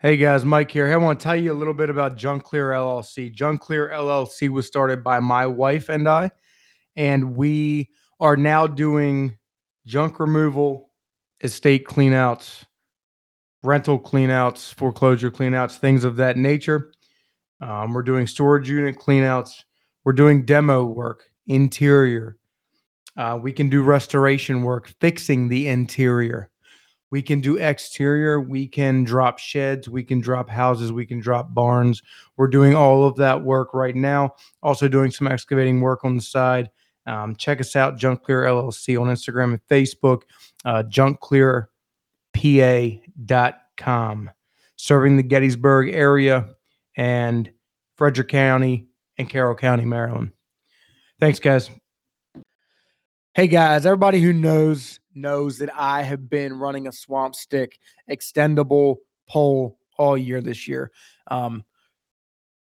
Hey guys, Mike here. I want to tell you a little bit about Junk Clear LLC. Junk Clear LLC was started by my wife and I, and we are now doing junk removal, estate cleanouts, rental cleanouts, foreclosure cleanouts, things of that nature. Um, we're doing storage unit cleanouts. We're doing demo work, interior. Uh, we can do restoration work, fixing the interior. We can do exterior. We can drop sheds. We can drop houses. We can drop barns. We're doing all of that work right now. Also doing some excavating work on the side. Um, check us out, Junk Clear LLC on Instagram and Facebook, uh, junkclearpa.com. Serving the Gettysburg area and Frederick County and Carroll County, Maryland. Thanks, guys. Hey, guys, everybody who knows knows that I have been running a swamp stick extendable pole all year this year. Um,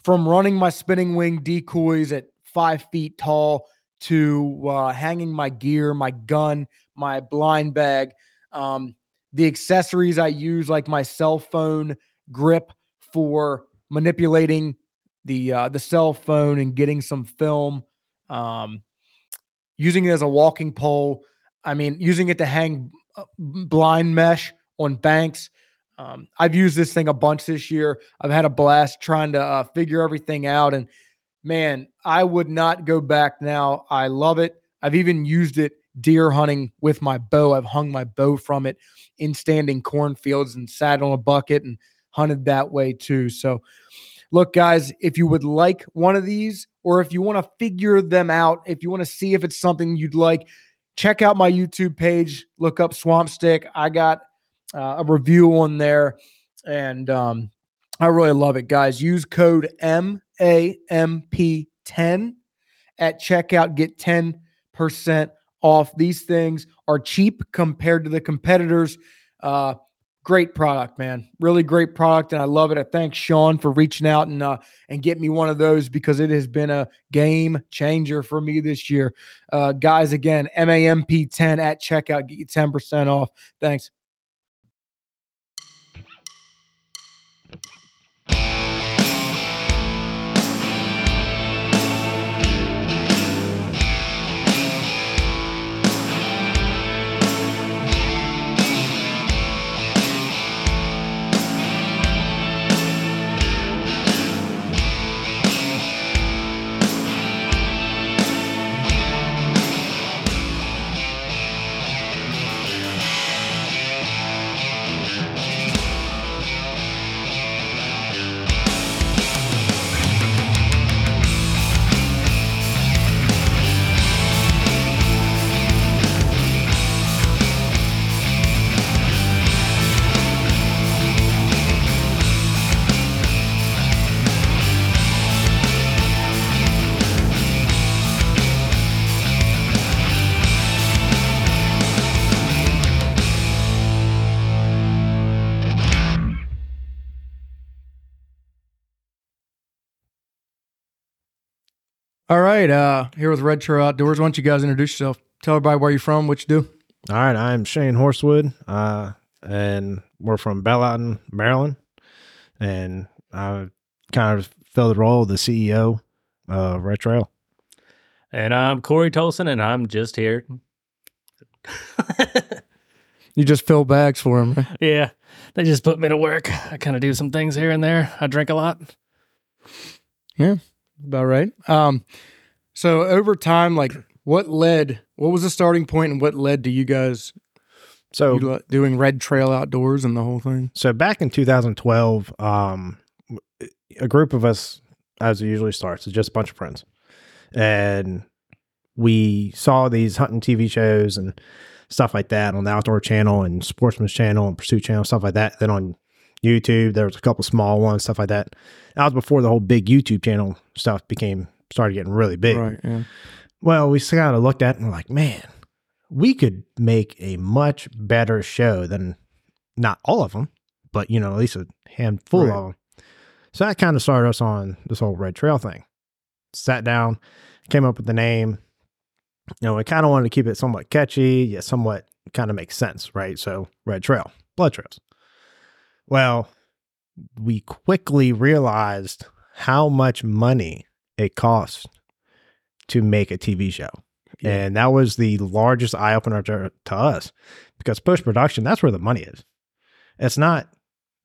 from running my spinning wing decoys at five feet tall to uh, hanging my gear, my gun, my blind bag, um, the accessories I use, like my cell phone grip for manipulating the uh, the cell phone and getting some film, um, using it as a walking pole. I mean, using it to hang uh, blind mesh on banks. Um, I've used this thing a bunch this year. I've had a blast trying to uh, figure everything out. And man, I would not go back now. I love it. I've even used it deer hunting with my bow. I've hung my bow from it in standing cornfields and sat on a bucket and hunted that way too. So, look, guys, if you would like one of these, or if you want to figure them out, if you want to see if it's something you'd like, check out my YouTube page. Look up Swamp Stick. I got uh, a review on there, and um, I really love it, guys. Use code MAMP10 at checkout. Get 10% off. These things are cheap compared to the competitors. Uh, great product, man. Really great product, and I love it. I thank Sean for reaching out and uh, and get me one of those because it has been a game changer for me this year. Uh, guys, again, MAMP10 at checkout, get you 10% off. Thanks. All right, uh, here with Red Trail Outdoors. Why don't you guys introduce yourself? Tell everybody where you're from, what you do. All right, I'm Shane Horsewood, uh, and we're from Bell Maryland, and I kind of fill the role of the CEO of Red Trail. And I'm Cory Tolson, and I'm just here. You just fill bags for them, right? Yeah, they just put me to work. I kind of do some things here and there. I drink a lot. Yeah, about right. Um, so over time, like, what led? What was the starting point, and what led to you guys So, doing Red Trail Outdoors and the whole thing? so back in 2012, um, a group of us, as it usually starts, is just a bunch of friends, and we saw these hunting TV shows and stuff like that on the Outdoor Channel and Sportsman's Channel and Pursuit Channel, stuff like that. Then on YouTube, there was a couple small ones, stuff like that. That was before the whole big YouTube channel stuff became started getting really big. Right. Yeah. Well, we kind of looked at it and we're like, man, we could make a much better show than not all of them, but you know, at least a handful Right. of them. So that kind of started us on this whole Red Trail thing. Sat down, came up with the name. You know, we kind of wanted to keep it somewhat catchy, yet somewhat kind of makes sense, right? So Red Trail, blood trails. Well, we quickly realized how much money it costs to make a TV show. Yeah. And that was the largest eye opener to, to us because post production, that's where the money is. It's not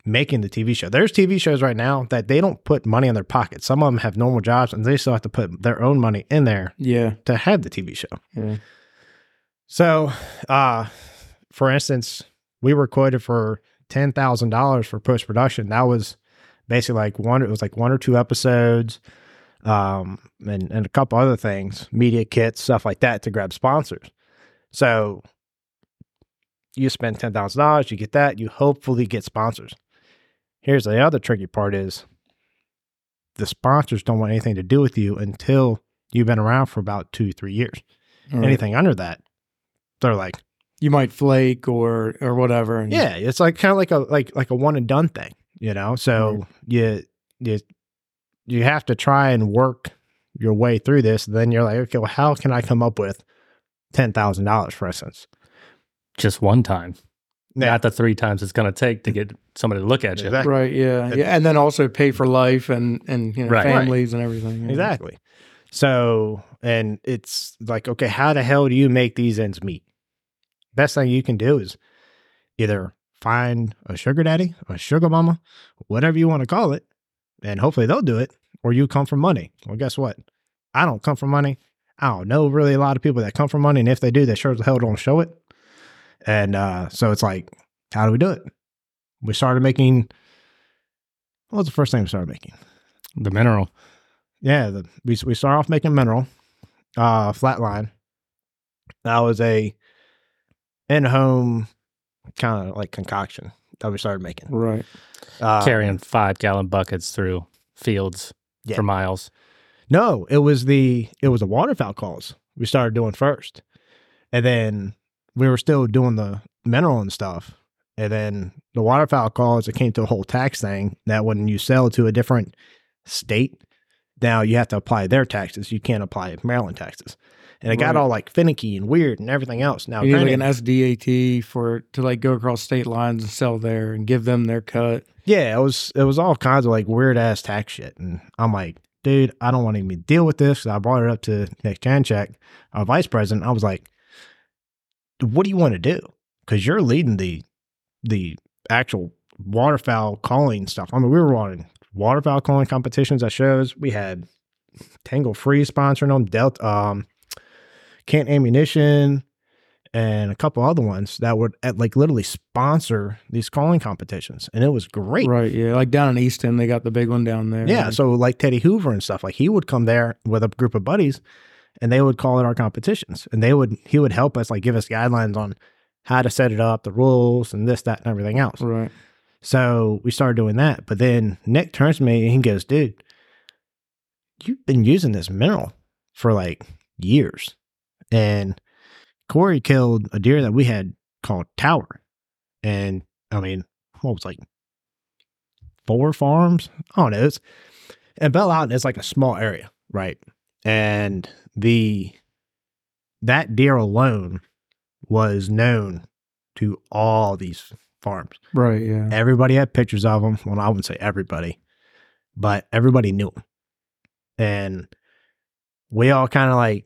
making the TV show. There's TV shows right now that they don't put money in their pocket. Some of them have normal jobs and they still have to put their own money in there Yeah. to have the TV show. Yeah. So, uh, for instance, we were quoted for ten thousand dollars for post production. That was basically like one. It was like one or two episodes, um, and and a couple other things, media kits, stuff like that, to grab sponsors. So, you spend ten thousand dollars, you get that, you hopefully get sponsors. Here's the other tricky part: is the sponsors don't want anything to do with you until you've been around for about two, three years. Right. Anything under that, they're like, You might flake or or whatever. And yeah, it's like kind of like a like like a one and done thing, you know. So you you you have to try and work your way through this. Then you're like, okay, well, how can I come up with ten thousand dollars, for instance? Just one time, Yeah. not the three times it's going to take to get somebody to look at you. Exactly. Right. Yeah. Yeah. And then also pay for life and and you know Right. families and everything. yeah. Exactly. So, and it's like, okay, how the hell do you make these ends meet? Best thing you can do is either find a sugar daddy, a sugar mama, whatever you want to call it, and hopefully they'll do it, or you come from money. Well, guess what? I don't come from money. I don't know really a lot of people that come from money, and if they do, they sure as hell don't show it. And uh, so it's like, how do we do it? We started making. What was the first thing we started making? The mineral. Yeah, the, we we start off making mineral, uh, flatline. That was a in-home kind of like concoction that we started making. Right. Uh, Carrying five gallon buckets through fields Yeah. for miles. No, it was the it was the waterfowl calls we started doing first, and then we were still doing the mineral and stuff. And then the waterfowl calls, it came to a whole tax thing that when you sell to a different state, now you have to apply their taxes. You can't apply Maryland taxes. And it got all like finicky and weird and everything else. Now, You need like an SDAT for to like go across state lines and sell there and give them their cut. Yeah, it was it was all kinds of like weird ass tax shit, and I'm like, dude, I don't want to even deal with this. Cause I brought it up to Nick Janchek, our vice president. I was like, what do you want to do? Because you're leading the the actual waterfowl calling stuff. I mean, we were running waterfowl calling competitions at shows. We had Tanglefree sponsoring them, Delta, um, Kent Ammunition, and a couple other ones that would at like literally sponsor these calling competitions, and it was great. Right. Yeah. Like down in Easton, they got the big one down there. Yeah, so like Teddy Hoover and stuff, like he would come there with a group of buddies, and they would call it our competitions, and they would he would help us like give us guidelines on how to set it up, the rules, and this, that, and everything else. Right. So we started doing that. But then Nick turns to me and he goes, dude, you've been using this mineral for like years. And Cory killed a deer that we had called Tower. And I mean, what was like four farms? I don't know. It's, and Bell Mountain is like a small area, right? And the that deer alone was known to all these farms. Right. Yeah. Everybody had pictures of him. Well, I wouldn't say everybody, but everybody knew him. And we all kind of like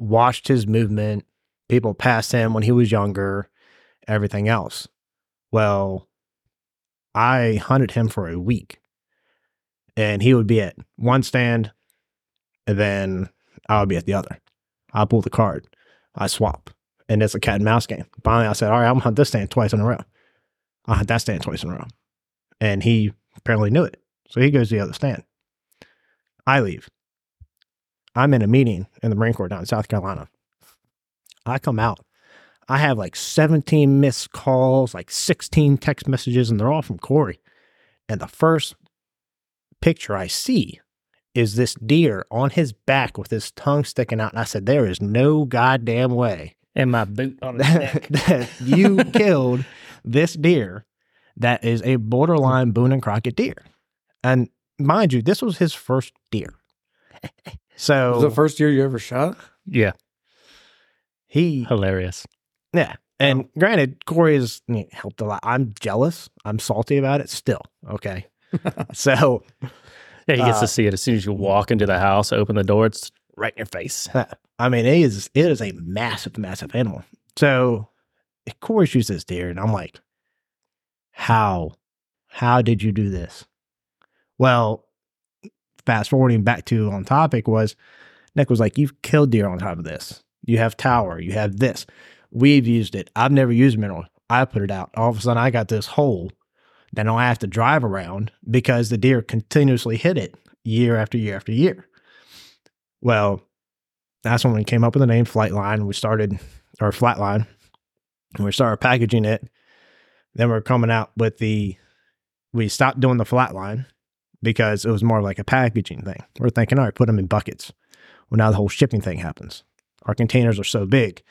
watched his movement. People passed him when he was younger, everything else. Well, I hunted him for a week and he would be at one stand and then I would be at the other. I pull the card, I swap, and it's a cat and mouse game. Finally, I said, All right, I'm gonna hunt this stand twice in a row. I hunt that stand twice in a row. And he apparently knew it. So he goes to the other stand. I leave. I'm in a meeting in the Marine Corps down in South Carolina. I come out. I have like 17 missed calls, like 16 text messages, and they're all from Cory. And the first picture I see is this deer on his back with his tongue sticking out. And I said, There is no goddamn way And my boot on his that, neck. that you killed this deer that is a borderline Boone and Crockett deer. And mind you, this was his first deer. So Was the first year you ever shot? Yeah. he, Hilarious. yeah. And granted, Cory has helped a lot. I'm jealous. I'm salty about it still. Okay. so Yeah, he gets Uh, to see it as soon as you walk into the house, open the door, it's right in your face. I mean, it is it is a massive, massive animal. So Cory shoots this deer, and I'm like, how? How did you do this? Well, fast forwarding back to on topic was Nick was like, You've killed deer on top of this. You have tower, you have this. We've used it. I've never used mineral. I put it out. All of a sudden I got this hole that I have to drive around because the deer continuously hit it year after year after year. Well, that's when we came up with the name Flatline. We started our Flatline, and we started packaging it. Then we're coming out with the. We stopped doing the Flatline because it was more like a packaging thing. We're thinking, all right, put them in buckets. Well, now the whole shipping thing happens. Our containers are so big,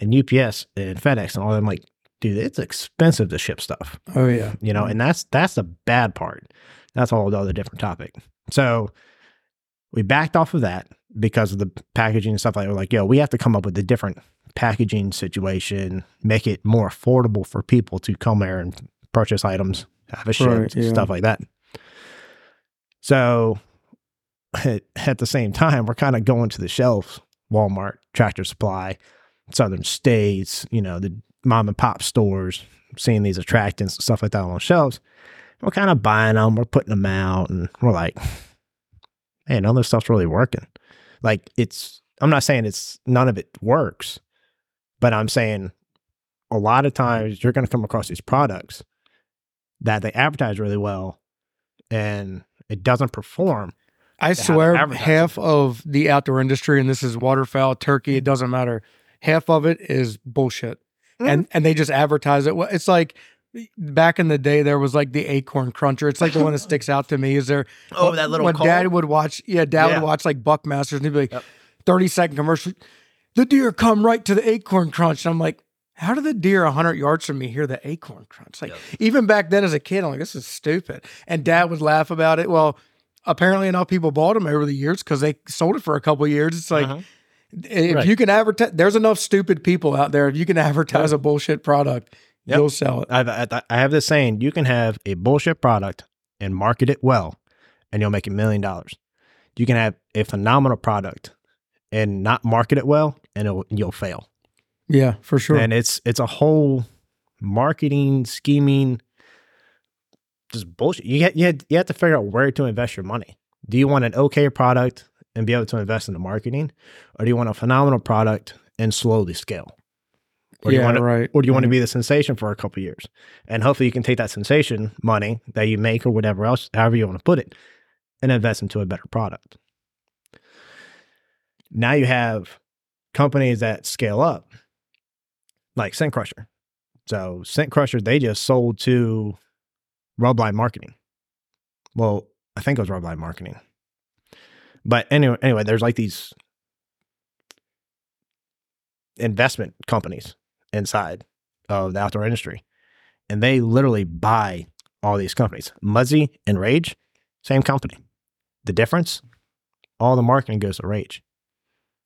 and UPS and FedEx and all them like, dude, it's expensive to ship stuff Oh yeah. you know, and that's that's the bad part. That's a whole other different topic. So we backed off of that because of the packaging and stuff like that. We're like, yo, we have to come up with a different packaging situation, make it more affordable for people to come there and purchase items, have a ship, Right, yeah. stuff like that. So at, the same time, we're kind of going to the shelves, Walmart, Tractor Supply, Southern States, you know, the mom and pop stores, seeing these attractants and stuff like that on shelves. We're kind of buying them, we're putting them out, and we're like, man, none of this stuff's really working. Like, it's, I'm not saying it's none of it works, but I'm saying a lot of times you're going to come across these products that they advertise really well and it doesn't perform. I swear, half of the outdoor industry, and this is waterfowl, turkey, it doesn't matter. Half of it is bullshit, Mm. and and they just advertise it. It's like back in the day, there was like the acorn cruncher. It's like the one that sticks out to me. Is there? Oh, that little when call? dad would watch, yeah, dad Yeah. would watch like Buckmasters, and he'd be like, Yep. thirty second commercial. The deer come right to the acorn crunch. And I'm like. How do the deer 100 yards from me hear the acorn crunch? Like, even back then as a kid, I'm like, this is stupid. And dad would laugh about it. Well, apparently enough people bought them over the years because they sold it for a couple of years. It's like Uh-huh. if Right. you can advertise, there's enough stupid people out there. If you can advertise a bullshit product, Yep. you'll sell it. I've, I I have this saying: you can have a bullshit product and market it well, and you'll make a million dollars. You can have a phenomenal product and not market it well, and it'll, you'll fail. Yeah, for sure. And it's it's a whole marketing scheming, just bullshit. You get you have, you have to figure out where to invest your money. Do you want an okay product and be able to invest in the marketing, or do you want a phenomenal product and slowly scale? Or do you yeah, want to right. or do you want to be the sensation for a couple years? And hopefully you can take that sensation money that you make or whatever else, however you want to put it, and invest into a better product. Now you have companies that scale up, like Scent Crusher. So Scent Crusher, they just sold to Rubline Marketing. Well, I think it was Rubline Marketing. But anyway, anyway, there's like these investment companies inside of the outdoor industry. And they literally buy all these companies. Muzzy and Rage, same company. The difference, all the marketing goes to Rage.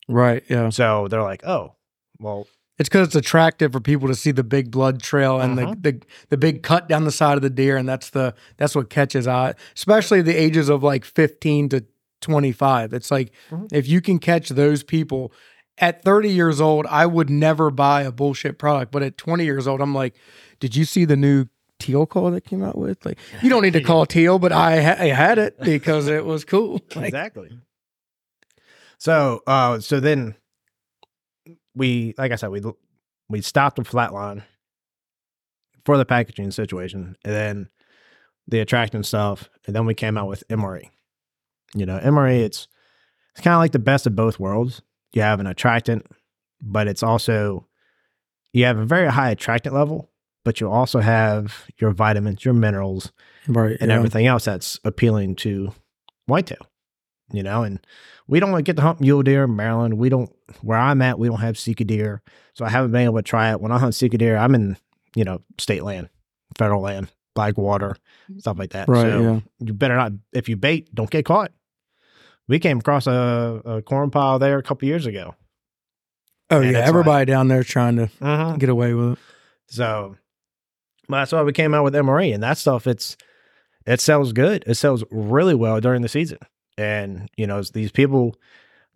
Right. Yeah. So they're like, oh, well, It's because it's attractive for people to see the big blood trail and Uh-huh. the, the the big cut down the side of the deer, and that's the that's what catches eye, especially the ages of like fifteen to twenty five. It's like Mhm. if you can catch those people at thirty years old, I would never buy a bullshit product, but at twenty years old, I'm like, did you see the new teal call that came out with? Like, you don't need to call teal, but I, ha- I had it because it was cool. Like, exactly. So, uh, so then we, like I said, we we stopped the flatline for the packaging situation, and then the attraction stuff, and then we came out with MRE. You know, MRE, it's it's kind of like the best of both worlds. You have an attractant, but it's also you have a very high attractant level, but you also have your vitamins, your minerals, right. and yeah. everything else that's appealing to whitetail. You know, and we don't get to hunt mule deer in Maryland. We don't where I'm at, we don't have Sika deer. So I haven't been able to try it. When I hunt Sika deer, I'm in, you know, state land, federal land, Blackwater, stuff like that. Right, So yeah. you better not if you bait, don't get caught. We came across a, a corn pile there a couple years ago. Oh and yeah, it's everybody down there trying to Mm-hmm. get away with it. So well, that's why we came out with MRE and that stuff. It's it sells good. It sells really well during the season. And, you know, these people,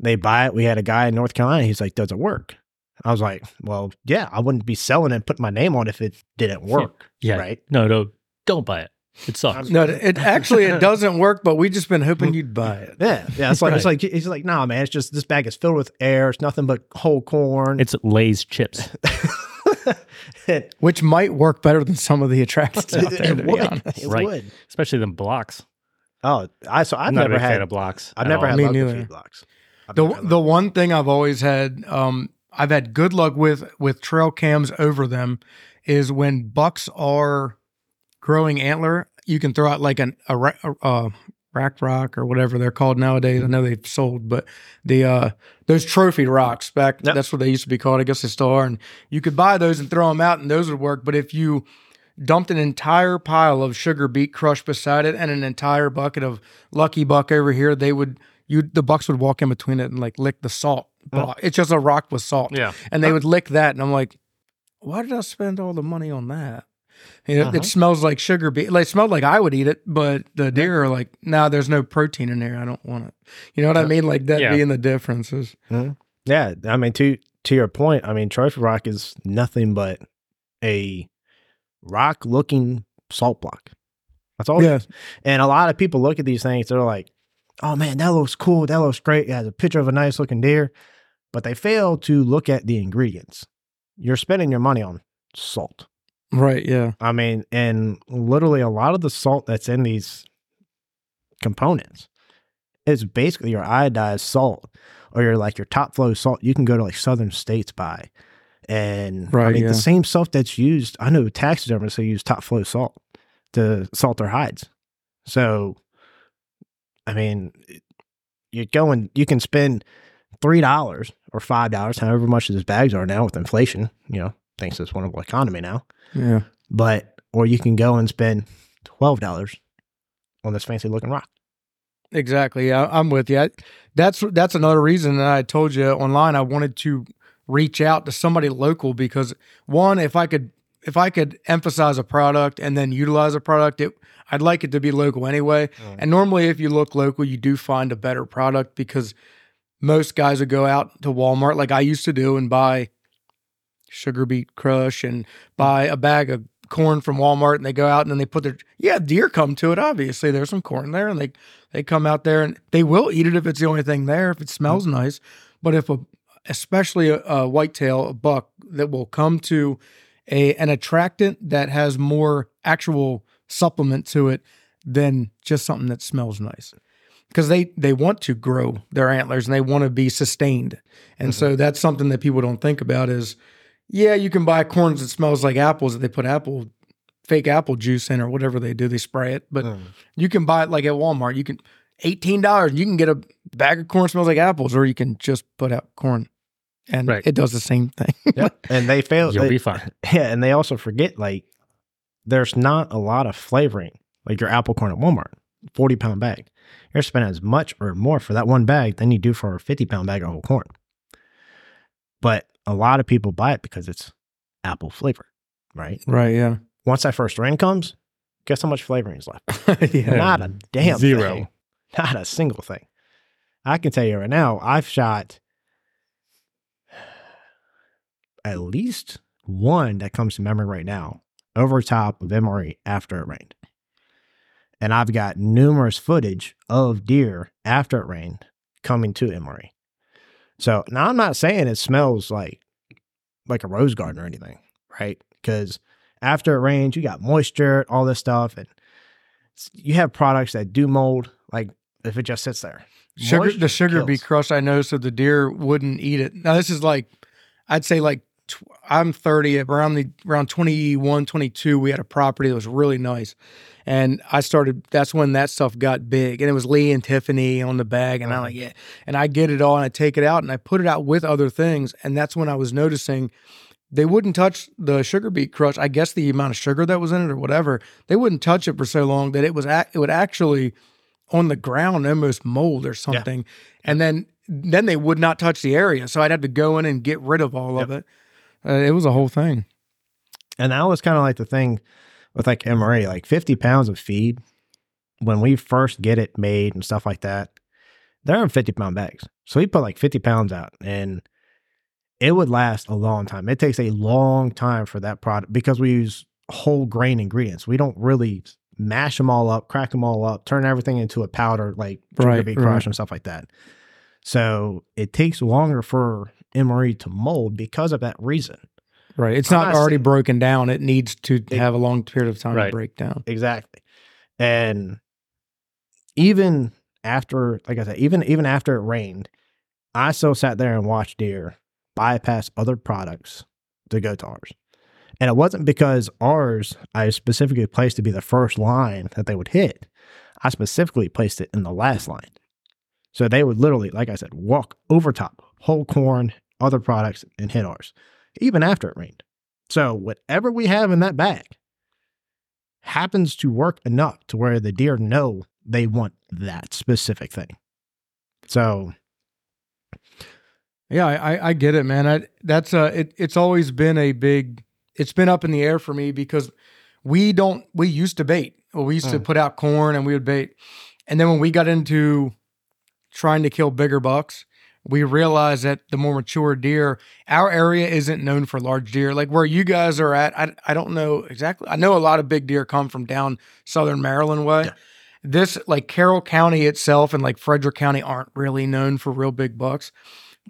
they buy it. We had a guy in North Carolina. He's like, does it work? I was like, well, yeah, I wouldn't be selling it and putting my name on it if it didn't work. Yeah. Right. No, no, don't buy it. It sucks. No, it actually it doesn't work, but we just been hoping you'd buy it. Yeah. Yeah. It's like, it's like, he's like, nah, man, it's just this bag is filled with air. It's nothing but whole corn. It's Lay's chips. it, Which might work better than some of the attractions out there, to be would. honest. It Right. would. Especially them blocks. Oh, I, so I've I'm a never had, of blocks. I've never all. had Me luck with feed blocks. I've The the one thing I've always had, um, I've had good luck with with trail cams over them, is when bucks are growing antler. You can throw out like an a, a, a rack rock or whatever they're called nowadays. I know they've sold, but the uh those trophy rocks back Yep. that's what they used to be called. I guess they still are. And you could buy those and throw them out, and those would work. But if you dumped an entire pile of sugar beet crush beside it and an entire bucket of lucky buck over here, they would you the bucks would walk in between it and like lick the salt. It's just a rock with salt. Yeah. And they would lick that and I'm like, why did I spend all the money on that? You know, Uh-huh. It smells like sugar beet. Like it smelled like I would eat it, but the deer are like, nah, there's no protein in there. I don't want it. You know what I mean? Like that Yeah. being the differences. Yeah, I mean to to your point, I mean trophy rock is nothing but a rock looking salt block. That's all. Yeah. And a lot of people look at these things, they're like, "Oh man, that looks cool. That looks great. It has a picture of a nice looking deer," but they fail to look at the ingredients. You're spending your money on salt. Right. Yeah. I mean, and literally a lot of the salt that's in these components is basically your iodized salt or your like your top flow salt you can go to like southern states buy. And right, I mean yeah. the same stuff that's used, I know taxidermists they use top flow salt to salt their hides. So I mean you're going you can spend three dollars or five dollars, however much these bags are now with inflation, you know, thanks to this wonderful economy now Yeah. but or you can go and spend twelve dollars on this fancy looking rock. Exactly. Yeah, I'm with you. I, that's that's another reason that I told you online I wanted to reach out to somebody local because one, if I could if I could emphasize a product and then utilize a product, it I'd like it to be local anyway. Mm. And normally if you look local, you do find a better product because most guys would go out to Walmart like I used to do and buy sugar beet crush and buy a bag of corn from Walmart and they go out and then they put their yeah deer come to it obviously. There's some corn there and they they come out there and they will eat it if it's the only thing there if it smells mm. nice. But if a especially a, a whitetail a buck that will come to a an attractant that has more actual supplement to it than just something that smells nice. Because they they want to grow their antlers and they want to be sustained. And so mm-hmm. that's something that people don't think about is yeah you can buy corns that smells like apples that they put apple fake apple juice in or whatever they do they spray it. But mm. you can buy it like at walmart. You can $18 you can get a bag of corn that smells like apples or you can just put out corn and Right. it does the same thing Yep. and they fail. You'll they- be fine. yeah, and they also forget like there's not a lot of flavoring. Like your apple corn at Walmart, forty pound bag. You're spending as much or more for that one bag than you do for a fifty pound bag of whole corn. But a lot of people buy it because it's apple flavor, right? right yeah Once that first rain comes, guess how much flavoring is left? yeah Not a damn Zero. thing. Not a single thing. I can tell you right now, I've shot at least one that comes to memory right now over top of MRE after it rained. And I've got numerous footage of deer after it rained coming to MRE. So now I'm not saying it smells like like a rose garden or anything, right? Because after it rains, you got moisture, all this stuff, and you have products that do mold. Like if it just sits there, Sugar, Moisture the sugar kills. beet crush, I noticed so the deer wouldn't eat it. Now, this is like, I'd say like, I'm 30, around the, around 21, 22, we had a property that was really nice. And I started, that's when that stuff got big. And it was Lee and Tiffany on the bag. And I'm like, uh-huh. yeah. And I get it all and I take it out and I put it out with other things. And that's when I was noticing they wouldn't touch the sugar beet crush. I guess the amount of sugar that was in it or whatever, they wouldn't touch it for so long that it was, ac- it would actually, on the ground almost mold or something and then then they would not touch the area so i'd have to go in and get rid of all of it uh, it was a whole thing and that was kind of like the thing with like MRE, like 50 pounds of feed when we first get it made and stuff like that, they're in 50 pound bags. So we put like 50 pounds out and it would last a long time. It takes a long time for that product because we use whole grain ingredients. We don't really mash them all up, crack them all up, turn everything into a powder like sugar Right, beet right. crush and stuff like that. So it takes longer for MRE to mold because of that reason. Right. It's not not already saying- broken down. It needs to It- have a long period of time to break down. Exactly. And even after, like I said, even even after it rained, I still sat there and watched deer bypass other products to go to ours. And it wasn't because ours I specifically placed to be the first line that they would hit. I specifically placed it in the last line. So they would literally, like I said, walk over top, whole corn, other products, and hit ours, even after it rained. So whatever we have in that bag happens to work enough to where the deer know they want that specific thing. So Yeah, I, I, get it, man. I, that's uh, it, it's always been a big. It's been up in the air for me because we don't. We used to bait. Well, we used to Mm. put out corn and we would bait, and then when we got into trying to kill bigger bucks, we realized that the more mature deer, our area isn't known for large deer. Like where you guys are at, I I don't know exactly. I know a lot of big deer come from down southern Maryland way. Yeah. This like Carroll County itself and like Frederick County aren't really known for real big bucks.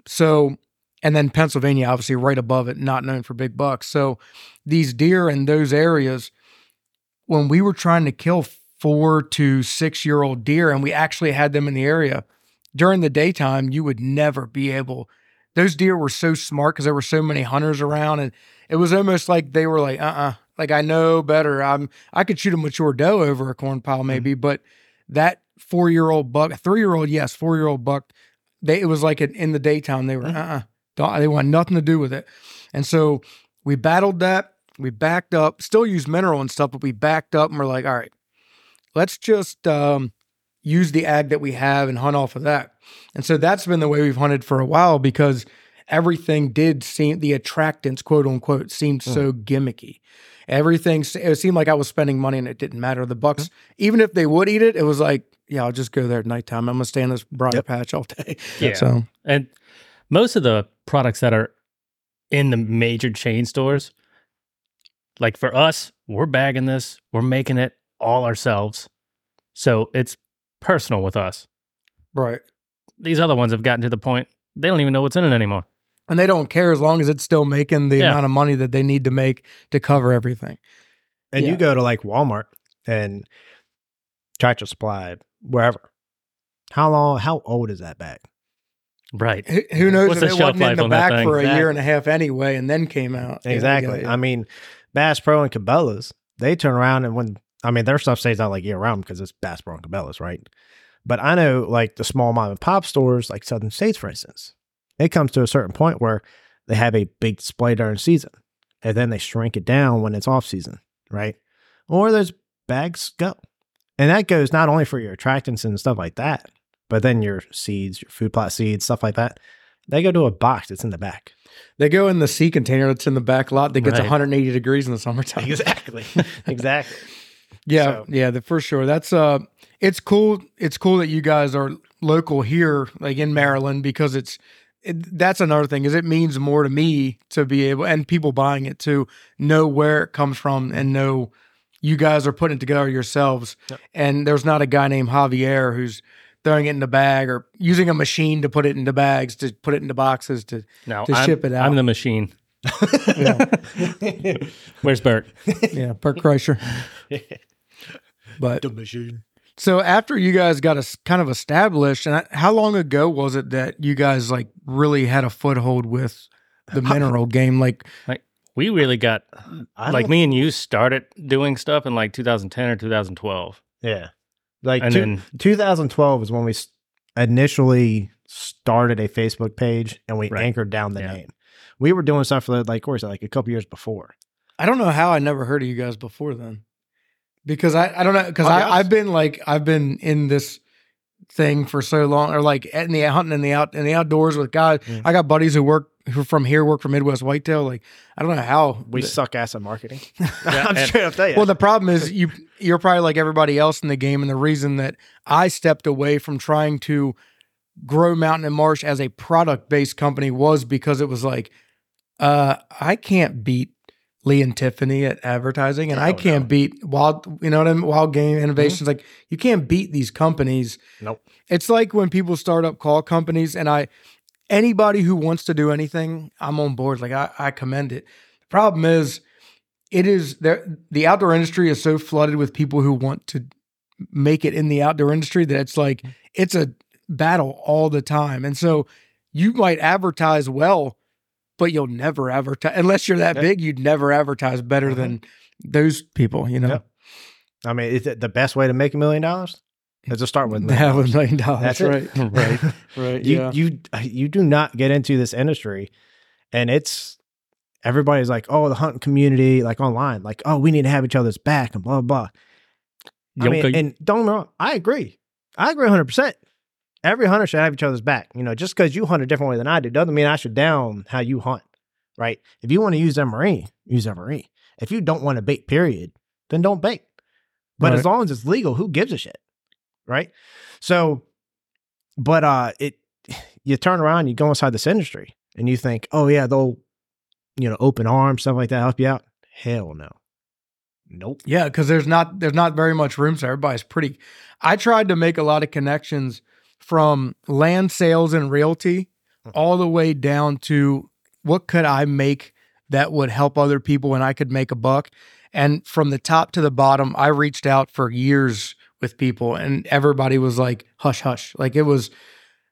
So, and then Pennsylvania, obviously right above it, not known for big bucks. So, these deer in those areas, when we were trying to kill four to six year old deer and we actually had them in the area during the daytime, you would never be able. Those deer were so smart because there were so many hunters around, and it was almost like they were like, uh uh like I know better. I'm I could shoot a mature doe over a corn pile maybe, but that four year old buck, three year old, yes, four year old buck, they it was like in- in the daytime they were uh uh they want nothing to do with it, and so we battled that. We backed up, still use mineral and stuff, but we backed up and we're like, all right, let's just um, use the ag that we have and hunt off of that. And so that's been the way we've hunted for a while because everything did seem the attractants, quote unquote, seemed so mm. gimmicky. Everything it seemed like I was spending money and it didn't matter. The bucks, mm-hmm. even if they would eat it, it was like, yeah, I'll just go there at nighttime. I'm gonna stay in this briar Yep. patch all day. Yeah. So And most of the products that are in the major chain stores, like for us, we're bagging this, we're making it all ourselves. So it's personal with us. right. These other ones have gotten to the point they don't even know what's in it anymore. And they don't care as long as it's still making the Yeah. amount of money that they need to make to cover everything. and Yeah. you go to like Walmart and Tractor Supply, wherever. How long? How old is that bag? Right. Who who knows What's if the it shelf wasn't in the back thing? for a year and a half anyway, and then came out. Yeah, Exactly. yeah, yeah. I mean, Bass Pro and Cabela's, they turn around and when I mean their stuff stays out like year round because it's Bass Pro and Cabela's, right? But I know like the small mom and pop stores, like Southern States, for instance, it comes to a certain point where they have a big display during season, and then they shrink it down when it's off season, right? Or those bags go, and that goes not only for your attractants and stuff like that, but then your seeds, your food plot seeds, stuff like that. They go to a box that's in the back. they go in the sea container that's in the back lot that gets Right. 180 degrees in the summertime. Exactly. exactly. Yeah, So- yeah, the, for sure. That's uh, it's cool. It's cool that you guys are local here, like in Maryland, because it's it, that's another thing. Is it means more to me to be able and people buying it to know where it comes from and know you guys are putting it together yourselves. Yep. And there's not a guy named Javier who's throwing it in the bag or using a machine to put it into bags to put it into boxes to To I'm, ship it out. I'm the machine. Where's Bert? yeah Bert Kreischer. But the machine. So after you guys got us kind of established, and I- how long ago was it that you guys like really had a foothold with the mineral game? Like, like We really got I like me and you started doing stuff in like 2010 or 2012. Yeah. Like And two- then 2012 is when we initially started a Facebook page and we Right. anchored down the Yeah. name. We were doing stuff for like, where's it, like a couple years before. I don't know how I never heard of you guys before then, because I I don't know because I'll be I honest. I've been like I've been in this thing for so long, or like in the hunting in the out in the outdoors with guys. Mm. I got buddies who work who from here, work for Midwest Whitetail. Like I don't know how We the- suck ass at marketing. I'm straight up tell you. Well, the problem is you you're probably like everybody else in the game, and the reason that I stepped away from trying to grow Mountain and Marsh as a product based company was because it was like, uh, I can't beat Lee and Tiffany at advertising, and I Hell can't beat Wild, you know what I mean? Wild Game mm-hmm. Innovations. Like you can't beat these companies. Nope. It's like when people start up call companies, and I anybody who wants to do anything, I'm on board. Like I, I commend it. The problem is, it is there. The outdoor industry is so flooded with people who want to make it in the outdoor industry that it's like mm-hmm. it's a battle all the time. And so you might advertise well, but you'll never advertise unless you're that Yeah. big. You'd never advertise better Mhm. than those people. You know, Yep. I mean, is it the best way to make a million dollars? Is to start with. a million have a dollars. million dollars. That's right. Right. Right. you yeah. you you do not get into this industry and it's everybody's like oh the hunting community like online like oh we need to have each other's back and blah blah blah I mean, and don't wrong i agree i agree 100% every hunter should have each other's back. You know just because you hunt a different way than i do doesn't mean i should down how you hunt right? If you want to use that marine use that marine. If you don't want to bait period then don't bait. But as long as it's legal who gives a shit right? So but uh it you turn around you go inside this industry and you think oh yeah they'll you know open arms stuff like that help you out? Hell no. Nope. Yeah, because there's not there's not very much room, so everybody's pretty. I tried to make a lot of connections from land sales and realty all the way down to what could I make that would help other people and I could make a buck. And from the top to the bottom, I reached out for years with people, and everybody was like, "Hush, hush!" Like it was,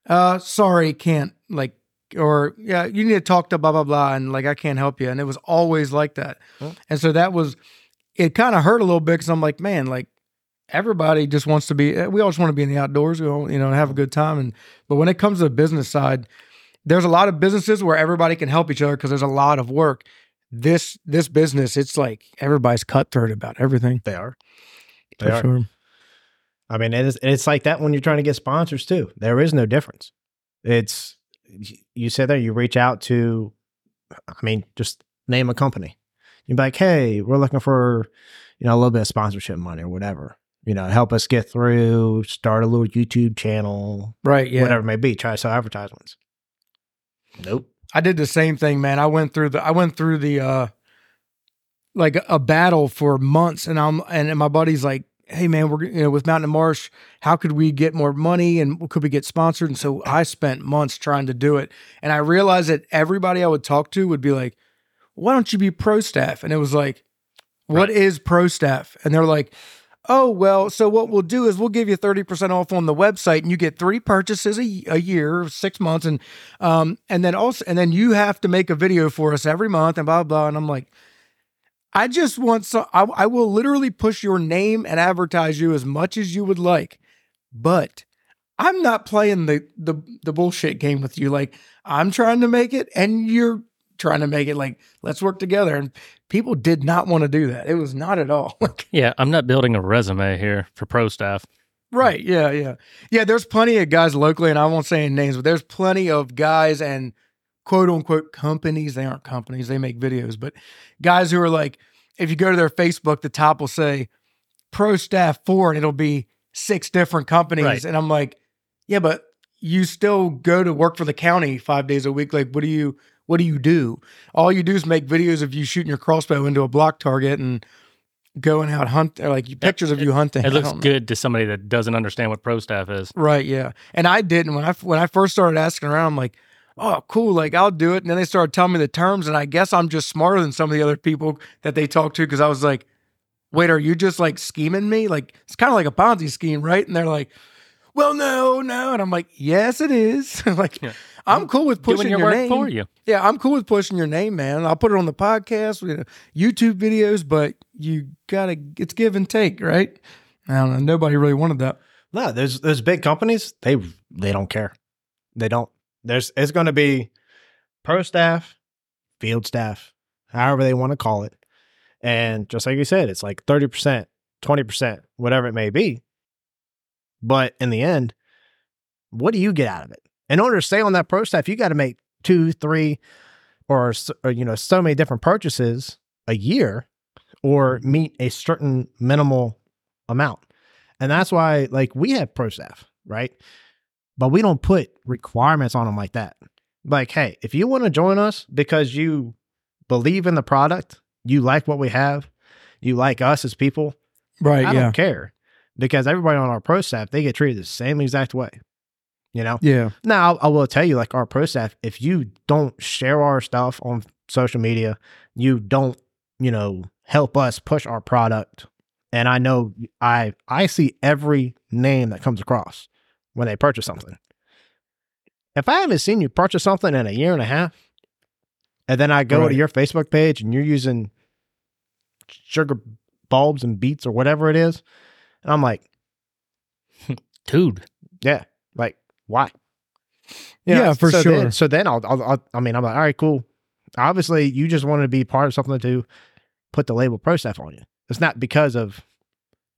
uh, sorry, can't like, or yeah, you need to talk to blah blah blah, and like I can't help you, and it was always like that. Huh. And so that was it kind of hurt a little bit because I'm like, man, like everybody just wants to be, eh, we all just want to be in the outdoors, we all, you know, have a good time. And, but when it comes to the business side, there's a lot of businesses where everybody can help each other because there's a lot of work. This, this business, it's like everybody's cutthroat about everything. they are they For are sure. i mean it is, it's like that when you're trying to get sponsors too there is no difference it's you sit there you reach out to i mean just name a company you'd be like hey we're looking for you know a little bit of sponsorship money or whatever you know help us get through start a little youtube channel Right. Yeah. whatever it may be try to sell advertisements nope I did the same thing, man. I went through the I went through the uh like a battle for months and I'm and my buddy's like, "Hey man, we're you know with Mountain and Marsh, how could we get more money and could we get sponsored?" And so I spent months trying to do it. And I realized that everybody I would talk to would be like, "Why don't you be pro staff?" And it was like, "What is pro staff?" And they're like, Oh, well, so what we'll do is we'll give you 30% off on the website and you get three purchases a, a year, six months. And, um, and then also, and then you have to make a video for us every month and blah, blah. And I'm like, I just want so I, I will literally push your name and advertise you as much as you would like, but I'm not playing the, the, the bullshit game with you. Like I'm trying to make it and you're trying to make it like, let's work together. And people did not want to do that. It was not at all. Yeah, I'm not building a resume here for pro staff. Right. Yeah. Yeah. Yeah. There's plenty of guys locally, and I won't say any names, but there's plenty of guys and quote unquote companies. They aren't companies, they make videos, but guys who are like, if you go to their Facebook, the top will say pro staff four, and it'll be six different companies. Right. And I'm like, yeah, but you still go to work for the county five days a week. Like, what do you, what do you do? All you do is make videos of you shooting your crossbow into a block target and going out hunt, or like pictures of you hunting. It looks know. good to somebody that doesn't understand what pro staff is. Right, yeah. And I didn't when I when I first started asking around. I'm like, oh, cool, like I'll do it. And then they started telling me the terms, and I guess I'm just smarter than some of the other people that they talk to because I was like, wait, are you just like scheming me? Like it's kind of like a Ponzi scheme, right? And they're like, well, no, no, and I'm like, yes, it is. like Yeah. I'm cool with pushing Doing your, your, work name for you. Yeah, I'm cool with pushing your name, man. I'll put it on the podcast, you know, YouTube videos, but you gotta it's give and take, right? I don't know. Nobody really wanted that. No, there's there's big companies. They they don't care. They don't. There's it's going to be pro staff, field staff, however they want to call it, and just like you said, it's like thirty percent, twenty percent, whatever it may be. But in the end, what do you get out of it? In order to stay on that pro staff, you got to make two, three, or, or you know, so many different purchases a year, or mm-hmm. meet a certain minimal amount. And that's why, like, we have pro staff, right? But we don't put requirements on them like that. Like, hey, if you want to join us because you believe in the product, you like what we have, you like us as people, Right. I yeah. don't care because everybody on our pro staff they get treated the same exact way. You know. Yeah. Now I will tell you, like our pro staff, if you don't share our stuff on social media, you don't, you know, help us push our product. And I know I I see every name that comes across when they purchase something. If I haven't seen you purchase something in a year and a half, and then I go Right. to your Facebook page and you're using sugar bulbs and beets or whatever it is, and I'm like, Dude, yeah, like why? Yeah, for so sure. Then, so then I'll, I'll, I'll, I mean, I'm like, all right, cool. Obviously, you just want to be part of something to put the label pro staff on you. It's not because of,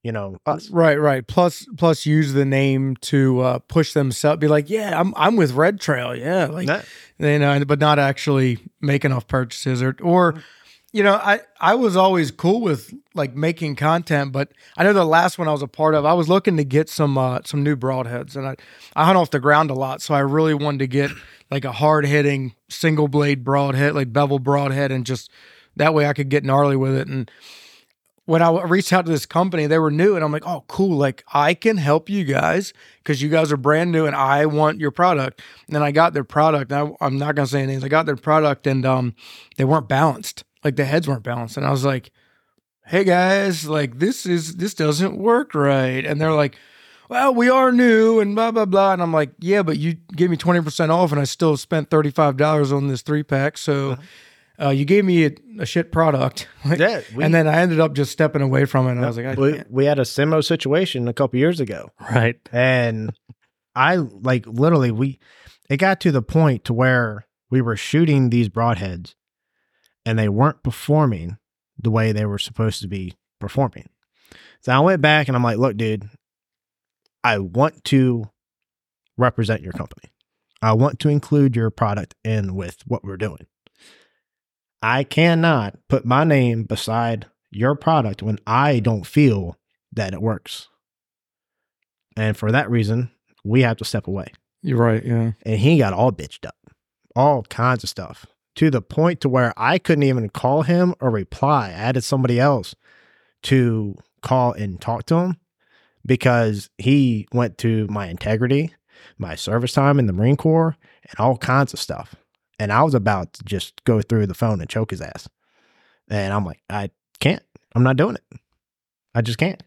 you know, us. Right, right. Plus, plus, use the name to uh, push themselves. Be like, yeah, I'm, I'm with Red Trail. Yeah, like No. you know, but not actually make enough purchases or, or, you know, I, I was always cool with like making content, but I know the last one I was a part of, I was looking to get some, uh, some new broadheads, and I, I hunt off the ground a lot, so I really wanted to get like a hard hitting single blade broadhead, like bevel broadhead, and just that way I could get gnarly with it. And when I reached out to this company, they were new, and I'm like, oh, cool. Like I can help you guys because you guys are brand new, and I want your product. And then I got their product. I, I'm not gonna say anything. I got their product, and um, they weren't balanced. Like the heads weren't balanced, and I was like, hey guys, like this is this doesn't work right. And they're like, well, we are new, and blah blah blah. And I'm like, yeah, but you gave me twenty percent off, and I still spent thirty five dollars on this three pack. So. Uh, you gave me a, a shit product, Like, Yeah, we- and then I ended up just stepping away from it. And I was like, I we, we had a similar situation a couple years ago. right? And I like literally we it got to the point to where we were shooting these broadheads and they weren't performing the way they were supposed to be performing. So I went back and I'm like, look, dude, I want to represent your company. I want to include your product in with what we're doing. I cannot put my name beside your product when I don't feel that it works. And for that reason, we have to step away. You're right. Yeah. And he got all bitched up, all kinds of stuff to the point to where I couldn't even call him or reply. I added somebody else to call and talk to him because he went to my integrity, my service time in the Marine Corps, and all kinds of stuff. And I was about to just go through the phone and choke his ass. And I'm like, I can't. I'm not doing it. I just can't.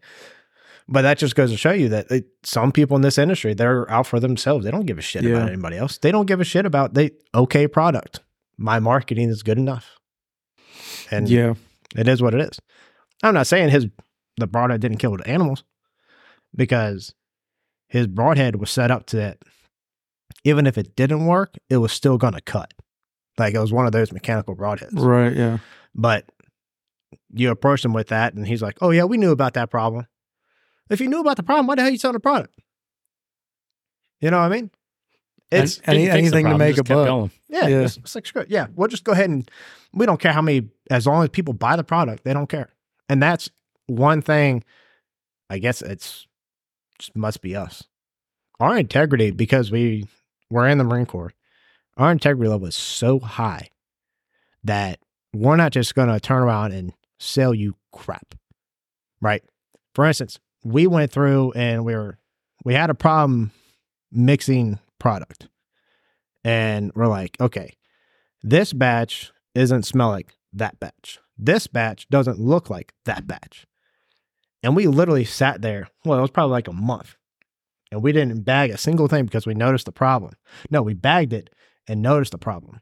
But that just goes to show you that it, some people in this industry, they're out for themselves. They don't give a shit Yeah. about anybody else. They don't give a shit about the okay product. My marketing is good enough. And yeah. it is what it is. I'm not saying his the broadhead didn't kill the animals because his broadhead was set up to that even if it didn't work, it was still gonna cut. Like it was one of those mechanical broadheads. Right. Yeah. But you approach him with that, and he's like, "Oh yeah, we knew about that problem. If you knew about the problem, why the hell are you selling the product? You know what I mean? It's Any- Didn't fix the anything to make a kept buck. going. yeah, Yeah. It's, it's like screw it. Yeah, we'll just go ahead and we don't care how many, as long as people buy the product, they don't care. And that's one thing. I guess it's just must be us. Our integrity, because we we're in the Marine Corps, our integrity level is so high that we're not just going to turn around and sell you crap, right? For instance, we went through and we were we had a problem mixing product, and we're like, okay, this batch isn't smell like that batch. This batch doesn't look like that batch. And we literally sat there. Well, it was probably like a month. And we didn't bag a single thing because we noticed the problem. No, we bagged it and noticed the problem.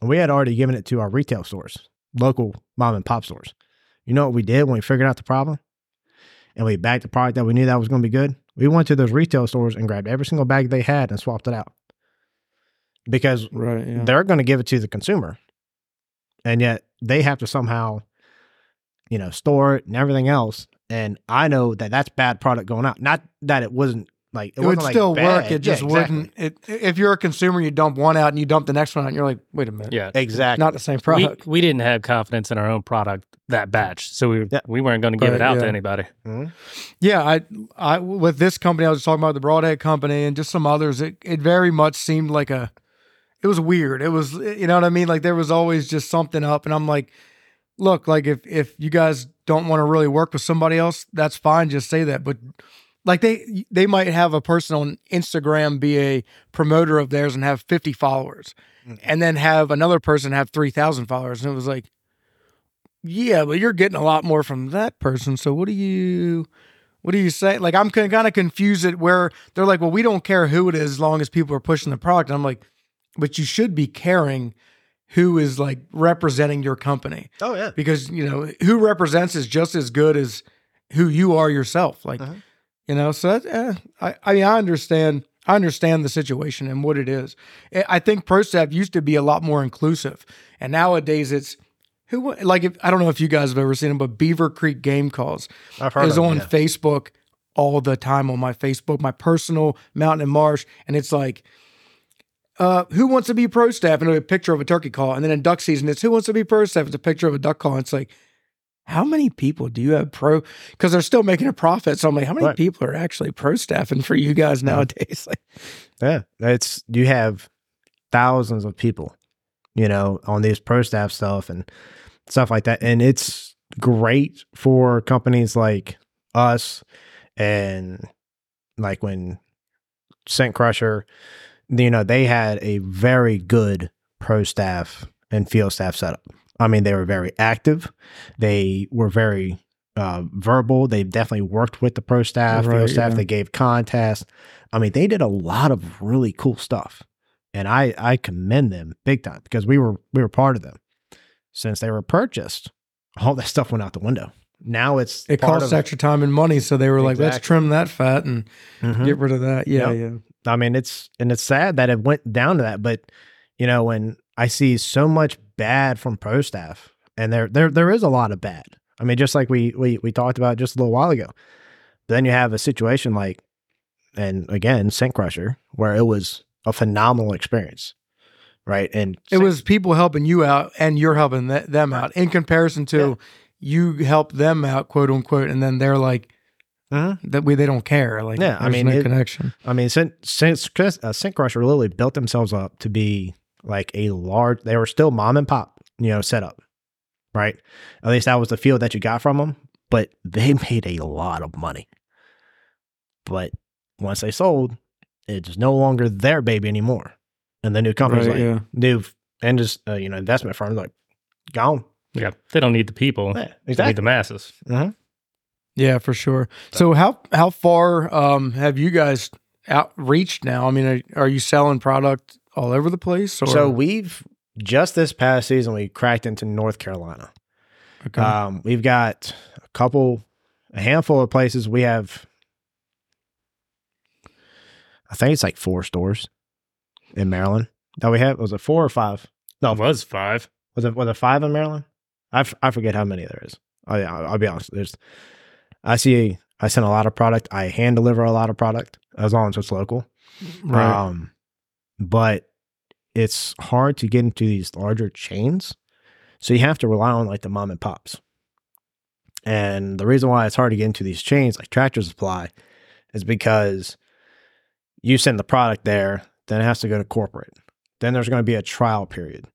And we had already given it to our retail stores, local mom and pop stores. You know what we did when we figured out the problem? And we bagged the product that we knew that was going to be good. We went to those retail stores and grabbed every single bag they had and swapped it out. Because Right. Yeah. they're going to give it to the consumer and yet they have to somehow you know store it and everything else and i know that that's bad product going out not that it wasn't like It, it, would wasn't, like, still work. bad. It just Yeah, exactly. wouldn't. It, if you're a consumer, you dump one out and you dump the next one out, and you're like, wait a minute, Yeah. exactly. not the same We, product. we didn't have confidence in our own product that batch, so we Yeah. we weren't going to give Right, it out yeah. to anybody. Mhm. Yeah, I, I with this company, I was talking about the Broadhead company and just some others. It it very much seemed like a, it was weird. It was, you know what I mean? Like there was always just something up, and I'm like, look, like if if you guys don't want to really work with somebody else, that's fine. Just say that. But like they they might have a person on Instagram be a promoter of theirs and have 50 followers, Mhm. and then have another person have 3,000 followers, and it was like. Yeah, but you're getting a lot more from that person. So what do you what do you say? Like I'm kind of confused at where they're like, well, we don't care who it is as long as people are pushing the product. And I'm like, but you should be caring who is like representing your company Oh yeah. because you know who represents is just as good as who you are yourself. Like Uh-huh. You know, so that, eh, I I mean I understand I understand the situation and what it is. I- think ProStaff used to be a lot more inclusive, and nowadays it's who like if I don't know if you guys have ever seen them, but Beaver Creek Game Calls is on yeah. Facebook all the time on my Facebook, my personal Mountain and Marsh, and it's like, uh, who wants to be pro staff? And a picture of a turkey call, and then in duck season, it's who wants to be pro staff? It's a picture of a duck call. And it's like, how many people do you have pro? Because they're still making a profit. So I'm like, how many Right. people are actually pro staffing for you guys nowadays? Like, Yeah, it's you have thousands of people, you know, on these pro staff stuff and stuff like that, and it's great for companies like us and like when Scent Crusher, you know, they had a very good pro staff and field staff setup. I mean, they were very active. They were very uh, verbal. They definitely worked with the pro staff, Right, field staff. yeah. They gave contests. I mean, they did a lot of really cool stuff, and I I commend them big time because we were we were part of them since they were purchased. All that stuff went out the window. Now it's it costs extra time and money. So they were like, let's trim that fat and Mhm. get rid of that. Yeah, Yep. yeah. I mean, it's and it's sad that it went down to that, but you know, when I see so much bad from pro staff, and there there there is a lot of bad. I mean, just like we we we talked about just a little while ago. then you have a situation like, and again, Scent Crusher, where it was a phenomenal experience, right? And It was people helping you out and you're helping th- them out in comparison to Yeah. you help them out, quote unquote, and then they're like Mhm. that we they don't care. Like Yeah, I mean, no it- connection. I mean, since since uh, Scent Crusher literally built themselves up to be like a large. They were still mom and pop, you know, setup, right? At least that was the feel that you got from them. But they made a lot of money. But once they sold, it's no longer their baby anymore, and the new company's Right, like yeah. new and just uh, you know investment firms like gone. Yeah, they don't need the people. Yeah, They need the masses. Yeah, for sure. So how how far um have you guys outreached now? I mean, are, are you selling product all over the place? Or So we've just this past season we cracked into North Carolina. Okay. Um, we've got a couple, a handful of places. We have, I think it's like four stores in Maryland that we have. Was it four or five? No, it was five. Was it was it five in Maryland? I, f- I forget how many there is. I, I'll, I'll be honest. There's, I see. I send a lot of product. I hand deliver a lot of product as long as it's local. right. Um, but it's hard to get into these larger chains. So you have to rely on like the mom and pops. And the reason why it's hard to get into these chains like Tractor Supply is because you send the product there, then it has to go to corporate. Then there's going to be a trial period.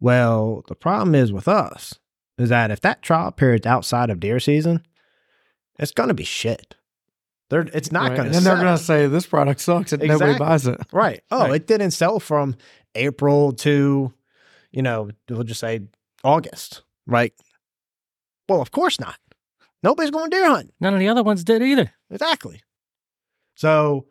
Well, the problem is with us is that if that trial period's outside of deer season, it's going to be shit. They're, it's not Right. going to. then they're going to say this product sucks and nobody buys it. Right. Oh, Right. it didn't sell from April to, you know, we'll just say August. Right. Well, of course not. Nobody's going deer hunt. None of the other ones did either. Exactly. So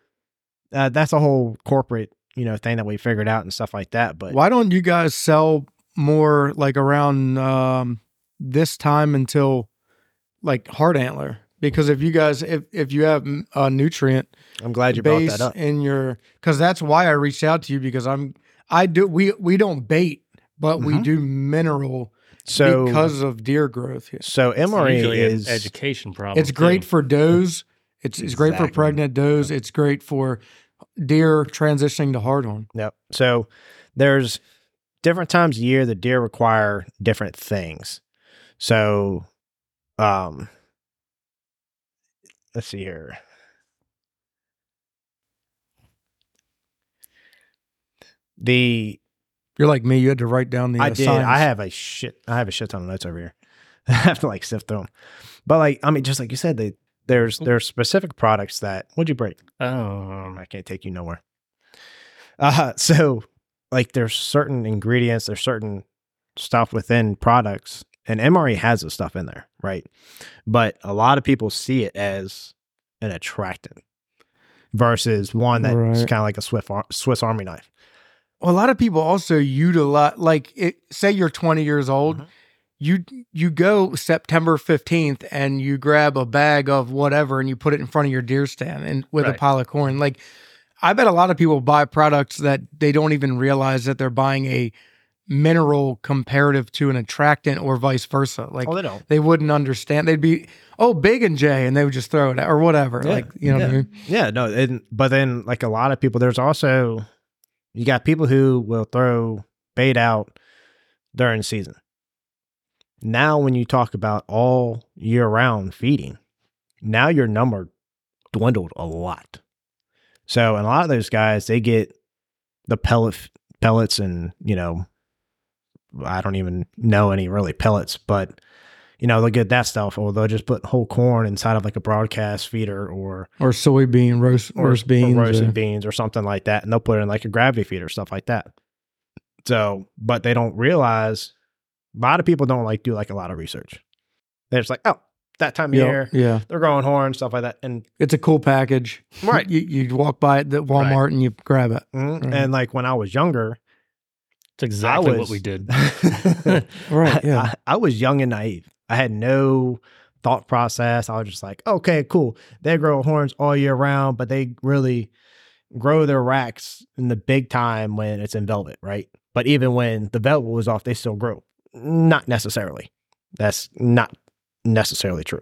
uh, that's a whole corporate, you know, thing that we figured out and stuff like that. But Why don't you guys sell more like around um, this time until like hard antler? Because if you guys, if if you have a nutrient I'm glad you brought base that up. in your, because that's why I reached out to you because I'm, I do we we don't bait, but we Mhm. do mineral So, because of deer growth. Here. so It's Emory usually an is education problem. It's great too. for does. It's it's great for pregnant does. It's great for deer transitioning to hard hardhorn. Yep. So there's different times a year the deer require different things. So um let's see here. The You're like me. You had to write down the. I uh, did. signs. I have a shit. I have a shit ton of notes over here. I have to like sift through them. But like, I mean, just like you said, they, there's there's specific products that. What'd you break? Oh, I can't take you nowhere. Uh, so like, there's certain ingredients. There's certain stuff within products, and MRE has this stuff in there, right? But a lot of people see it as an attractant versus one that's Right. kind of like a Swiss Ar- Swiss Army knife. Well, a lot of people also utilize like it, say you're 20 years old, Mhm. you you go September 15th and you grab a bag of whatever and you put it in front of your deer stand and with a pile of corn. Like I bet a lot of people buy products that they don't even realize that they're buying a mineral comparative to an attractant or vice versa. Like Oh, they don't. they wouldn't understand. They'd be, oh, big and J, and they would just throw it out or whatever. Yeah, Like, you know what I yeah. mean? Yeah, no, and but then like a lot of people, there's also you got people who will throw bait out during season. Now, when you talk about all year round feeding, now your number dwindled a lot. So, and a lot of those guys, they get the pellet pellets, and you know, I don't even know any really pellets, but you know, they'll get that stuff, or they'll just put whole corn inside of like a broadcast feeder, or Or soybean, roast, or, roast or beans. roasted or- beans or something like that, and they'll put it in like a gravity feeder, stuff like that. So, but they don't realize a lot of people don't like do like a lot of research. They're just like, oh, that time of yeah, year, yeah. they're growing horn stuff like that, and It's a cool package. Right. You, you walk by at the Walmart and you grab it. mm, Right. and like when I was younger, it's exactly was- what we did. Right. Yeah. I, I was young and naive. I had no thought process. I was just like, okay, cool. They grow horns all year round, but they really grow their racks in the big time when it's in velvet, right? But even when the velvet was off, they still grow. Not necessarily. That's not necessarily true.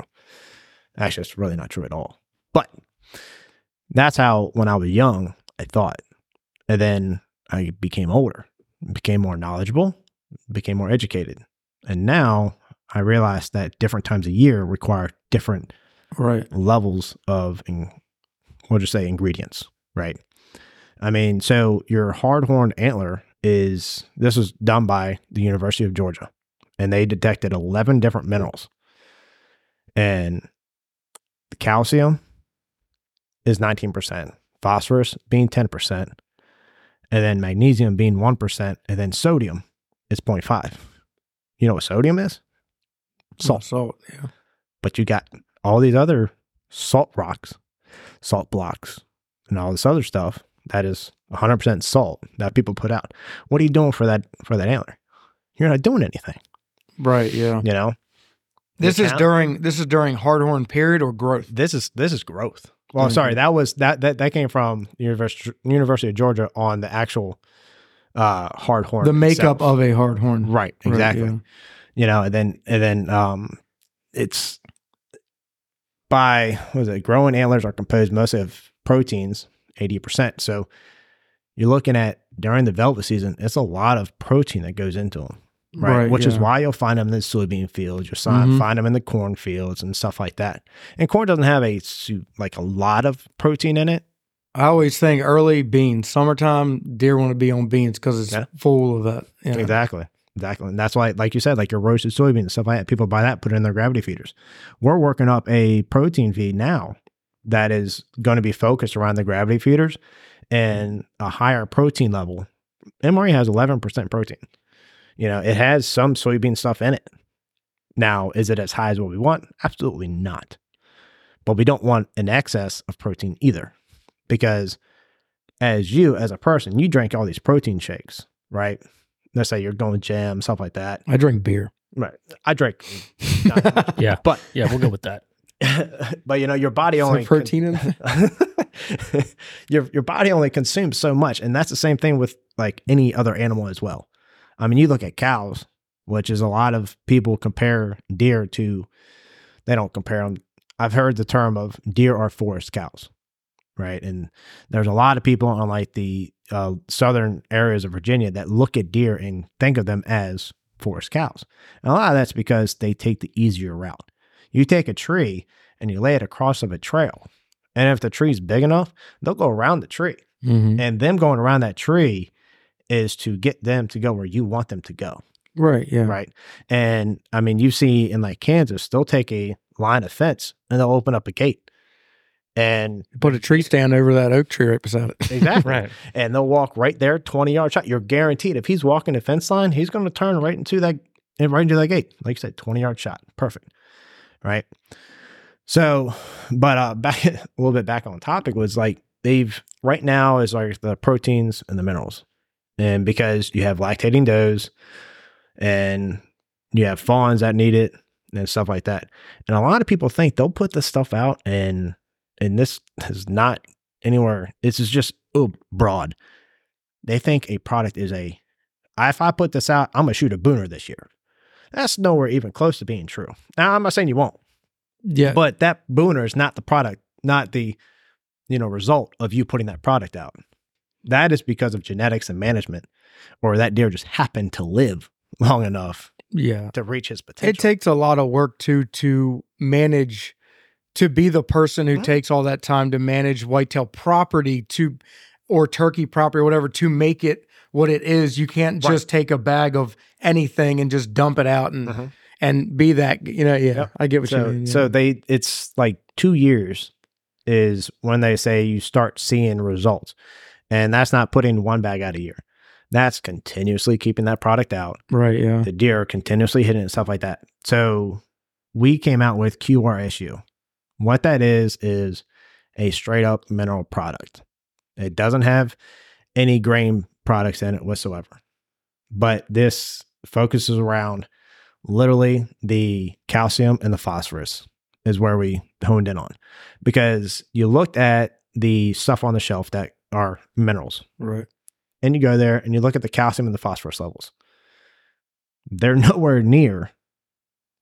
Actually, it's really not true at all. But that's how, when I was young, I thought. And then I became older, became more knowledgeable, became more educated. And now I realize that different times a year require different right. levels of, in, we'll just say ingredients, right? I mean, so your hard-horned antler is, this was done by the University of Georgia, and they detected 11 different minerals. And the calcium is 19%, phosphorus being 10%, and then magnesium being 1%, and then sodium is 0.5. You know what sodium is? Salt Salt. Yeah. but you got all these other salt rocks, salt blocks, and all this other stuff that is 100% salt that people put out. What are you doing for that for that antler? You're not doing anything, Right. Yeah. you know. This is count- during this is during hardhorn period or growth. This is this is growth. Well, Mhm. sorry, that was that that that came from University University of Georgia on the actual uh hard horn. the makeup itself. of a hard horn. Right, exactly. yeah. you know, and then and then um it's by what is it growing antlers are composed mostly of proteins, 80%. So you're looking at during the velvet season, it's a lot of protein that goes into them. Right. Right, Which is why you'll find them in the soybean fields. You'll Mhm. find them in the corn fields and stuff like that. And corn doesn't have a like a lot of protein in it. I always think early beans, summertime, deer want to be on beans because it's Yeah. full of that. you know. Exactly. Exactly. And that's why, like you said, like your roasted soybeans and stuff like that, people buy that, put it in their gravity feeders. We're working up a protein feed now that is going to be focused around the gravity feeders and a higher protein level. MRE has 11% protein. You know, it has some soybean stuff in it. Now, is it as high as what we want? Absolutely not. But we don't want an excess of protein either. Because as you, as a person, you drink all these protein shakes, right? Let's say you're going to gym, stuff like that. I drink beer. Right. I drink. not. Yeah. But Yeah, we'll go with that. but you know, your body Is only protein in your your body only consumes so much, and that's the same thing with like any other animal as well. I mean, you look at cows, which is a lot of people compare deer to. They don't compare them. I've heard the term of deer are forest cows, right? And there's a lot of people on like the uh, southern areas of Virginia that look at deer and think of them as forest cows. And a lot of that's because they take the easier route. You take a tree and you lay it across of a trail, and if the tree's big enough, they'll go around the tree. Mm-hmm. And them going around that tree is to get them to go where you want them to go Right. Yeah. right? And I mean, you see in like Kansas, they'll take a line of fence and they'll open up a gate, and Put a tree stand over that oak tree right beside it. exactly, Right. and they'll walk right there, twenty yard shot. You're guaranteed if he's walking the fence line, he's going to turn right into that, and right into that gate. Like you said, twenty yard shot, perfect, right? So, but uh, back a little bit back on topic was like they've right now is like the proteins and the minerals, and because you have lactating does, and you have fawns that need it and stuff like that, and a lot of people think they'll put this stuff out, and and this is not anywhere. This is just oh broad. They think a product is a. If I put this out, I'm gonna shoot a booner this year. That's nowhere even close to being true. Now I'm not saying you won't Yeah. but that booner is not the product, not the you know result of you putting that product out. That is because of genetics and management, or that deer just happened to live long enough yeah. to reach his potential. It takes a lot of work to to manage to be the person who Mhm. takes all that time to manage whitetail property to or turkey property or whatever to make it what it is. You can't Right. just take a bag of anything and just dump it out and Mhm. and be that you know, yeah. Yep. I get what so, you mean. yeah. so they it's like two years is when they say you start seeing results, and that's not putting one bag out a year. That's continuously keeping that product out. right, yeah. the deer are continuously hitting it and stuff like that. So we came out with QRSU. What that is is a straight up mineral product. It doesn't have any grain products in it whatsoever. But this focuses around literally the calcium and the phosphorus is where we honed in on. Because you looked at the stuff on the shelf that are minerals Right. and you go there and you look at the calcium and the phosphorus levels. They're nowhere near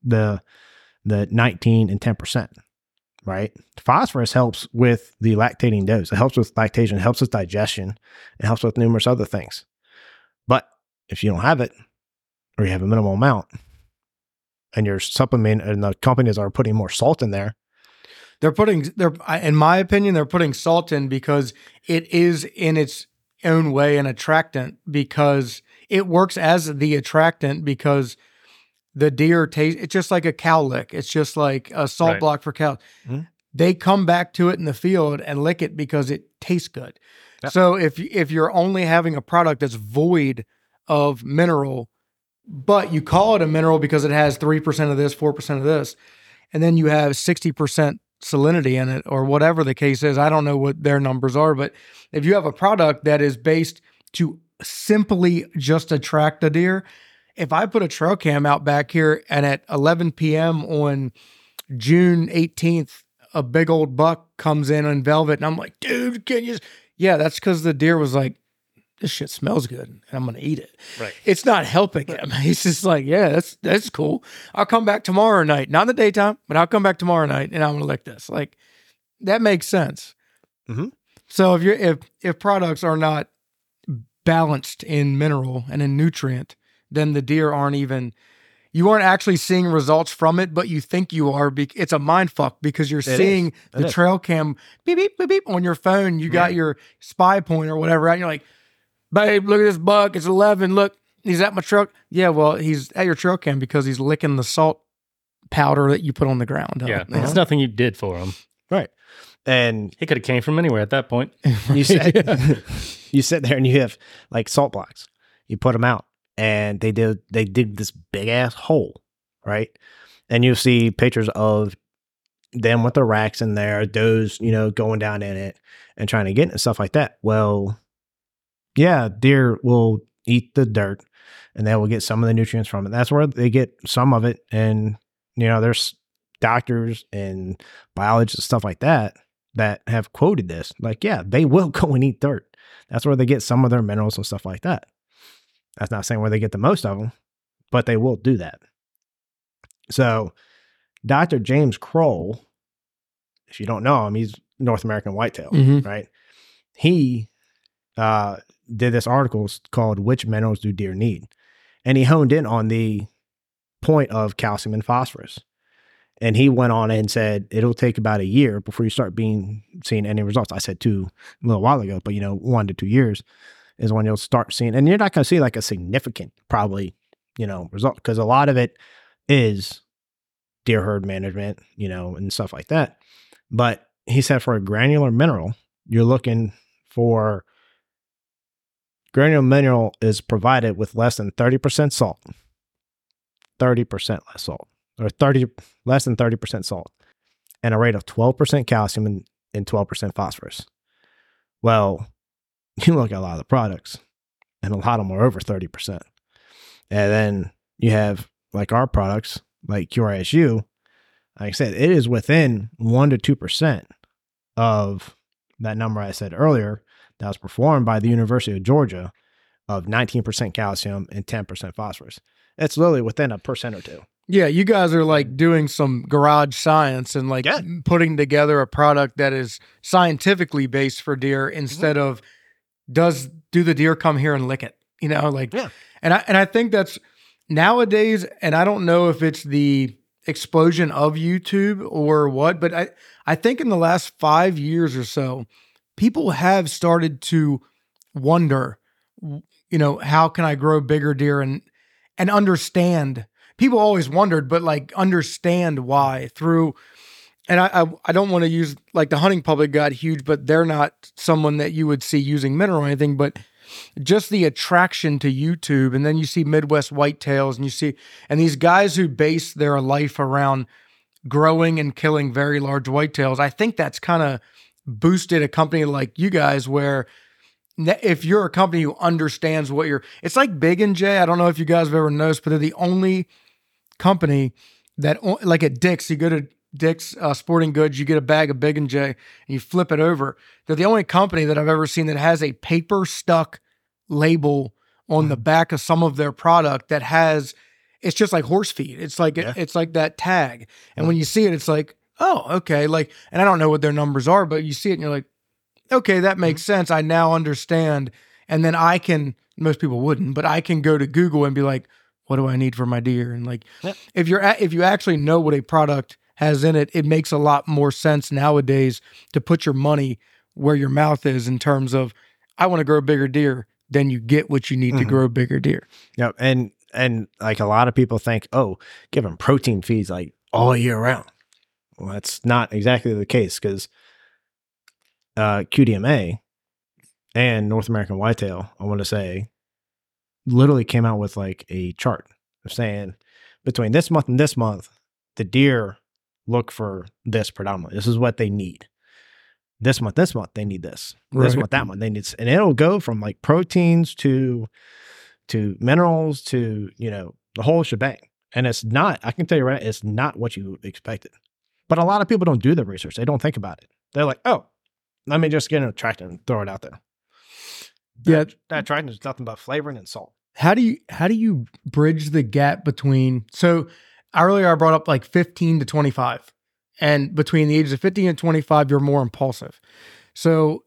the the 19 and 10%, right? Phosphorus helps with the lactating dose. It helps with lactation, it helps with digestion, it helps with numerous other things. But if you don't have it or you have a minimal amount and your supplement and the companies are putting more salt in there, They're putting they're in my opinion they're putting salt in because it is in its own way an attractant because it works as the attractant because the deer taste it's just like a cow lick. It's just like a salt Right. block for cows. Mhm. They come back to it in the field and lick it because it tastes good. Yep. So if if you're only having a product that's void of mineral, but you call it a mineral because it has 3% of this, 4% of this, and then you have 60% salinity in it or whatever the case is. I don't know what their numbers are, but if you have a product that is based to simply just attract a deer, if I put a trail cam out back here and at 11 p.m. on June 18th, a big old buck comes in on velvet, and I'm like, dude, can you? Yeah, that's because the deer was like, this shit smells good, and I'm gonna eat it. Right. It's not helping him. He's just like, yeah, that's that's cool. I'll come back tomorrow night, not in the daytime, but I'll come back tomorrow night, and I'm gonna lick this. Like, that makes sense. Mhm. So if you're if if products are not balanced in mineral and in nutrient, then the deer aren't even you aren't actually seeing results from it, but you think you are. Be- it's a mind fuck because you're is. seeing It the is. trail cam beep beep beep beep on your phone. You got your SpyPoint or whatever, and you're like, babe, look at this buck. It's eleven. Look, he's at my truck. Yeah, well, he's at your trail cam because he's licking the salt powder that you put on the ground. Yeah. It's nothing you did for him. right? And He could have came from anywhere at that point. you sit you sit there and you have like salt blocks. You put them out, and they did they dig this big ass hole, right? And you see pictures of them with the racks in there, those you know going down in it and trying to get it and stuff like that. Well, yeah, deer will eat the dirt, and they will get some of the nutrients from it. That's where they get some of it, and you know there's doctors and biologists and stuff like that that have quoted this. Like, yeah, they will go and eat dirt. That's where they get some of their minerals and stuff like that. That's not saying where they get the most of them, but they will do that. So, Dr. James Kroll if you don't know him, he's North American whitetail, Mhm. right? He uh, did this article called "Which Minerals Do Deer Need," and he honed in on the point of calcium and phosphorus. And he went on and said it'll take about a year before you start being seeing any results. I said two a little while ago, but you know, one to two years is when you'll start seeing, and you're not going to see like a significant, probably, you know, result because a lot of it is deer herd management, you know, and stuff like that. But he said for a granular mineral, you're looking for granular mineral is provided with less than 30% salt, 30% less salt, or 30 less than 30% salt, and a rate of 12% calcium and, and 12% phosphorus. Well, you look at a lot of the products, and a lot of them are over 30%. And then you have like our products, like QRSU, like I said, it is within one to two percent of that number I said earlier that was performed by the University of Georgia of 19% calcium and 10% phosphorus. It's literally within a percent or two. Yeah, you guys are like doing some garage science and like Yeah. putting together a product that is scientifically based for deer mm-hmm. instead of does do the deer come here and lick it? You know, like Yeah. and I and I think that's nowadays and I don't know if it's the explosion of YouTube or what, but I I think in the last 5 years or so people have started to wonder you know, how can I grow bigger deer and and understand people always wondered, but like understand why through. And I, I, I don't want to use like the hunting public got huge, but they're not someone that you would see using mineral or anything. But just the attraction to YouTube, and then you see Midwest whitetails, and you see and these guys who base their life around growing and killing very large whitetails. I think that's kind of boosted a company like you guys where if you're a company who understands what you're it's like big and j i don't know if you guys have ever noticed but they're the only company that like at dick's you go to dick's uh, sporting goods you get a bag of big and j and you flip it over. They're the only company that i've ever seen that has a paper stuck label on the back of some of their product that has it's just like horse feed. It's like Yeah. it's like that tag. And when you see it it's like oh okay like and i don't know what their numbers are but you see it and you're like okay, that makes sense. I now understand. And then I can, most people wouldn't, but I can go to Google and be like, what do I need for my deer? And like, Yep. if you're, a- if you actually know what a product has in it, it makes a lot more sense nowadays to put your money where your mouth is in terms of, I want to grow bigger deer. Then you get what you need to Mhm. grow bigger deer. Yep. And and like a lot of people think, oh, give them protein feeds like all year round. Well, that's not exactly the case because uh, QDMA and North American Whitetail, I want to say, literally came out with like a chart of saying between this month and this month, the deer look for this predominantly. This is what they need. This month, this month, they need this. This month, that month, they need, this. and it'll go from like proteins to to minerals to you know the whole shebang. And it's not. I can tell you right, it's not what you expected. But a lot of people don't do the research. They don't think about it. They're like, oh, let me just get an attractant and throw it out there. Yeah. That, that attractant is nothing but flavoring and salt. how do you how do you bridge the gap between so earlier i brought up like 15 to 25 and between the ages of 15 and 25 you're more impulsive so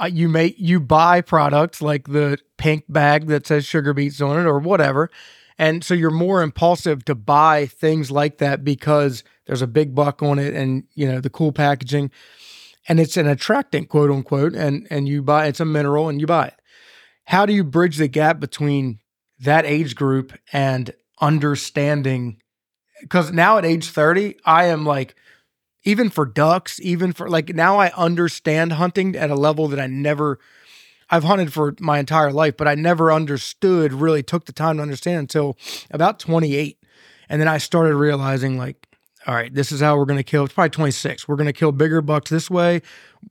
uh, you may you buy products like the pink bag that says sugar beets on it or whatever and so you're more impulsive to buy things like that because there's a big buck on it and you know the cool packaging. And it's an attractant quote unquote and and you buy it's a mineral and you buy it. How do you bridge the gap between that age group and understanding? Because now at age 30 i am like even for ducks even for like now i understand hunting at a level that i never i've hunted for my entire life but i never understood really took the time to understand until about 28 and then i started realizing like all right this is how we're going to kill it's probably 26 we're going to kill bigger bucks this way.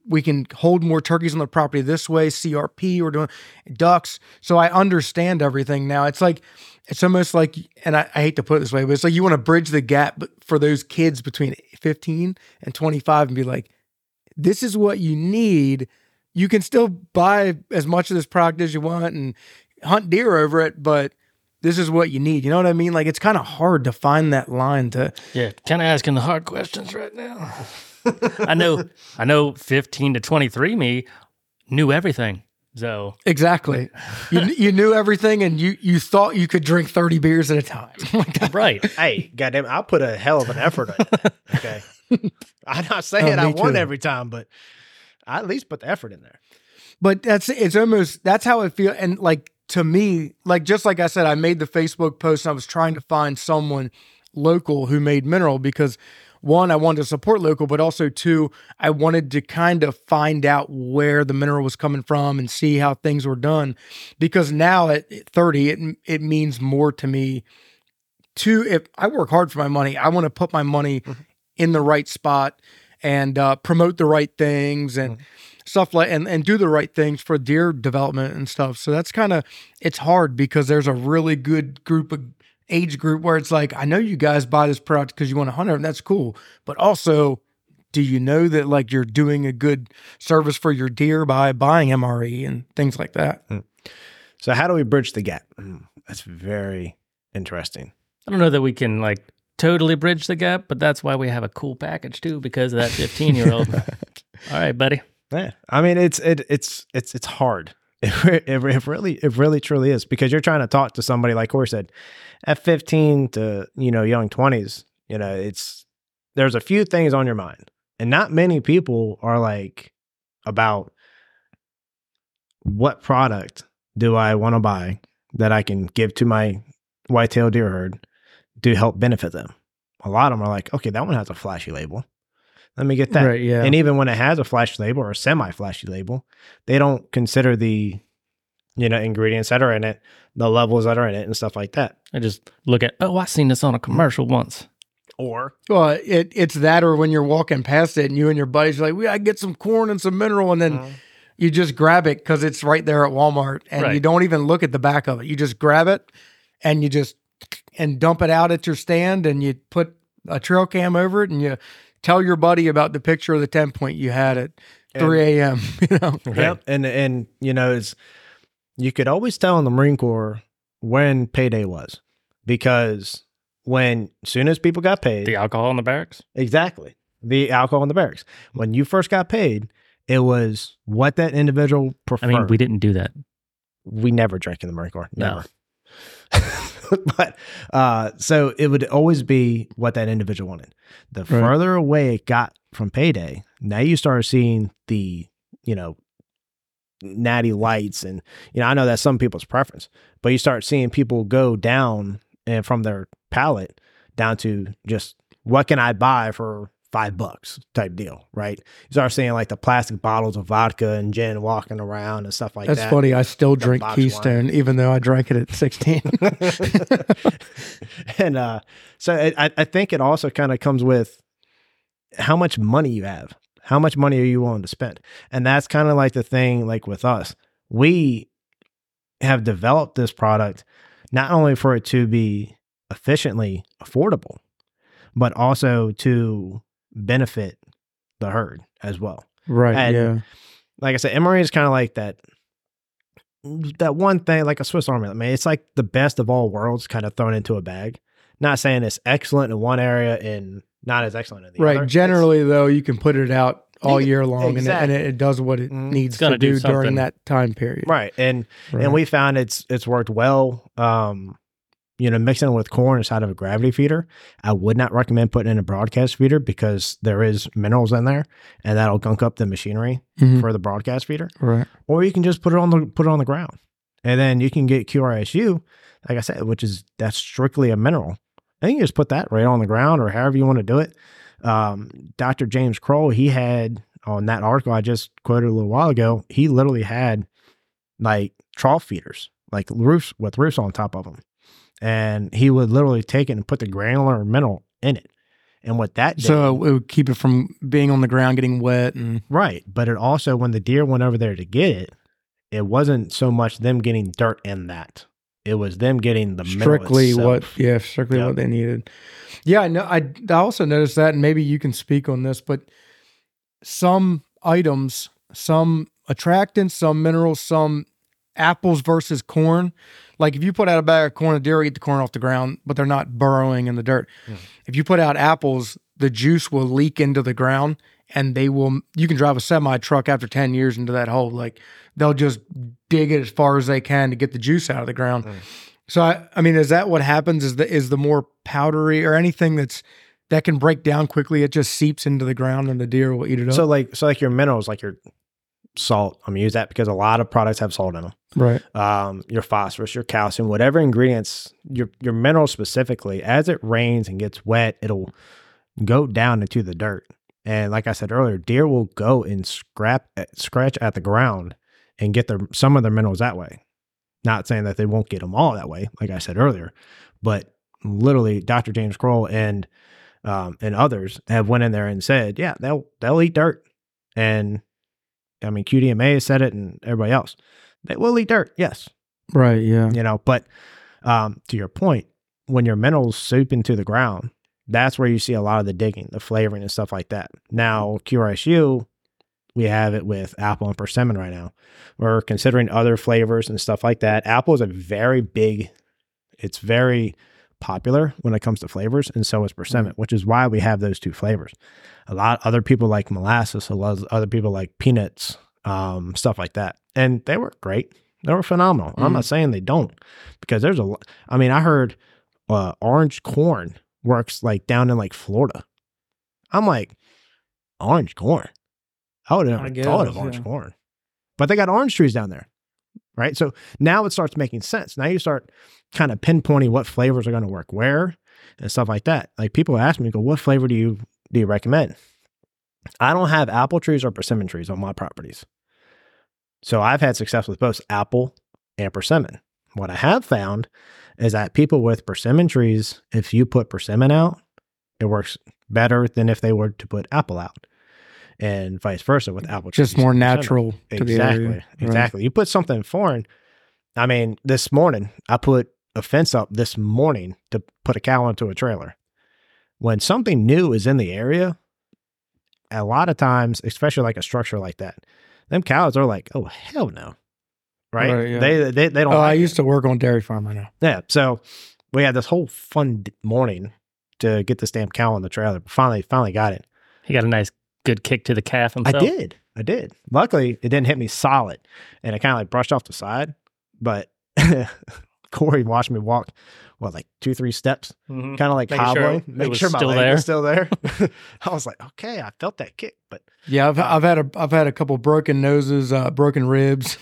We can hold more turkeys on the property this way crp we're doing ducks. So i understand everything now. It's like it's almost like and I, I hate to put it this way but it's like you want to bridge the gap for those kids between 15 and 25 and be like this is what you need you can still buy as much of this product as you want and hunt deer over it but this is what you need you know what i mean like it's kind of hard to find that line to Yeah, kind of asking the hard questions right now. I know, I know. Fifteen to twenty three, me knew everything. So Exactly. You you knew everything, and you you thought you could drink thirty beers at a time. Right, hey, goddamn, I'll put a hell of an effort in. Okay. I'm not saying Oh, I me won too. every time, but I at least put the effort in there. but that's it's almost that's how it feels. And like to me, like just like I said, I made the Facebook post and I was trying to find someone local who made mineral because one, I wanted to support local, but also two, I wanted to kind of find out where the mineral was coming from and see how things were done. Because now at 30, it it means more to me. To if I work hard for my money, I want to put my money mm-hmm. in the right spot and uh, promote the right things and stuff like and, and do the right things for deer development and stuff. So that's kind of it's hard because there's a really good group of age group where it's like I know you guys buy this product because you want to hunt it and that's cool, but also do you know that like you're doing a good service for your deer by buying MRE and things like that? So how do we bridge the gap? Hmm, That's very interesting. I don't know that we can like totally bridge the gap, but that's why we have a cool package too, because of that fifteen year old. All right, buddy. Yeah, I mean it's it it's it's it's hard. It, it, it really it really truly is because you're trying to talk to somebody like Cory said, at 15 to you know young 20s. You know, it's there's a few things on your mind, and not many people are like about what product do I want to buy that I can give to my whitetail deer herd to help benefit them. A lot of them are like, okay, that one has a flashy label. Let me get that. Right, yeah. And even when it has a flash label or a semi flashy label, they don't consider the you know ingredients that are in it, the levels that are in it, and stuff like that. I just look at, oh, I seen this on a commercial once. Or Well, it it's that or when you're walking past it and you and your buddies are like, we gotta get some corn and some mineral, and then uh-huh. you just grab it because it's right there at Walmart, and you don't even look at the back of it. You just grab it and you just and dump it out at your stand, and you put a trail cam over it, and you tell your buddy about the picture of the ten point you had at three a.m. You know, Yep. And and you know, it's you could always tell in the Marine Corps when payday was because when soon as people got paid, The alcohol in the barracks. exactly the alcohol in the barracks. When you first got paid, it was what that individual preferred. I mean, we didn't do that. we never drank in the Marine Corps. No. But uh, so it would always be what that individual wanted. The further away it got from payday, now you start seeing the, you know, natty lights and you know, I know that's some people's preference, but you start seeing people go down and from their palate down to just what can I buy for five bucks type deal, right? You start seeing like the plastic bottles of vodka and gin walking around and stuff like that's that. That's funny. I still drink box wine. Keystone, even though I drank it at sixteen. and uh, so it, I, I think it also kind of comes with how much money you have. How much money are you willing to spend? And that's kind of like the thing, like with us, we have developed this product not only for it to be efficiently affordable, but also to benefit the herd as well right. And- yeah. like I said, MRE is kind of like that that one thing, like a Swiss Army. I mean, it's like the best of all worlds kind of thrown into a bag. Not saying it's excellent in one area and not as excellent in the Right. other. Right. Generally, though, you can put it out all year long, exactly. and, it, and it does what it Mhm. needs gonna do do, during that time period. right, and Right. and we found it's it's worked well. Um, you know, mixing it with corn inside of a gravity feeder. I would not recommend putting in a broadcast feeder because there is minerals in there, and that'll gunk up the machinery Mhm. for the broadcast feeder. right. or you can just put it on the put it on the ground, and then you can get QRSU, like I said, which is that's strictly a mineral. I think you just put that right on the ground, or however you want to do it. Um, Dr. James Kroll, he had on that article I just quoted a little while ago, he literally had like trough feeders, like roofs with roofs on top of them, and he would literally take it and put the granular mineral in it. And what that did, So it would keep it from being on the ground, getting wet, and Right. But it also, when the deer went over there to get it, it wasn't so much them getting dirt in that. It was them getting the mineral strictly what, yeah, strictly Yep. what they needed. Yeah, I know. I, I also noticed that, and maybe you can speak on this, but some items, some attractants, some minerals, some apples versus corn. Like if you put out a bag of corn, the deer will eat the corn off the ground, but they're not burrowing in the dirt. Mhm. If you put out apples, the juice will leak into the ground and they will. You can drive a semi truck after ten years into that hole. Like they'll just dig it as far as they can to get the juice out of the ground. Mm. So I, I mean, is that what happens? Is the is the more powdery or anything that's that can break down quickly? It just seeps into the ground and the deer will eat it up. So like so like your minerals, like your salt. I'm gonna use that because a lot of products have salt in them. right. Um, your phosphorus, your calcium, whatever ingredients, your your minerals specifically, as it rains and gets wet, it'll go down into the dirt. And like I said earlier, deer will go and scrap scratch at the ground and get their some of their minerals that way. Not saying that they won't get them all that way, like I said earlier, but literally, Dr. James Kroll and um, and others have went in there and said, yeah, they'll they'll eat dirt. And I mean, QDMA has said it, and everybody else, they will eat dirt. Yes, Right. Yeah. you know. But um, to your point, when your minerals seep into the ground, that's where you see a lot of the digging, the flavoring, and stuff like that. Now, QRSU, we have it with apple and persimmon right now. We're considering other flavors and stuff like that. Apple is a very big, it's very popular when it comes to flavors, and so is persimmon, which is why we have those two flavors. A lot other people like molasses, a lot of other people like peanuts, um, stuff like that, and they were great. They were phenomenal. I'm not saying they don't, because there's a. I mean, I heard uh, orange corn works like down in like Florida. I'm like, orange corn. I would have never guess, thought of orange yeah. corn, but they got orange trees down there, right? So now it starts making sense. Now you start kind of pinpointing what flavors are going to work where and stuff like that. Like people ask me, go, what flavor do you do you recommend? I don't have apple trees or persimmon trees on my properties. So I've had success with both apple and persimmon. What I have found is that people with persimmon trees, if you put persimmon out, it works better than if they were to put apple out. And vice versa with apple trees. Just more natural Exactly. area. Right. Exactly. You put something foreign. I mean, this morning I put a fence up this morning to put a cow into a trailer. When something new is in the area, a lot of times, especially like a structure like that, them cows are like, "Oh hell no!" Right? Right, yeah. They they they don't. Oh, I like it. used to work on dairy farm. I know. Yeah. So we had this whole fun morning to get this damn cow on the trailer. But finally, finally got it. He got a nice good kick to the calf himself. I did. I did. Luckily, it didn't hit me solid, and it kind of like brushed off the side. But Cory watched me walk, what, like two, three steps, Mhm. kind of like Making sure hobbling, it make sure my still leg there. was still there. I was like, okay, I felt that kick, but Yeah, I've, I've had a I've had a couple broken noses, uh, broken ribs.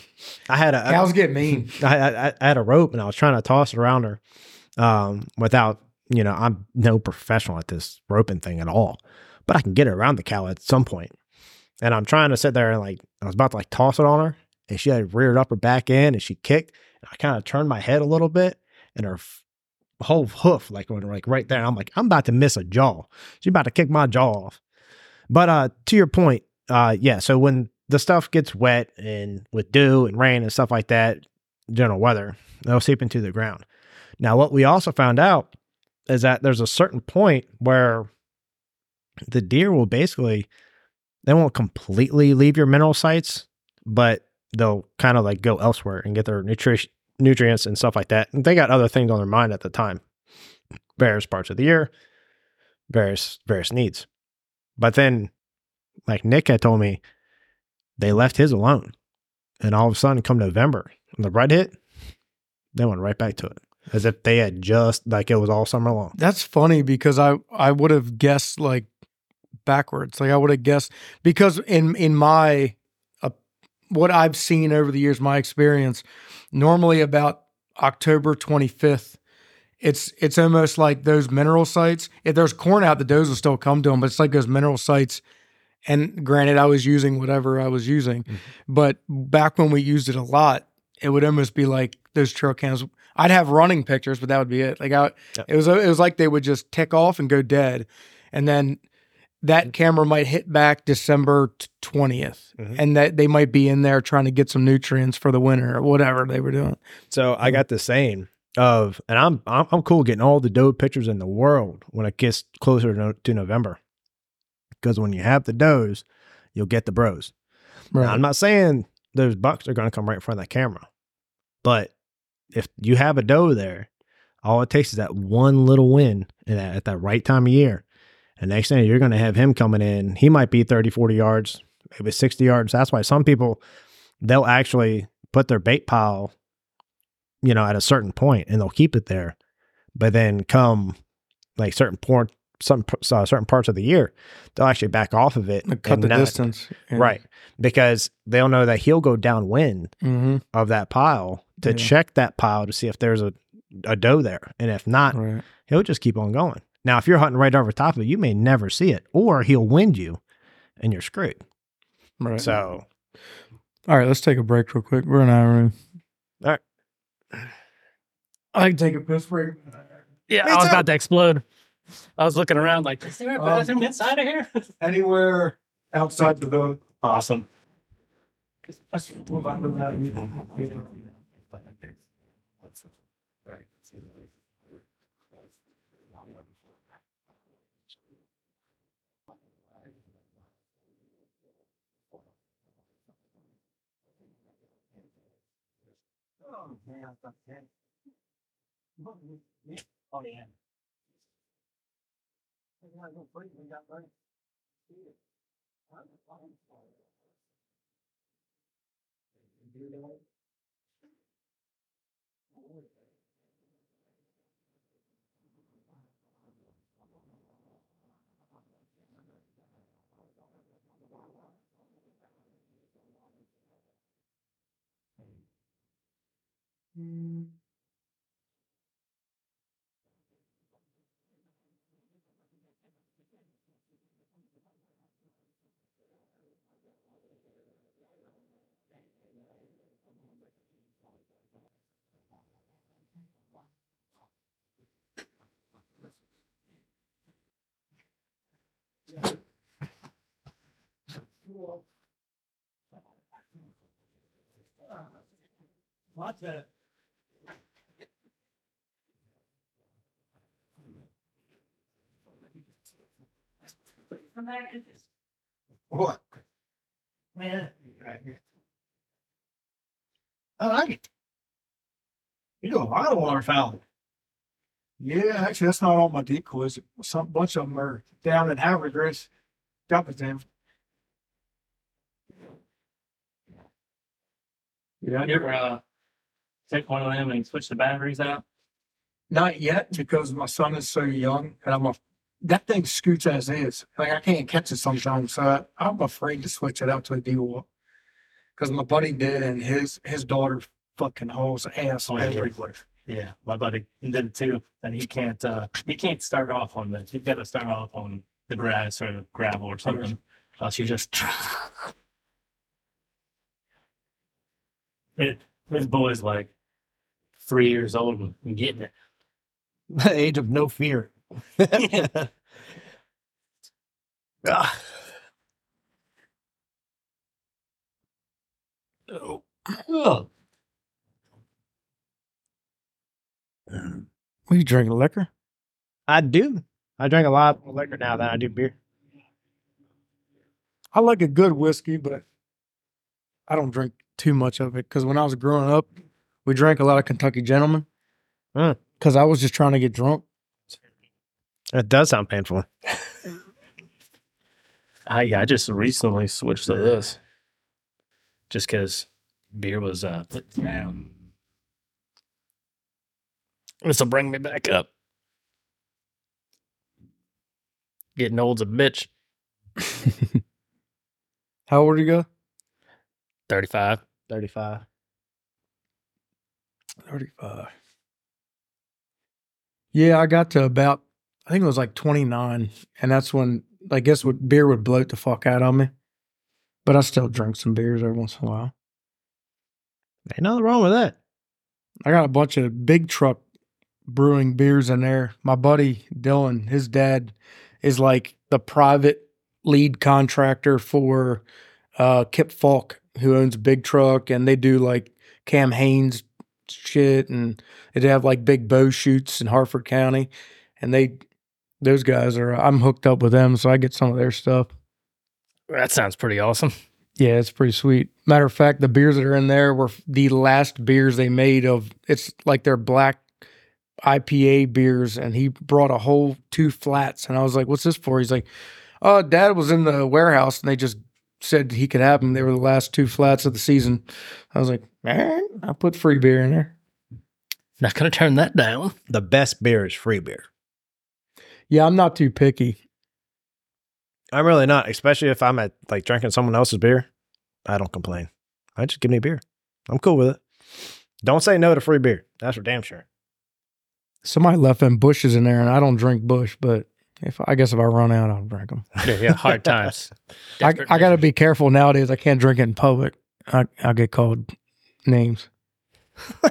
I had a Cows get mean. I, I, I had a rope and I was trying to toss it around her, um, without you know I'm no professional at this roping thing at all, but I can get it around the cow at some point. And I'm trying to sit there and like I was about to like toss it on her, and she had reared up her back end and she kicked. And I kind of turned my head a little bit, and her f- whole hoof like like right there. I'm like I'm about to miss a jaw. She's about to kick my jaw off. But uh, to your point, uh, yeah. So when the stuff gets wet and with dew and rain and stuff like that, general weather, they'll seep into the ground. Now, what we also found out is that there's a certain point where the deer will basically they won't completely leave your mineral sites, but they'll kind of like go elsewhere and get their nutrition nutrients and stuff like that. And they got other things on their mind at the time, various parts of the year, various various needs. But then, like Nick had told me, they left his alone, and all of a sudden, come November, the rut hit, they went right back to it as if they had just like it was all summer long. That's funny because I I would have guessed like backwards. Like I would have guessed because in in my uh, what I've seen over the years, my experience, normally about October 25th, it's it's almost like those mineral sites. If there's corn out, the does will still come to them, but it's like those mineral sites. And granted, I was using whatever I was using, Mhm. but back when we used it a lot, it would almost be like those trail cams. I'd have running pictures, but that would be it. Like I, Yep. it was it was like they would just tick off and go dead, and then that camera might hit back December twentieth, Mhm. and that they might be in there trying to get some nutrients for the winter or whatever they were doing. So I got the same of, and I'm I'm, I'm cool getting all the doe pictures in the world when it gets closer to, no, to November, because when you have the does, you'll get the bros. Now, I'm not saying those bucks are going to come right in front of that camera, but if you have a doe there, all it takes is that one little win at that right time of year, And next thing you're going to have him coming in. He might be 30, 40 yards, maybe 60 yards. That's why some people, they'll actually put their bait pile, you know, at a certain point and they'll keep it there. But then come like certain point, some uh, certain parts of the year, they'll actually back off of it. Like cut and the not- distance. Right. Because they'll know that he'll go downwind Mm-hmm. of that pile to Yeah. check that pile to see if there's a, a doe there. And if not, Right. he'll just keep on going. Now, if you're hunting right over top of it, you may never see it, or he'll wind you and you're screwed. Right. So, all right, let's take a break real quick. We're in our room. All right. I can take a piss break. Yeah, Me I was too. about to explode. I was looking around like, is there a Um, bathroom inside of here? Anywhere outside the door. awesome. Oh, yeah. Mm. Watch that. What? Man. I like it. You do a lot of waterfowl. Yeah, actually, that's not all my decoys. Some bunch of them are down in Havergrace. Dump it them. Yeah, You ever uh, take one of them and switch the batteries out? Not yet because my son is so young and I'm a that thing scoots as is. Like I can't catch it sometimes, so I, I'm afraid to switch it out to a deal. Because my buddy did, and his his daughter fucking hauls ass Oh, yeah. everywhere. Yeah, my buddy did it too, and he can't. uh He can't start off on the. He's got to start off on the grass or the gravel or something. Else you just. It, his boy's like three years old and getting it. the age of no fear. Ah. Oh. Oh. What you drinking liquor? I do. I drink a lot more liquor now than I do beer. I like a good whiskey, but I don't drink too much of it. Because when I was growing up, we drank a lot of Kentucky Gentlemen. Because I was just trying to get drunk. It does sound painful. I yeah, I just recently switched to this, just because beer was uh put down. This will bring me back up. Getting old's a bitch. How old are you go? Thirty-five. 35. 35. Yeah, I got to about, I think it was like 29. And that's when I guess what beer would bloat the fuck out of me. But I still drink some beers every once in a while. Ain't nothing wrong with that. I got a bunch of big truck brewing beers in there. My buddy Dylan, his dad is like the private lead contractor for uh, Kip Falk, who owns Big Truck, and they do like Cam Hanes shit, and they have like big bow shoots in Harford County, and they those guys are I'm hooked up with them, so I get some of their stuff. That sounds pretty awesome. Yeah, it's pretty sweet. Matter of fact, the beers that are in there were the last beers they made of. It's like their black IPA beers, and he brought a whole two flats, and I was like, "What's this for?" He's like, "Oh, Dad was in the warehouse, and they just said he could have them. They were the last two flats of the season." I was like, "Man, I put free beer in there." Not gonna turn that down. The best beer is free beer. Yeah, I'm not too picky. I'm really not, especially if I'm at like drinking someone else's beer. I don't complain. I just give me a beer. I'm cool with it. Don't say no to free beer. That's for damn sure. Somebody left them bushes in there, and I don't drink Bush, but if I guess if I run out, I'll drink them. Yeah, yeah, hard times. I, I got to be careful nowadays. I can't drink it in public. I, I'll get called names.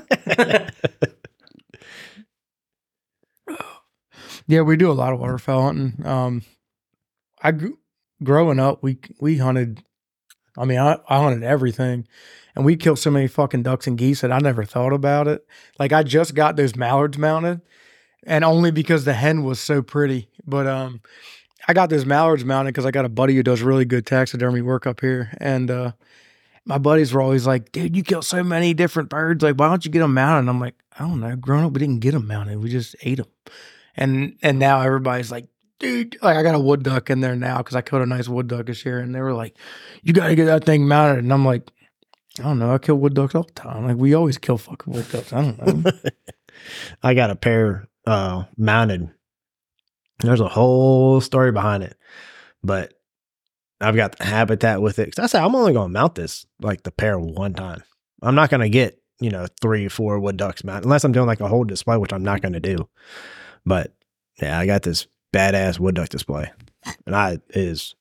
Yeah, we do a lot of waterfowl hunting. Um, I grew, growing up, we we hunted. I mean, I, I hunted everything, and we killed so many fucking ducks and geese that I never thought about it. Like I just got those mallards mounted, and only because the hen was so pretty. But um, I got those mallards mounted because I got a buddy who does really good taxidermy work up here, and uh, my buddies were always like, "Dude, you kill so many different birds. Like, why don't you get them mounted?" And I'm like, "I don't know. Growing up, we didn't get them mounted. We just ate them." And and now everybody's like, "Dude, like I got a wood duck in there now because I killed a nice wood duck this year." And they were like, "You got to get that thing mounted." And I'm like, "I don't know. I kill wood ducks all the time. Like we always kill fucking wood ducks. I don't know." I got a pair uh mounted. There's a whole story behind it. But I've got the habitat with it. Cause I said I'm only gonna mount this like the pair one time. I'm not gonna get, you know, three, four wood ducks mounted unless I'm doing like a whole display, which I'm not gonna do. But yeah, I got this badass wood duck display. And I is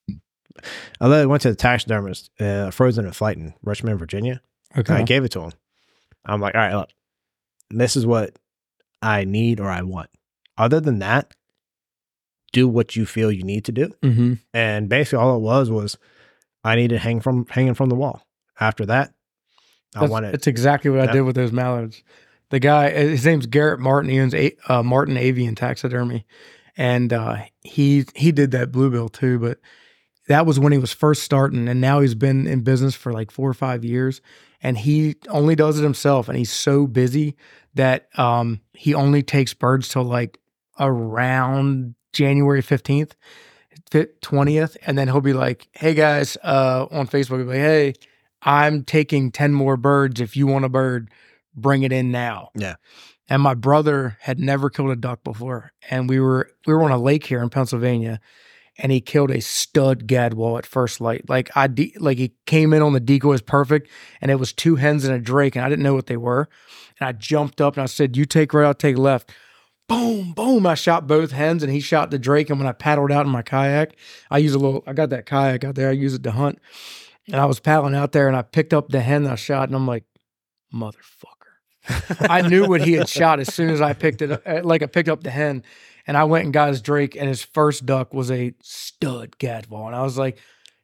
I literally went to the taxidermist, uh, frozen and flight in Richmond, Virginia. And I gave it to him. I'm like, all right, look, this is what I need or I want. Other than that, do what you feel you need to do. Mm-hmm. And basically, all it was was I needed hang from hanging from the wall. After that, I That's, wanted. that's exactly what I did with those mallards. The guy, uh, his name's Garrett Martin. He owns a, uh, Martin Avian Taxidermy, and uh, he he did that bluebill too. But that was when he was first starting, and now he's been in business for like four or five years, and he only does it himself. And he's so busy that um, he only takes birds till like around January fifteenth. 20th and then he'll be like hey guys uh on facebook he'll be like hey i'm taking 10 more birds if you want a bird bring it in now Yeah. and my brother had never killed a duck before and we were we were on a lake here in pennsylvania and he killed a stud gadwall at first light like i de- like he came in on the decoys perfect and it was two hens and a drake and i didn't know what they were and i jumped up and i said you take right i'll take left boom, boom. I shot both hens and he shot the drake. And when I paddled out in my kayak, I use a little, I got that kayak out there. I use it to hunt. And I was paddling out there and I picked up the hen that I shot and I'm like, motherfucker. I knew what he had shot as soon as I picked it up. uh, Like I picked up the hen and I went and got his drake and his first duck was a stud gadwall. And I was like,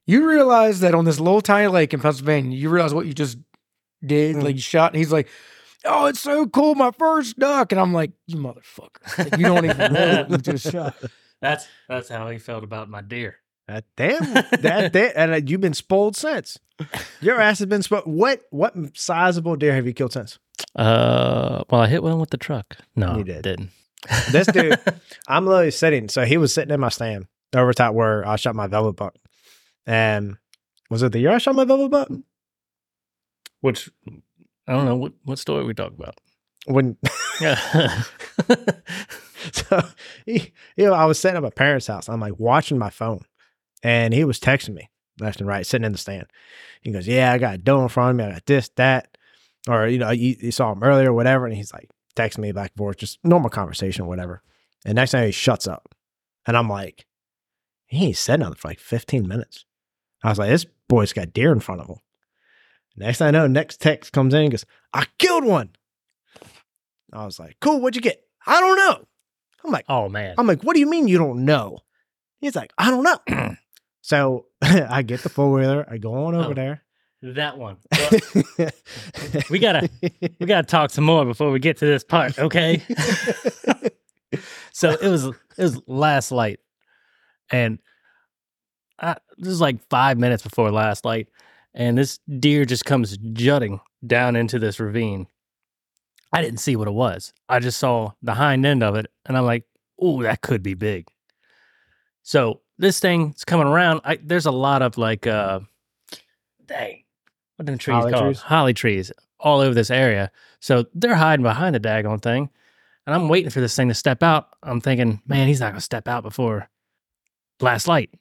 you realize that on this little tiny lake in Pennsylvania, you realize what you just did? Like you shot. And he's like, oh, it's so cool, my first duck. And I'm like, you motherfucker. Like, you don't even know what you just shot. That's that's how he felt about my deer. That damn that, that and uh, you've been spoiled since. Your ass has been spoiled. What what sizable deer have you killed since? Uh, well, I hit one with the truck. No, You did. Didn't. This dude, I'm literally sitting. So he was sitting in my stand over top where I shot my velvet buck. And was it the year I shot my velvet buck? Which I don't know what what story we talk about. When Yeah. so he, you know, I was sitting at my parents' house. I'm like watching my phone, and he was texting me left and right, sitting in the stand. He goes, "Yeah, I got a doe in front of me. I got this, that, or you know, you, you saw him earlier, or whatever." And he's like texting me back and forth, just normal conversation, whatever. And next thing he shuts up, and I'm like, he ain't said nothing for like 15 minutes. I was like, this boy's got deer in front of him. Next thing I know, next text comes in and goes, I killed one. I was like, cool, what'd you get? I don't know. I'm like, oh man. I'm like, what do you mean you don't know? He's like, I don't know. so I get the four wheeler, I go on over Oh. there. That one. Well, we gotta we gotta talk some more before we get to this part, okay? so it was it was last light, and I, this is like five minutes before last light, and this deer just comes jutting down into this ravine. I didn't see what it was. I just saw the hind end of it, and I'm like, "Oh, that could be big." So this thing's coming around. I, there's a lot of like, uh, dang, what are the trees Holly called? trees? Holly trees all over this area. So they're hiding behind the daggone thing, and I'm waiting for this thing to step out. I'm thinking, man, he's not gonna step out before last light,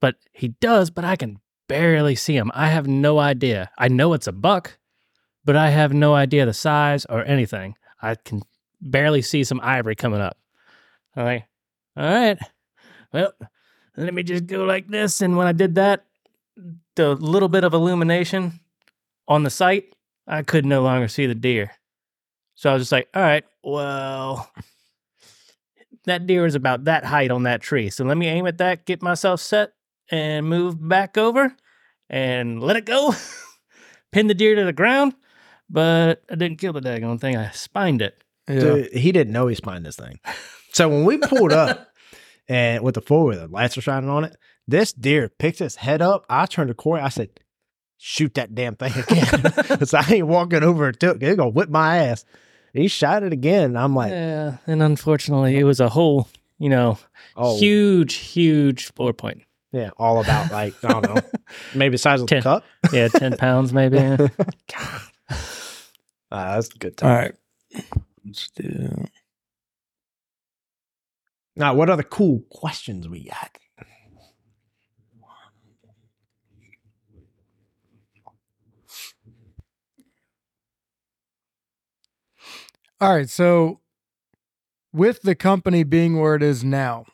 but he does. But I can barely see him. I have no idea. I know it's a buck, but I have no idea the size or anything. I can barely see some ivory coming up. I'm like, all right, well, let me just go like this. And when I did that, the little bit of illumination on the sight, I could no longer see the deer. So I was just like, all right, well, that deer is about that height on that tree. So let me aim at that, get myself set, and move back over and let it go. Pin the deer to the ground, but I didn't kill the daggone thing. I spined it. Yeah. Dude, he didn't know he spined this thing. So when we pulled up and with the four wheeler, lights were shining on it, this deer picks his head up. I turned to Cory. I said, shoot that damn thing again. Because I ain't walking over it. It's going to whip my ass. He shot it again. I'm like, Yeah, and unfortunately, it was a whole, you know, oh, huge, huge four point. yeah, all about like, I don't know, maybe the size of the Ten. cup. Yeah, 10 pounds maybe. Ah, that's a good time. right. Let's do that. Now, what are the cool questions we got? All right. So, with the company being where it is now,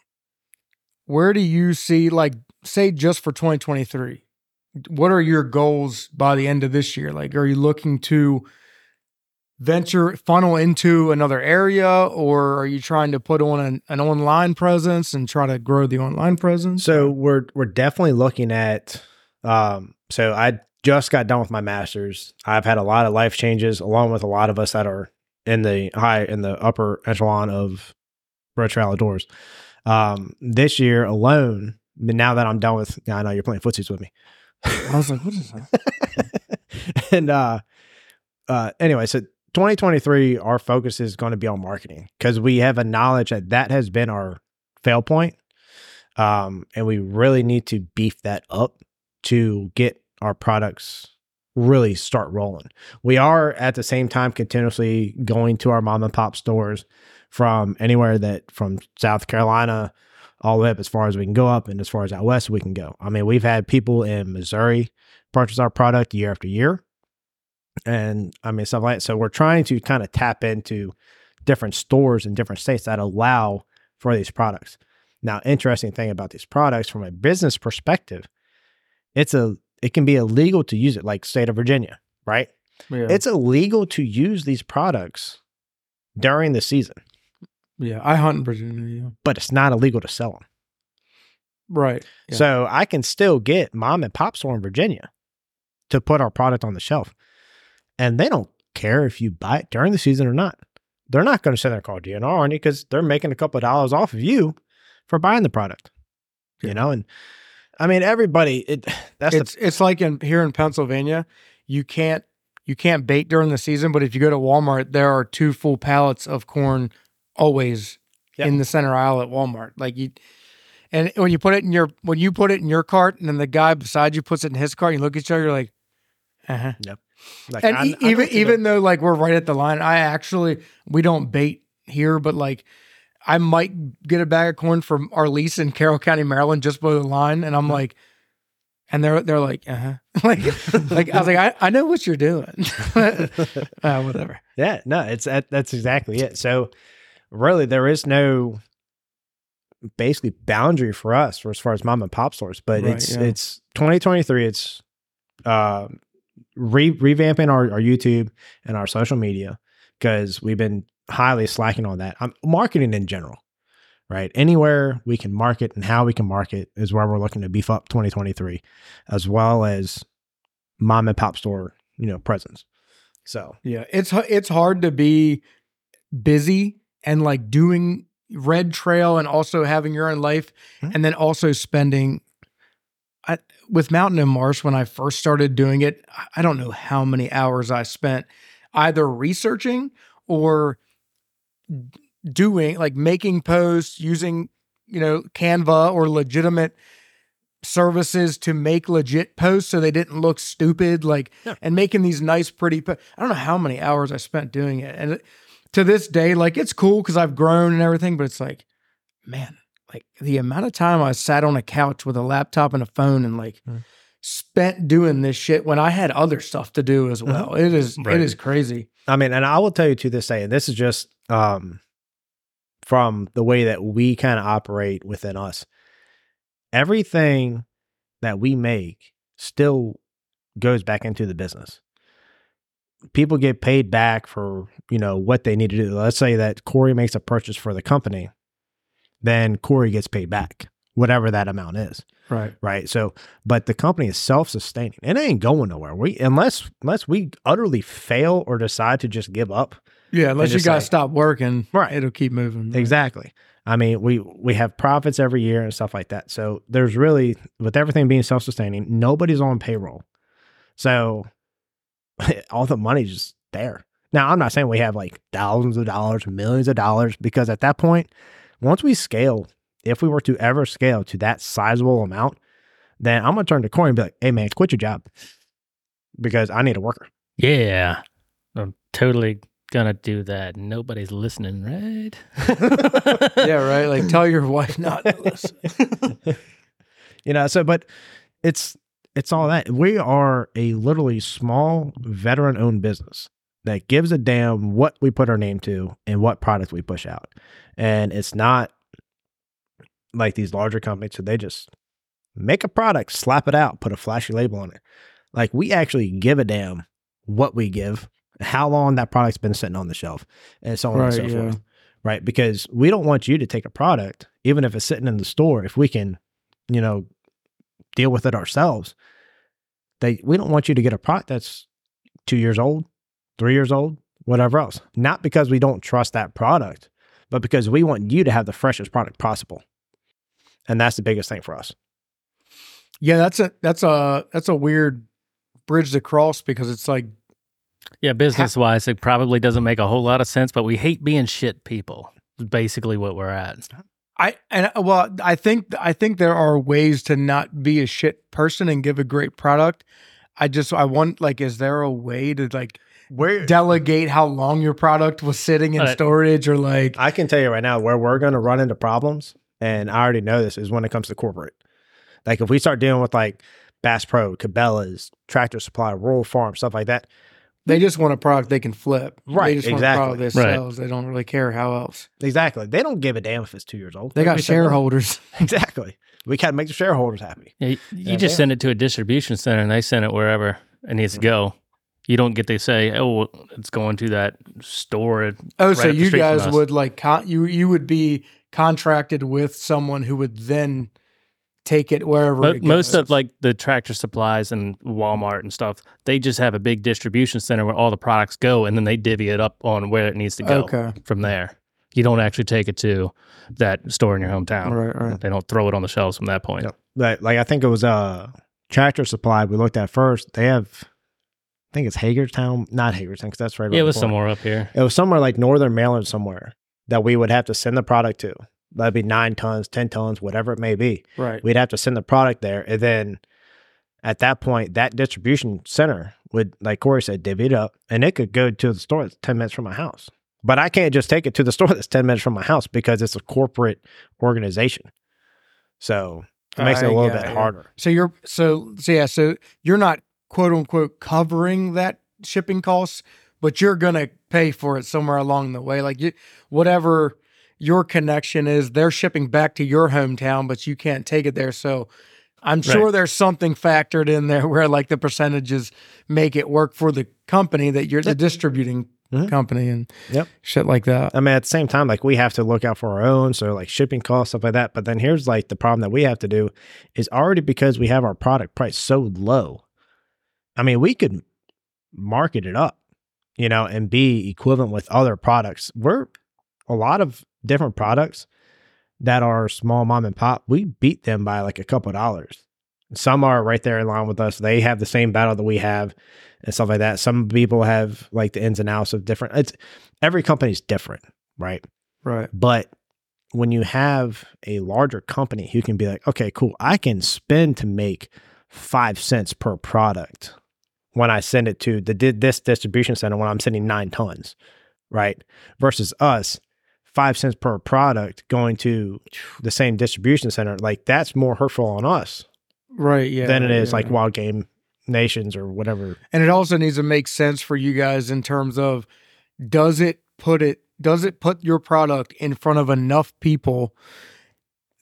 where do you see, like, say, just for 2023, what are your goals by the end of this year? Like, are you looking to venture, funnel into another area, or are you trying to put on an, an online presence and try to grow the online presence? So we're we're definitely looking at. Um, so I just got done with my masters. I've had a lot of life changes, along with a lot of us that are in the high in the upper echelon of Red Trail outdoors. Um, this year alone, now that I'm done with, now I know you're playing footsies with me. I was like, what is that? and uh, uh, anyway, so 2023, our focus is going to be on marketing because we have a knowledge that that has been our fail point. Um, and we really need to beef that up to get our products really start rolling. We are at the same time continuously going to our mom and pop stores from anywhere that from South Carolina all the way up as far as we can go up and as far as out west we can go. I mean, we've had people in Missouri purchase our product year after year. And I mean, stuff like that. So we're trying to kind of tap into different stores in different states that allow for these products. Now, interesting thing about these products from a business perspective, it's a it can be illegal to use it, like state of Virginia, right? Yeah. It's illegal to use these products during the season, yeah. I hunt in Virginia. Yeah. but it's not illegal to sell them. Right. Yeah. So I can still get mom and pop store in Virginia to put our product on the shelf. And they don't care if you buy it during the season or not. They're not going to sit there and call DNR on you because they're making a couple of dollars off of you for buying the product. You know, and I mean everybody it that's it's it's like in here in Pennsylvania, you can't you can't bait during the season, but if you go to Walmart, there are two full pallets of corn always Yeah. in the center aisle at Walmart. Like you and when you put it in your when you put it in your cart and then the guy beside you puts it in his cart, you look at each other, you're like, uh-huh. the like And I- e- I know even even though like we're right at the line, I actually we don't bait here, but like I might get a bag of corn from our lease in Carroll County, Maryland, just below the line, and I'm like, and they're they're like, uh huh, like like I was like, I, I know what you're doing, uh, whatever. Yeah, no, it's that, that's exactly it. So really there is no basically boundary for us for as far as mom and pop stores, but Right, it's yeah. it's 2023 it's uh re- revamping our, our YouTube and our social media because we've been highly slacking on that. I'm marketing in general, right? Anywhere we can market and how we can market is where we're looking to beef up 2023 as well as mom and pop store, you know, presence. So, Yeah, it's it's hard to be busy and like doing Red Trail and also having your own life, Mhm. and then also spending. I, with Mountain and Marsh, when I first started doing it, I- don't know how many hours I spent either researching or doing like making posts using you know Canva or legitimate services to make legit posts so they didn't look stupid like Yeah. and making these nice pretty po- I don't know how many hours I spent doing it and to this day like it's cool cuz I've grown and everything but it's like man like the amount of time I sat on a couch with a laptop and a phone and like Mm. spent doing this shit when I had other stuff to do as well it is Right. it is crazy I mean, and I will tell you to this day, and this is just um, from the way that we kind of operate within us. Everything that we make still goes back into the business. People get paid back for you know what they need to do. Let's say that Cory makes a purchase for the company, then Cory gets paid back whatever that amount is right right? So, but the company is self-sustaining. It ain't going nowhere. We unless unless we utterly fail or decide to just give up. Yeah unless you just got to stop working Right. it'll keep moving Exactly. I mean, we we have profits every year and stuff like that. So there's really with everything being self-sustaining, nobody's on payroll. So all the money's just there. Now, I'm not saying we have like thousands of dollars, millions of dollars, because at that point, once we scale, if we were to ever scale to that sizable amount, then I'm gonna turn to Cory and be like, "Hey, man, quit your job because I need a worker." Yeah. I'm totally gonna do that. Nobody's listening, right? yeah right like tell your wife not to listen you know, so but it's it's all that we are a literally small veteran-owned business that gives a damn what we put our name to and what product we push out, and it's not like these larger companies. So they just make a product, slap it out, put a flashy label on it. Like we actually give a damn what we give, how long that product's been sitting on the shelf, and so on and so yeah. forth. Right. Because we don't want you to take a product, even if it's sitting in the store, if we can, you know, deal with it ourselves. They we don't want you to get a product that's two years old, three years old, whatever else. Not because we don't trust that product, but because we want you to have the freshest product possible. And that's the biggest thing for us. yeah that's a that's a that's a weird bridge to cross because it's like yeah, business wise, it probably doesn't make a whole lot of sense, but we hate being shit people. Is basically what we're at. I and uh, well, I think I think there are ways to not be a shit person and give a great product. I just I want like, is there a way to like Where delegate how long your product was sitting in Uh, storage or like I can tell you right now where we're going to run into problems, and I already know this is when it comes to corporate. Like if we start dealing with like Bass Pro, Cabela's, Tractor Supply, Rural Farm, stuff like that. They just want a product they can flip. Right, They just want a product exactly. that Right. sells. They don't really care how else. Exactly. They don't give a damn if it's two years old. They got We said no. shareholders. Exactly. We got to make the shareholders happy. Yeah, you Yeah, just they- send it to a distribution center and they send it wherever it needs to mm-hmm. go. You don't get to say, "Oh, it's going to that store." Oh, right so up you street guys would like con- you you would be contracted with someone who would then take it wherever. But it most of like the tractor supplies and Walmart and stuff, they just have a big distribution center where all the products go, and then they divvy it up on where it needs to go okay, from there. You don't actually take it to that store in your hometown. right, right. They don't throw it on the shelves from that point. Yep. Like, like I think it was uh Tractor Supply we looked at first. They have, I think it's Hagerstown, not Hagerstown, because that's right. Yeah, it was the somewhere up here. It was somewhere like Northern Maryland somewhere that we would have to send the product to. That'd be nine tons, ten tons, whatever it may be. Right. We'd have to send the product there, and then at that point, that distribution center would, like Cory said, divvy it up, and it could go to the store that's ten minutes from my house. But I can't just take it to the store that's ten minutes from my house because it's a corporate organization. So it makes it a little got bit you. harder. So you're so so yeah. So you're not quote unquote covering that shipping costs, but you're gonna pay for it somewhere along the way. Like you, whatever your connection is, they're shipping back to your hometown, but you can't take it there. So I'm sure Right. there's something factored in there where like the percentages make it work for the company that you're the distributing Mhm. company and Yep. shit like that. I mean, at the same time, like we have to look out for our own, so like shipping costs, stuff like that. But then here's like the problem that we have to do is already because we have our product price so low. I mean, we could market it up, you know, and be equivalent with other products. We're a lot of different products that are small mom and pop. We beat them by like a couple dollars Some are right there in line with us. They have the same battle that we have and stuff like that. Some people have like the ins and outs of different. It's every company's different, right? Right. But when you have a larger company who can be like, okay, cool, I can spend to make five cents per product when I send it to the did this distribution center when I'm sending nine tons, right? Versus us, five cents per product going to the same distribution center, like that's more hurtful on us Right. Yeah. than it is yeah. like wild game nations or whatever. And it also needs to make sense for you guys in terms of does it put it does it put your product in front of enough people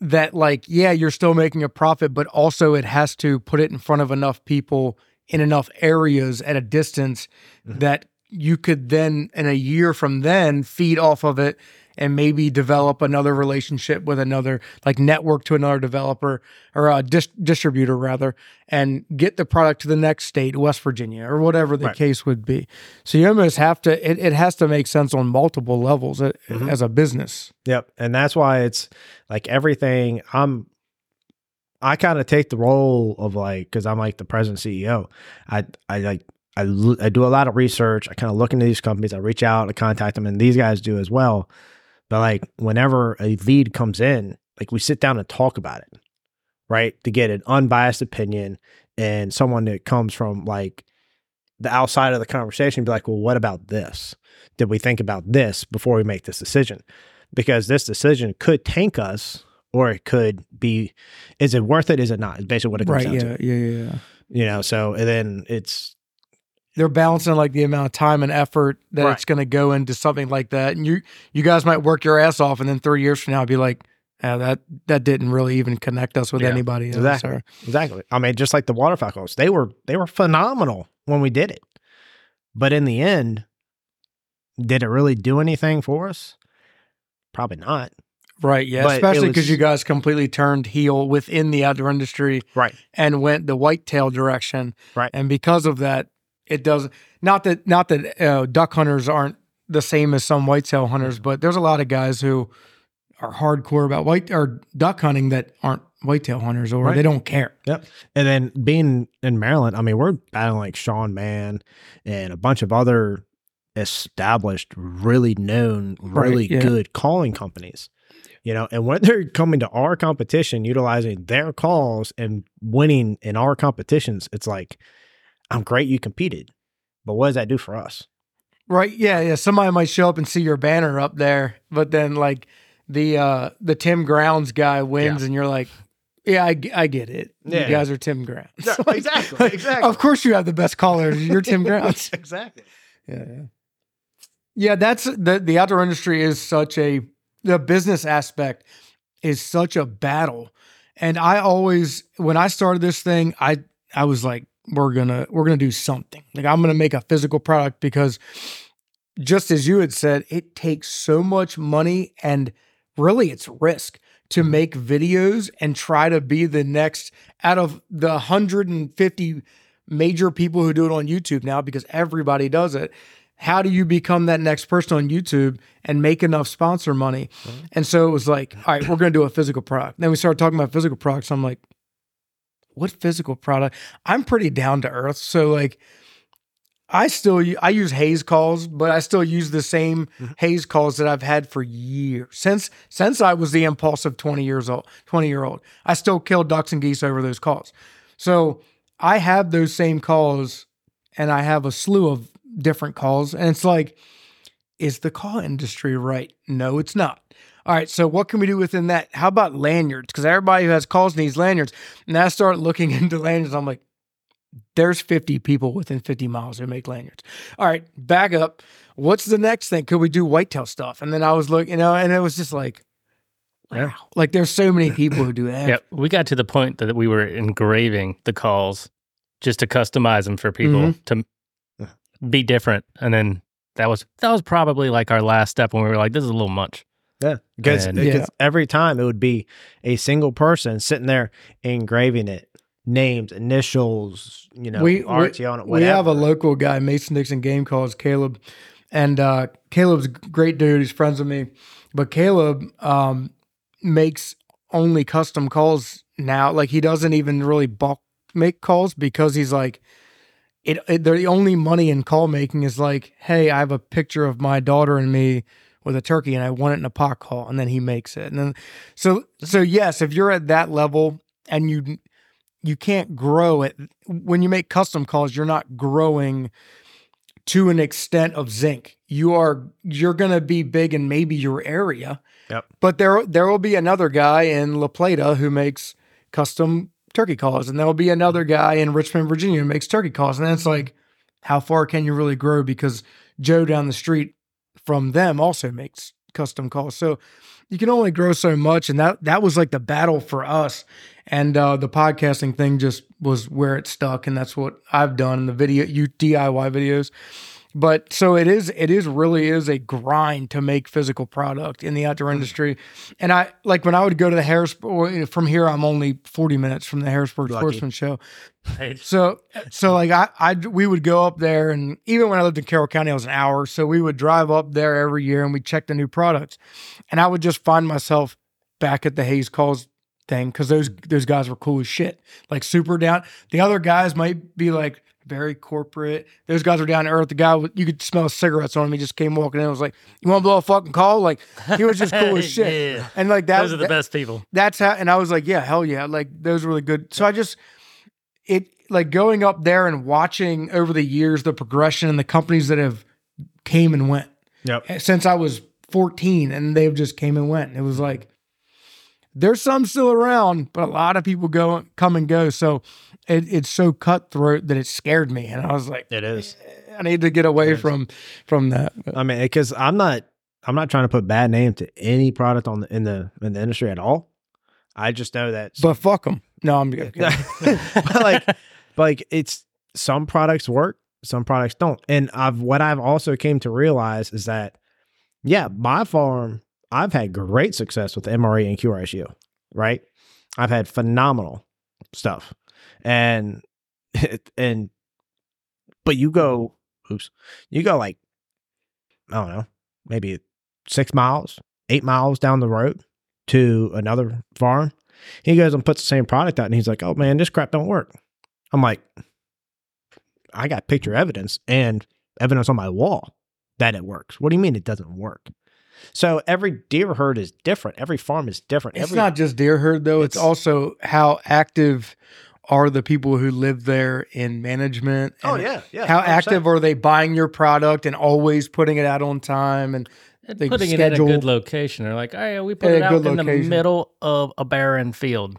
that like yeah you're still making a profit but also it has to put it in front of enough people in enough areas at a distance Mhm. that you could then in a year from then feed off of it and maybe develop another relationship with another like network to another developer or a dis- distributor rather and get the product to the next state west virginia or whatever the Right. case would be so you almost have to it, it has to make sense on multiple levels a- Mhm. as a business Yep. And that's why it's like everything I'm I kind of take the role of like cuz I'm like the president CEO. I I like I, I do a lot of research. I kind of look into these companies. I reach out, I contact them and these guys do as well. But like whenever a lead comes in, like we sit down and talk about it. Right? To get an unbiased opinion and someone that comes from like the outside of the conversation be like, "Well, what about this? Did we think about this before we make this decision?" because this decision could tank us or it could be is it worth it is it not is basically what it comes right down yeah, to yeah yeah yeah you know so and then it's they're balancing like the amount of time and effort that Right. it's going to go into something like that and you you guys might work your ass off and then three years from now be like ah, that that didn't really even connect us with Yeah, anybody else exactly. or- exactly i mean just like the waterfowl calls they were they were phenomenal when we did it but in the end did it really do anything for us probably not Right, yeah, But especially because you guys completely turned heel within the outdoor industry right and went the whitetail direction. Right. and because of that, it does not that not that uh, duck hunters aren't the same as some whitetail hunters, but there's a lot of guys who are hardcore about white or duck hunting that aren't whitetail hunters or Right. they don't care. Yep. And then being in Maryland, I mean, we're battling like Sean Mann and a bunch of other established, really known, Right, really yeah. good calling companies. You know, and when they're coming to our competition, utilizing their calls and winning in our competitions, it's like, I'm great you competed. But what does that do for us? Right. Yeah. Yeah. Somebody might show up and see your banner up there, but then like the uh the Tim Grounds guy wins, and you're like, yeah, I, I get it. Yeah. You guys are Tim Grounds. Yeah, Like- exactly, like, exactly. Of course, you have the best callers. You're Tim Grounds. exactly. yeah. Yeah. Yeah. That's the the outdoor industry is such a the business aspect is such a battle, and I always when I started this thing, I I was like, we're gonna we're gonna do something. Like I'm gonna make a physical product because just as you had said, it takes so much money and really it's risk to mm-hmm. make videos and try to be the next out of the 150 major people who do it on YouTube now because everybody does it. How do you become that next person on YouTube and make enough sponsor money? Mm-hmm. And so it was like, all right, we're going to do a physical product. Then we started talking about physical products. I'm like, what physical product? I'm pretty down to earth. So like I still I use haze calls, but I still use the same Mhm. haze calls that I've had for years since since I was the impulsive 20 years old, 20 year old. I still kill ducks and geese over those calls. So I have those same calls and I have a slew of different calls. And it's like, is the call industry right? No, it's not. All right, so what can we do within that? How about lanyards? Because everybody who has calls needs lanyards. And I start looking into lanyards. I'm like, there's 50 people within 50 miles who make lanyards. All right, back up. What's the next thing? Could we do whitetail stuff? And then I was looking, you know, and it was just like, wow. Like there's so many people who do that. Yep. We got to the point that we were engraving the calls just to customize them for people Mm-hmm. to be different. And then that was that was probably like our last step when we were like, this is a little much. Yeah, because, And- because Yeah. every time it would be a single person sitting there engraving it, names, initials, you know, We- we- RT on it. We have a local guy, Mason Dixon Game Calls, Caleb. And uh, Caleb's a great dude. He's friends with me. But Caleb um, makes only custom calls now. Like he doesn't even really bulk make calls because he's like, it, it. They're the only money in call making is like, hey, I have a picture of my daughter and me with a turkey, and I want it in a pot call, and then he makes it, and then so so yes, if you're at that level and you you can't grow it when you make custom calls, you're not growing to an extent of zinc. You are you're going to be big in maybe your area. Yep. But there there will be another guy in La Plata who makes custom turkey calls and there will be another guy in Richmond, Virginia who makes turkey calls and then it's like how far can you really grow because Joe down the street from them also makes custom calls. So you can only grow so much and that that was like the battle for us and uh, the podcasting thing just was where it stuck and that's what i've done in the video you diy videos but so it is it is really is a grind to make physical product in the outdoor hmm. industry. And i like when i would go to the harrisburg from here i'm only 40 minutes from the harrisburg Lucky. sportsman show. Right. so so like I I we would go up there and even when I lived in Carroll County I was an hour so we would drive up there every year and we'd check the new products. And I would just find myself back at the Hayes calls thing because those those guys were cool as shit. Like super down. The other guys might be like very corporate. Those guys were down to earth the guy you could smell cigarettes on him. He just came walking in and was like you want to blow a fucking call? Like he was just cool as shit. Yeah. and like that Those are the that- best people. that's how and i was like yeah hell yeah. Like those were really good. So i just it like going up there and watching over the years the progression and the companies that have came and went. Yep. Eh, since i was 14 and they've just came and went. It was like there's some still around but a lot of people go come and go. So it, it's so cutthroat that it scared me and i was like It is. Eh, i need to get away from from that I mean, because I'm not, I'm not trying to put bad name to any product on the in the in the industry at all. I just know that, but fuck them no i'm kidding. but like, but like it's some products work, some products don't. And I've what I've also came to realize is that, yeah, my farm, I've had great success with MRE and QRSU, right? I've had phenomenal stuff, and and but you go, oops, you go like, I don't know, maybe six miles, eight miles down the road to another farm. He goes and puts the same product out, and he's like, "Oh man, this crap don't work." I'm like, I got picture evidence and evidence on my wall that it works. What do you mean it doesn't work? So every deer herd is different. Every farm is different. It's every, not just deer herd though. It's, It's- also how active are the people who live there in management. Oh yeah, yeah. How 100%. active are they buying your product and always putting it out on time? And And They putting it in a good location. They're like, oh, yeah, we put At it out good in the middle of a barren field.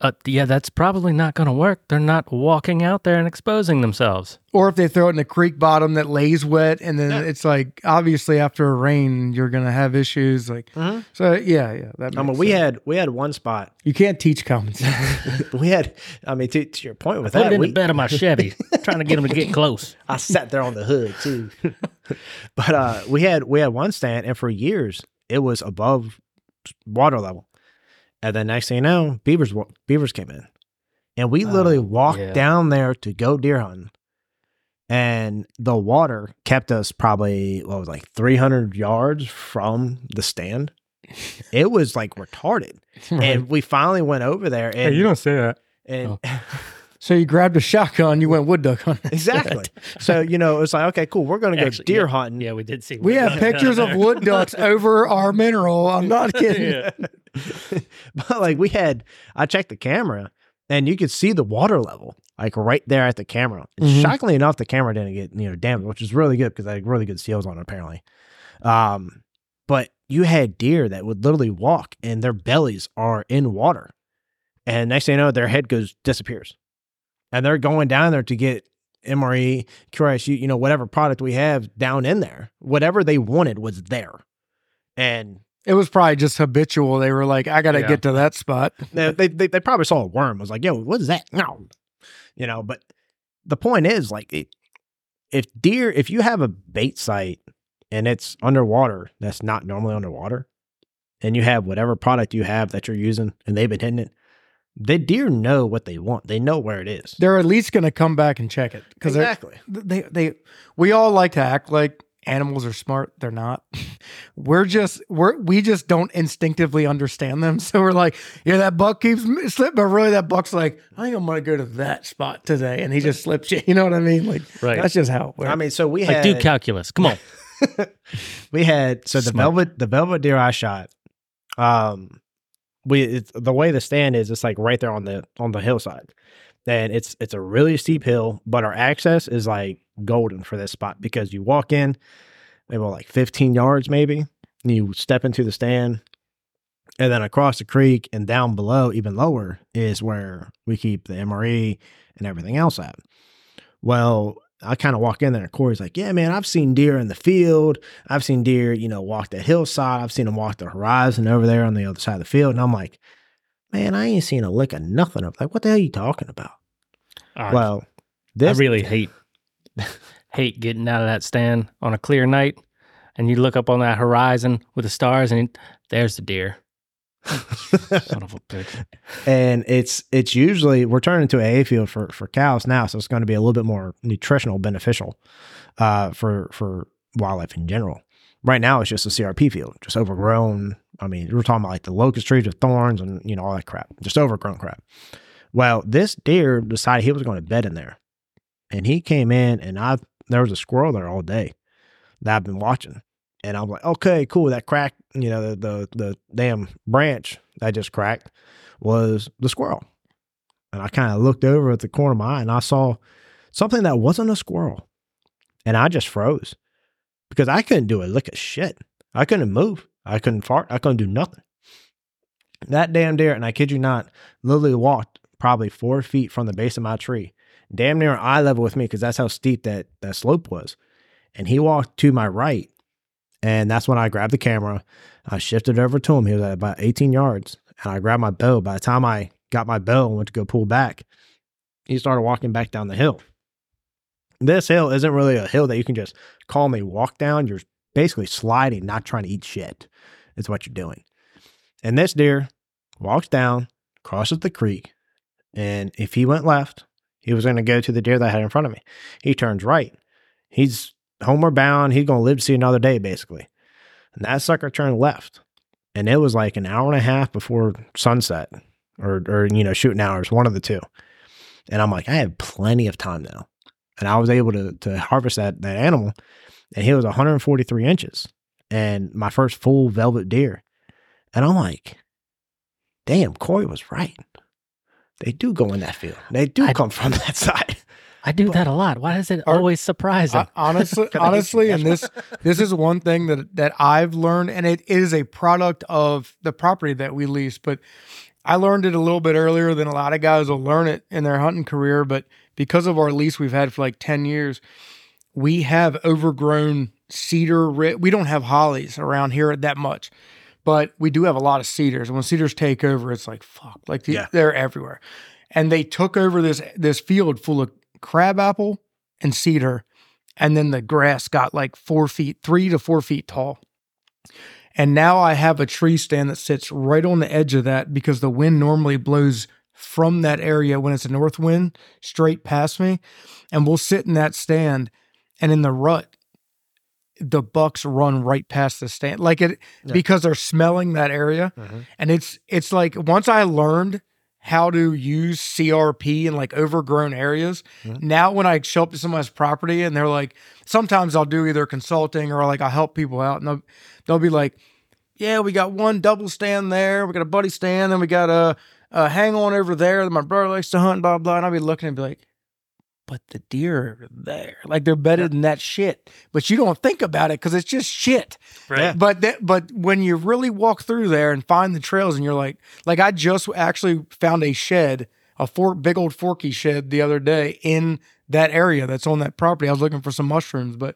Uh, yeah, that's probably not going to work. They're not walking out there and exposing themselves. or if they throw it in a creek bottom that lays wet, and then Yeah. it's like obviously after a rain you're gonna have issues. Like Mhm. so, yeah, yeah. That I mean, makes we sense. had we had one spot. you can't teach common sense. we had. I mean, to, to your point with Put that, it in we, the bed of my Chevy, trying to get them to get close. I sat there on the hood too. but uh we had we had one stand and for years it was above water level. And then next thing you know, beavers beavers came in. And we literally Oh, walked yeah. down there to go deer hunting. And the water kept us probably what was like 300 yards from the stand. It was like retarded. And we finally went over there and you don't say that. and oh. So you grabbed a shotgun, you went wood duck hunting. exactly. so, you know, it was like, okay, cool, we're going to go Actually, deer yeah. hunting. Yeah, we did see. We have pictures of wood ducks over our mineral. I'm not kidding. Yeah. but like we had, I checked the camera and you could see the water level like right there at the camera. And Mhm. shockingly enough, the camera didn't get you know damaged, which is really good because I had really good seals on it apparently. Um, but you had deer that would literally walk and their bellies are in water, and next thing you know, their head goes disappears, and they're going down there to get MRE, QRSU, you know, whatever product we have down in there, whatever they wanted was there, and It was probably just habitual. They were like, I got to Yeah. get to that spot. they, they, they, they probably saw a worm. Was like, yo, what is that? No, you know. But the point is, like, it, if deer, if you have a bait site and it's underwater, that's not normally underwater, and you have whatever product you have that you're using, and they've been hitting it, the deer know what they want. They know where it is. They're at least going to come back and check it because exactly. they, they, we all like to act like animals are smart. They're not. we're just we're we just don't instinctively understand them. So we're like, yeah, that buck keeps m- slipping, but really that buck's like, I think I'm gonna go to that spot today, and he just slips you. You know what I mean? Like Right. that's just how it works. I mean, so we Like had do calculus. Come on. we had so the Smart. velvet the velvet deer I shot. Um, we the way the stand is, it's like right there on the on the hillside, and it's it's a really steep hill, but our access is like golden for this spot because you walk in, maybe like 15 yards, maybe, and you step into the stand, and then across the creek and down below, even lower, is where we keep the MRE and everything else at. Well, I kind of walk in there, and Cory's like, "Yeah, man, I've seen deer in the field. I've seen deer, you know, walk the hillside. I've seen them walk the horizon over there on the other side of the field." And I'm like, "Man, I ain't seen a lick of nothing." I'm like, "What the hell are you talking about?" I- well, I really hate hate getting out of that stand on a clear night, and you look up on that horizon with the stars, and there's the deer. Son of a bitch. and it's it's usually we're turning into a field for for cows now, so it's going to be a little bit more nutritional beneficial uh, for for wildlife in general. Right now, it's just a CRP field, just overgrown. I mean, we're talking about like the locust trees with thorns and you know all that crap, just overgrown crap. Well, this deer decided he was going to bed in there, and he came in, and I there was a squirrel there all day that I've been watching, and I'm like, okay, cool. That crack, you know, the the, the damn branch that just cracked was the squirrel. And I kind of looked over at the corner of my eye and I saw something that wasn't a squirrel. And I just froze because I couldn't do a lick of shit. I couldn't move. I couldn't fart. I couldn't do nothing. That damn deer, and I kid you not, literally walked probably four feet from the base of my tree, damn near eye level with me because that's how steep that, that slope was. And he walked to my right. And that's when I grabbed the camera. I shifted over to him. He was at about 18 yards. And I grabbed my bow. By the time I got my bow and went to go pull back, he started walking back down the hill. This hill isn't really a hill that you can just calmly walk down. You're basically sliding, not trying to eat shit. Is what you're doing. And this deer walks down, crosses the creek, and if he went left, he was going to go to the deer that I had in front of me. He turns right. He's homeward bound. He's going to live to see another day, basically. And that sucker turned left. And it was like an hour and a half before sunset or, or, you know, shooting hours, one of the two. And I'm like, I have plenty of time now. And I was able to, to harvest that, that animal. And he was 143 inches and my first full velvet deer. And I'm like, damn, Cory was right. They do go in that field. They do I- come from that side. I do that a lot. Why is it Are- always surprising? Uh, honestly, I get honestly, and this this is one thing that that I've learned, and it is a product of the property that we lease. But I learned it a little bit earlier than a lot of guys will learn it in their hunting career. But because of our lease we've had for like ten years, we have overgrown cedar. We don't have hollies around here that much, but we do have a lot of cedars. And when cedars take over, it's like fuck, like the- Yeah. they're everywhere. And they took over this this field full of crabapple and cedar, and then the grass got like four feet, three to four feet tall. And now I have a tree stand that sits right on the edge of that because the wind normally blows from that area when it's a north wind straight past me. And we'll sit in that stand and in the rut, the bucks run right past the stand. Like it Yeah. because they're smelling that area. Mm-hmm. And it's it's like once I learned how to use CRP in like overgrown areas. Mhm. Now when I show up to somebody's property and they're like, sometimes I'll do either consulting or like I'll help people out and they'll, they'll be like, yeah, we got one double stand there, we got a buddy stand, and we got a, a hang on over there that my brother likes to hunt, blah blah. And I'll be looking and be like, but the deer are there, like they're better than that shit. But you don't think about it because it's just shit. Yeah. But that, but when you really walk through there and find the trails, and you're like, like I just actually found a shed, a fork, big old forky shed the other day in that area that's on that property. I was looking for some mushrooms, but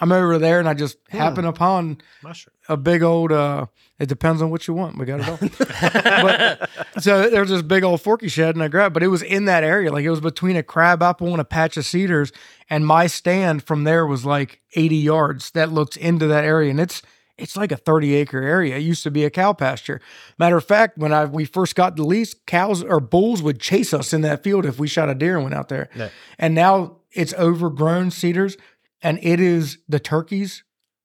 I'm over there and I just Hmm. happen upon Mushroom. a big old. uh It depends on what you want. We got it all. but so there's this big old forky shed, and I grabbed. But it was in that area, like it was between a crab apple and a patch of cedars, and my stand from there was like 80 yards that looks into that area, and it's it's like a 30 acre area. It used to be a cow pasture. Matter of fact, when I we first got the lease, cows or bulls would chase us in that field if we shot a deer and went out there. Yeah. And now it's overgrown cedars. and it is the turkeys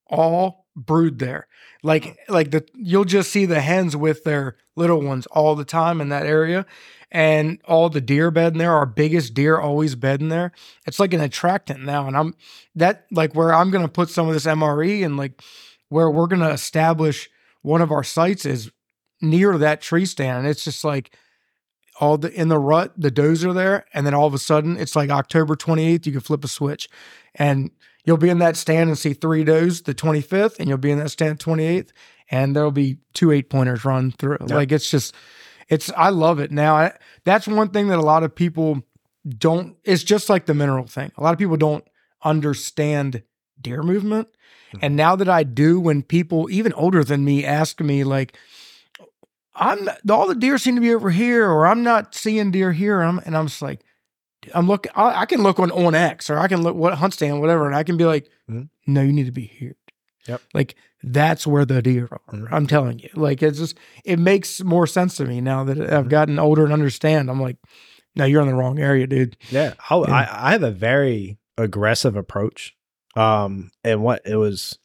all brood there. Like like the you'll just see the hens with their little ones all the time in that area. And all the deer bed in there, our biggest deer always bed in there. It's like an attractant now. And I'm that like where I'm gonna put some of this MRE and like where we're gonna establish one of our sites is near that tree stand. And it's just like all the in the rut, the does are there, and then all of a sudden it's like October 28th, you can flip a switch. And you'll be in that stand and see three does the 25th, and you'll be in that stand 28th, and there'll be two eight pointers run through. Yeah. Like it's just it's I love it. Now I, that's one thing that a lot of people don't it's just like the mineral thing. A lot of people don't understand deer movement. Mhm. And now that I do, when people even older than me ask me like, I'm all the deer seem to be over here, or I'm not seeing deer here. And I'm, and I'm just like, I'm looking, I, I can look on onX or I can look what HuntStand, whatever, and I can be like, Mhm. no, you need to be here. Yep. Like that's where the deer are. Mhm. I'm telling you. Like it's just it makes more sense to me now that I've Mhm. gotten older and understand. I'm like, no, you're in the wrong area, dude. Yeah, Yeah. I I have a very aggressive approach. Um, and what it was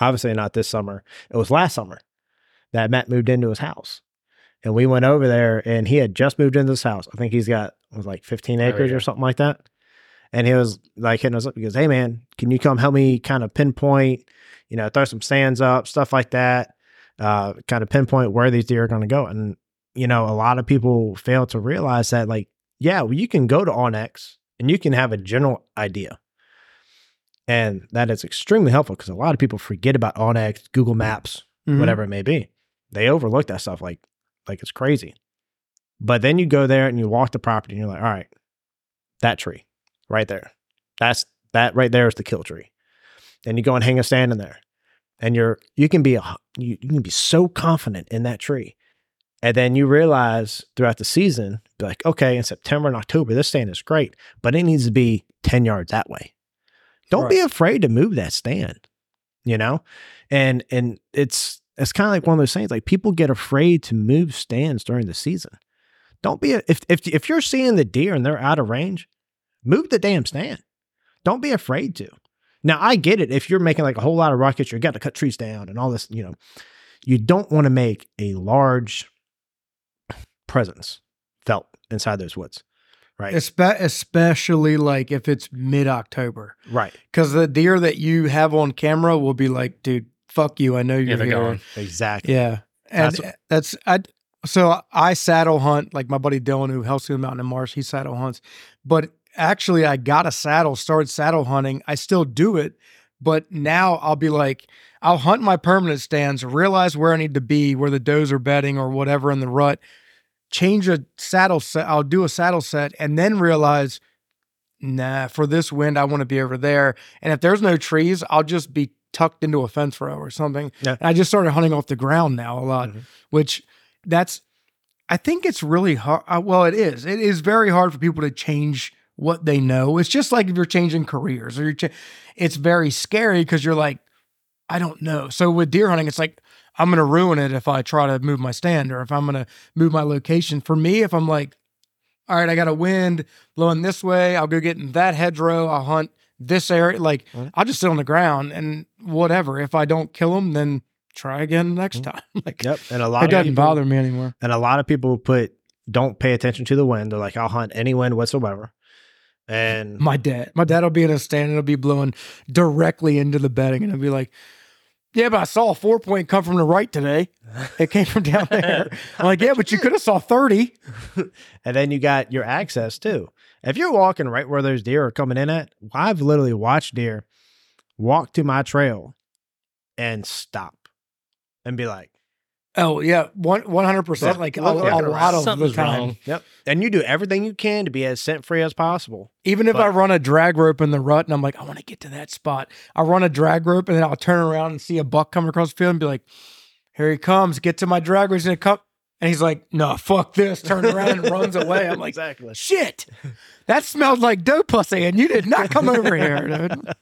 obviously not this summer. It was last summer that Matt moved into his house, and we went over there, and he had just moved into this house. I think he's got was like 15 Oh, acres yeah. or something like that. And he was like hitting us up. He goes, "Hey man, can you come help me kind of pinpoint, you know, throw some stands up, stuff like that, uh, kind of pinpoint where these deer are going to go." And you know, a lot of people fail to realize that, like, yeah, well, you can go to OnX and you can have a general idea. And that is extremely helpful because a lot of people forget about OnX, Google Maps, Mhm. whatever it may be. They overlook that stuff like like it's crazy. But then you go there and you walk the property and you're like, all right, that tree right there. That's that right there is the kill tree. And you go and hang a stand in there. And you're you can be a, you, you can be so confident in that tree. And then you realize throughout the season, be like, okay, in September and October, this stand is great, but it needs to be 10 yards that way. Don't be afraid to move that stand, you know? And and it's it's kind of like one of those things like people get afraid to move stands during the season. Don't be a, if if if you're seeing the deer and they're out of range, move the damn stand. Don't be afraid to. Now I get it. If you're making like a whole lot of rockets, you got to cut trees down and all this. You know, you don't want to make a large presence felt inside those woods, right? Espe- especially like if it's mid October, right. because the deer that you have on camera will be like, dude, fuck you. I know you're Yeah, they're here. gone. Exactly. Yeah, and That's- that's, I. So I saddle hunt like my buddy Dylan who helps me in Mountain and Marsh. He saddle hunts, but actually I got a saddle, started saddle hunting. I still do it, but now I'll be like, I'll hunt my permanent stands, realize where I need to be, where the does are bedding or whatever in the rut, change a saddle set. I'll do a saddle set, and then realize, nah, for this wind I want to be over there. And if there's no trees, I'll just be tucked into a fence row or something. Yeah. And I just started hunting off the ground now a lot, Mhm. which that's I think it's really hard. Uh, well, it is. It is very hard for people to change what they know. It's just like if you're changing careers or you're. Cha- it's very scary because you're like, I don't know. So with deer hunting, it's like I'm going to ruin it if I try to move my stand or if I'm going to move my location. For me, if I'm like, all right, I got a wind blowing this way, I'll go get in that hedgerow. I'll hunt this area. Like Mhm. I'll just sit on the ground and whatever. If I don't kill them, then try again next Mhm. time. like Yep. And a lot it of doesn't people, bother me anymore. And a lot of people put don't pay attention to the wind. They're like, I'll hunt any wind whatsoever. And My dad, my dad will be in a stand and it'll be blowing directly into the bedding, and it'll be like, "Yeah, but I saw a four point come from the right today. It came from down there." I'm like, "Yeah, but you could have saw 30. and then you got your access too. If you're walking right where those deer are coming in at, I've literally watched deer walk to my trail and stop and be like, Oh yeah, one one hundred percent. Like a, look a around. lot of the time. wrong. "Yep." And you do everything you can to be as scent free as possible. Even if But- I run a drag rope in the rut and I'm like, I want to get to that spot, I'll run a drag rope and then I'll turn around and see a buck coming across the field and be like, here he comes, get to my drag rope, he's gonna come. And he's like, no, fuck this, Turn around and runs away. I'm like, exactly. shit, that smelled like doe pussy and you did not come over here, dude.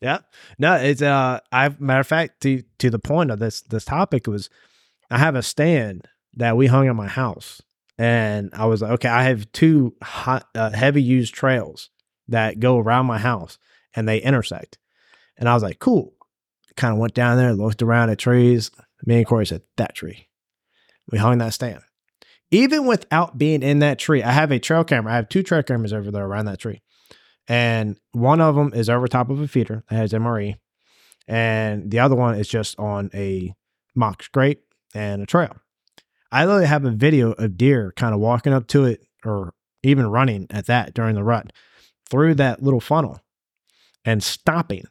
Yeah. No, it's uh I've matter of fact, to to the point of this this topic was I have a stand that we hung at my house. And I was like, okay, I have two hot, uh, heavy used trails that go around my house. and they intersect. And I was like, cool. Kind of went down there, looked around at trees. Me and Cory said, that tree. We hung that stand. Even without being in that tree, I have a trail camera. I have two trail cameras over there around that tree. And one of them is over top of a feeder that has MRE. And the other one is just on a mock scrape and a trail. I literally have a video of deer kind of walking up to it or even running at that during the rut through that little funnel and stopping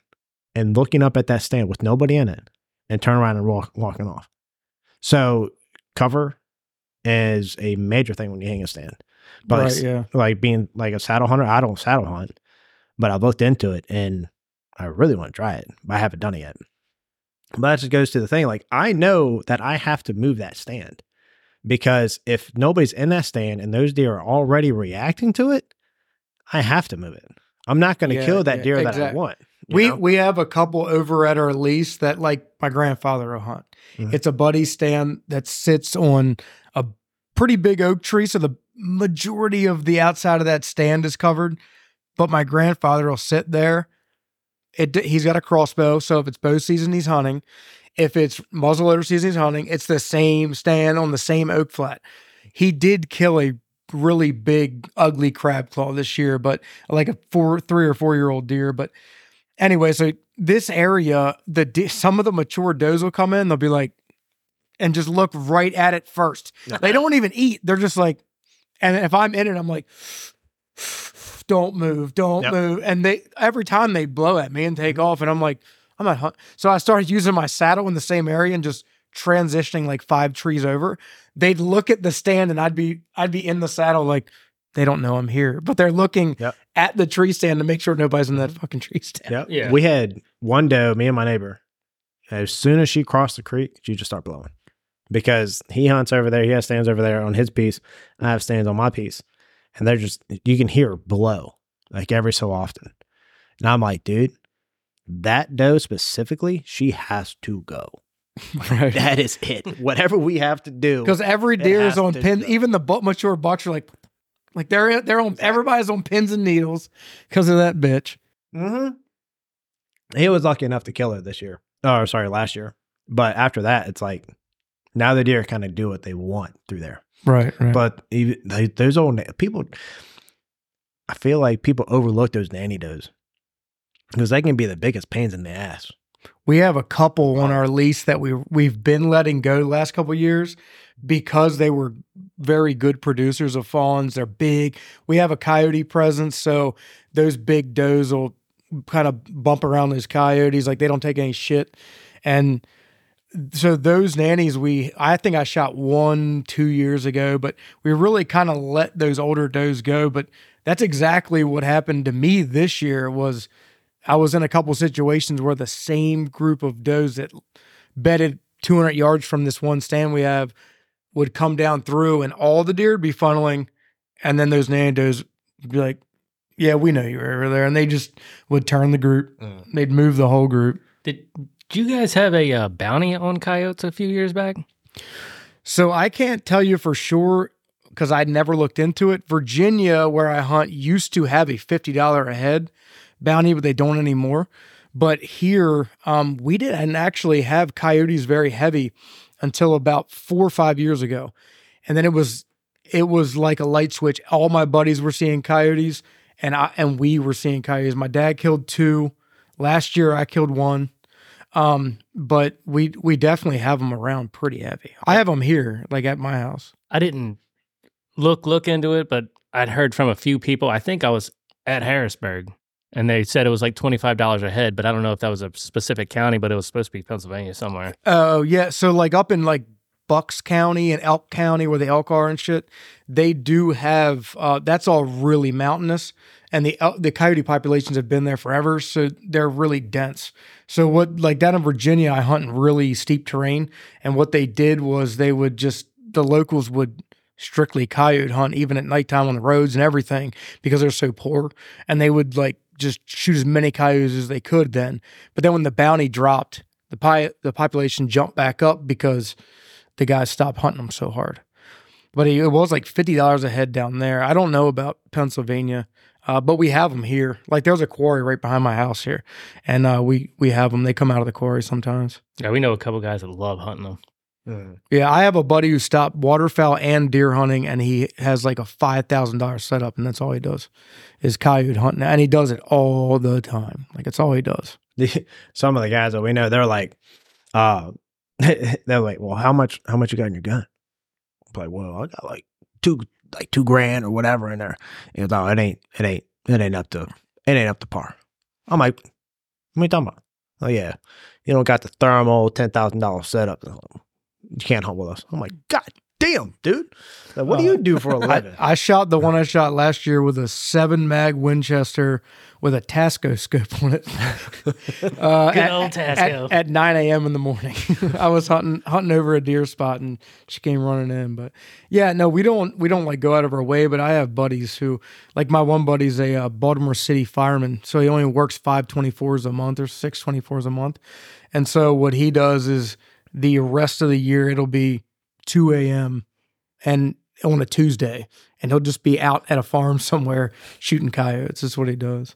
and looking up at that stand with nobody in it and turn around and walk walking off. So cover is a major thing when you hang a stand. But right, it's- yeah. like being like a saddle hunter, I don't saddle hunt, but I looked into it and I really want to try it. But I haven't done it yet. But that just goes to the thing. Like I know that I have to move that stand because if nobody's in that stand and those deer are already reacting to it, I have to move it. I'm not going to Yeah, kill that yeah, deer that I want. We know? we have a couple over at our lease that like my grandfather will hunt. Mhm. It's a buddy stand that sits on a pretty big oak tree, so the majority of the outside of that stand is covered. But my grandfather will sit there. It he's got a crossbow, so if it's bow season, he's hunting. If it's muzzleloader season, he's hunting. It's the same stand on the same oak flat. He did kill a really big, ugly crab claw this year, but like a four, three or four year old deer. But anyway, so this area, the some of the mature does will come in. They'll be like, and just look right at it first. They don't even eat. They're just like, and if I'm in it, I'm like, don't move, don't Yep. move. And they every time they blow at me and take mm-hmm. off, and I'm like, I'm not. Hunt-. So I started using my saddle in the same area and just transitioning like five trees over. They'd look at the stand, and I'd be I'd be in the saddle like. They don't know I'm here, but they're looking Yep. at the tree stand to make sure nobody's in that mm-hmm. fucking tree stand. Yep. Yeah. We had one doe, me and my neighbor. As soon as she crossed the creek, she just start blowing because he hunts over there. He has stands over there on his piece. I have stands on my piece, and they're just you can hear her blow like every so often. And I'm like, dude, that doe specifically, she has to go. Right. That is it. Whatever we have to do. Because every deer is on to pin. go. Even the bu- mature bucks are like, like they're they're on. Everybody's on pins and needles because of that bitch. Mm-hmm. He was lucky enough to kill her this year. Oh, sorry, last year. But after that, it's like now the deer kind of do what they want through there. Right. Right. But even they, those old people, I feel like people overlook those nanny does because they can be the biggest pains in the ass. we have a couple on our lease that we we've been letting go the last couple years because they were very good producers of fawns. They're big. We have a coyote presence, so those big does will kind of bump around those coyotes like they don't take any shit. And so those nannies we I think I shot one 2 years ago, but we really kind of let those older does go, but that's exactly what happened to me this year was I was in a couple situations where the same group of does that bedded 200 yards from this one stand we have would come down through and all the deer would be funneling. And then those nanny does would be like, yeah, we know you were over there. And they just would turn the group. Mm. They'd move the whole group. Did, did you guys have a uh, bounty on coyotes a few years back? So I can't tell you for sure because I'd never looked into it. Virginia, where I hunt, used to have a $50 a head bounty, but they don't anymore. But here, um, we didn't actually have coyotes very heavy until about four or five years ago. And then it was it was like a light switch. All my buddies were seeing coyotes and I and we were seeing coyotes. My dad killed two. Last year I killed one. Um, but we we definitely have them around pretty heavy. I have them here, like at my house. I didn't look look into it, but I'd heard from a few people. I think I was at Harrisburg, and they said it was like twenty five dollars a head. But I don't know if that was a specific county, but it was supposed to be Pennsylvania somewhere. Oh yeah, so like up in like Bucks County and Elk County, where the elk are and shit, they do have. Uh, that's all really mountainous, and the uh, the coyote populations have been there forever, so they're really dense. So what, like down in Virginia, I hunt in really steep terrain, and what they did was they would just the locals would strictly coyote hunt even at nighttime on the roads and everything because they're so poor, and they would like just shoot as many coyotes as they could then. But then when the bounty dropped, the pi- the population jumped back up because the guys stopped hunting them so hard. But it was like fifty dollars a head down there. I don't know about Pennsylvania. Uh, but we have them here. Like there's a quarry right behind my house here, and uh, we we have them. They come out of the quarry sometimes. Yeah, we know a couple guys that love hunting them. Mm. Yeah, I have a buddy who stopped waterfowl and deer hunting, and he has like a five thousand dollars setup, and that's all he does is coyote hunting, and he does it all the time. Like it's all he does. Some of the guys that we know, they're like, uh, they're like, well, how much, how much you got in your gun? I'm like, well, I got like two, like two grand or whatever in there. He goes, oh, it ain't, it ain't, it ain't up to, it ain't up to par. I'm like, what are you talking about? Oh yeah, you don't got the thermal ten thousand dollar setup. You can't with us. I'm like, God damn, dude. Like, what do you do for a living? I shot the one I shot last year with a seven mag Winchester with a Tasco scope on it. uh, Good at, old at- Tasco. At, 9 a.m. in the morning. I was hunting hunting over a deer spot and she came running in. But yeah, no, we don't we don't like go out of our way. But I have buddies who like my one buddy's a uh, Baltimore City fireman, so he only works five twenty fours a month or six twenty fours a month. And so what he does is the rest of the year it'll be 2 a.m. and on a Tuesday, and he'll just be out at a farm somewhere shooting coyotes. That's what he does.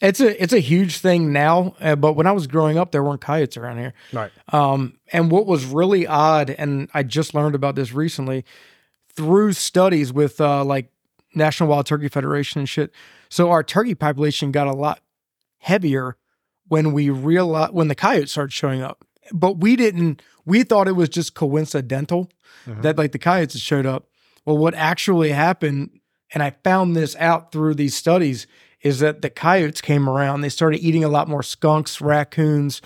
It's a it's a huge thing now, uh, but when I was growing up, there weren't coyotes around here. right. Um, and what was really odd, and I just learned about this recently through studies with uh, like National Wild Turkey Federation and shit. So our turkey population got a lot heavier when we realized when the coyotes started showing up. But we didn't. We thought it was just coincidental Mhm. that like the coyotes showed up. Well, what actually happened, and I found this out through these studies, is that the coyotes came around. They started eating a lot more skunks, raccoons,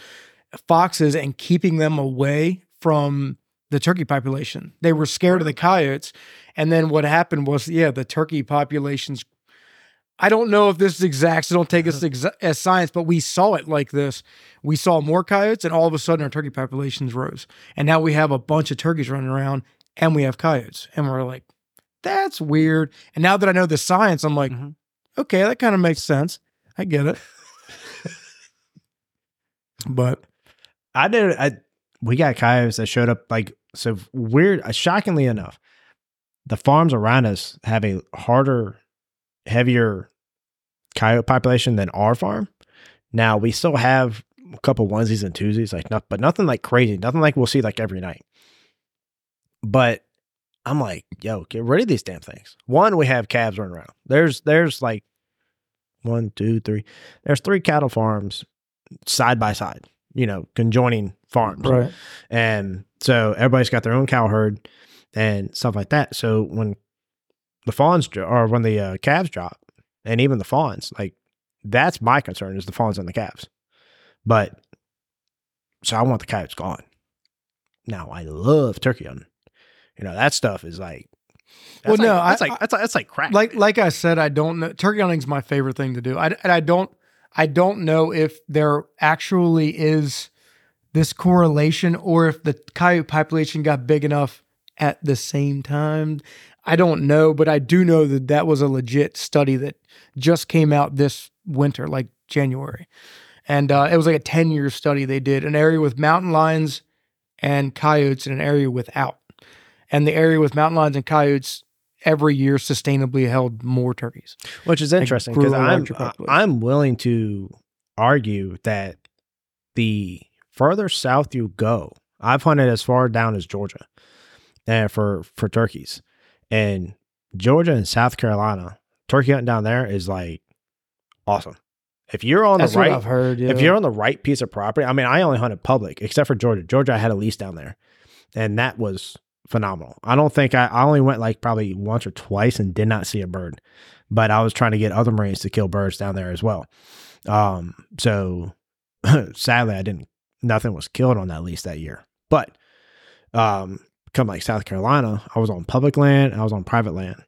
foxes, and keeping them away from the turkey population. They were scared of the coyotes. And then what happened was, yeah, the turkey populations. I don't know if this is exact, so don't take us exa- as science, but we saw it like this. We saw more coyotes, and all of a sudden our turkey populations rose. And now we have a bunch of turkeys running around, and we have coyotes. And we're like, that's weird. And now that I know the science, I'm like, Mhm. okay, that kind of makes sense. I get it. but I did. I we got coyotes that showed up like so weird. Uh, shockingly enough, the farms around us have a harder, heavier coyote population than our farm. Now we still have a couple onesies and twosies, like not, but nothing like crazy. Nothing like we'll see like every night. But I'm like, yo, get rid of these damn things. One, we have calves running around. There's there's like one, two, three. There's three cattle farms side by side, you know, conjoining farms. right. And so everybody's got their own cow herd and stuff like that. So when the fawns dro- or when the uh, calves drop, and even the fawns, like that's my concern is the fawns and the calves. But so I want the coyotes gone. Now I love turkey hunting. You know that stuff is like. Well, that's no, like, that's I- like that's like that's like crack. like like I said, I don't know. Turkey hunting's my favorite thing to do. I and I don't I don't know if there actually is this correlation or if the coyote population got big enough at the same time. I don't know, but I do know that that was a legit study that just came out this winter, like January, and uh, it was like a ten year study they did an area with mountain lions and coyotes and an area without, and the area with mountain lions and coyotes every year sustainably held more turkeys. which is interesting because I'm. I'm willing to argue that the further south you go, I've hunted as far down as Georgia, and for for turkeys, and Georgia and South Carolina, turkey hunting down there is like awesome. If you're on That's the right, I've heard. Yeah. if you're on the right piece of property, I mean, I only hunted public except for Georgia. Georgia, I had a lease down there, and that was phenomenal. I don't think I, I only went like probably once or twice and did not see a bird, but I was trying to get other Marines to kill birds down there as well. Um, so sadly, I didn't. Nothing was killed on that lease that year. But um, come like South Carolina, I was on public land, I was on private land,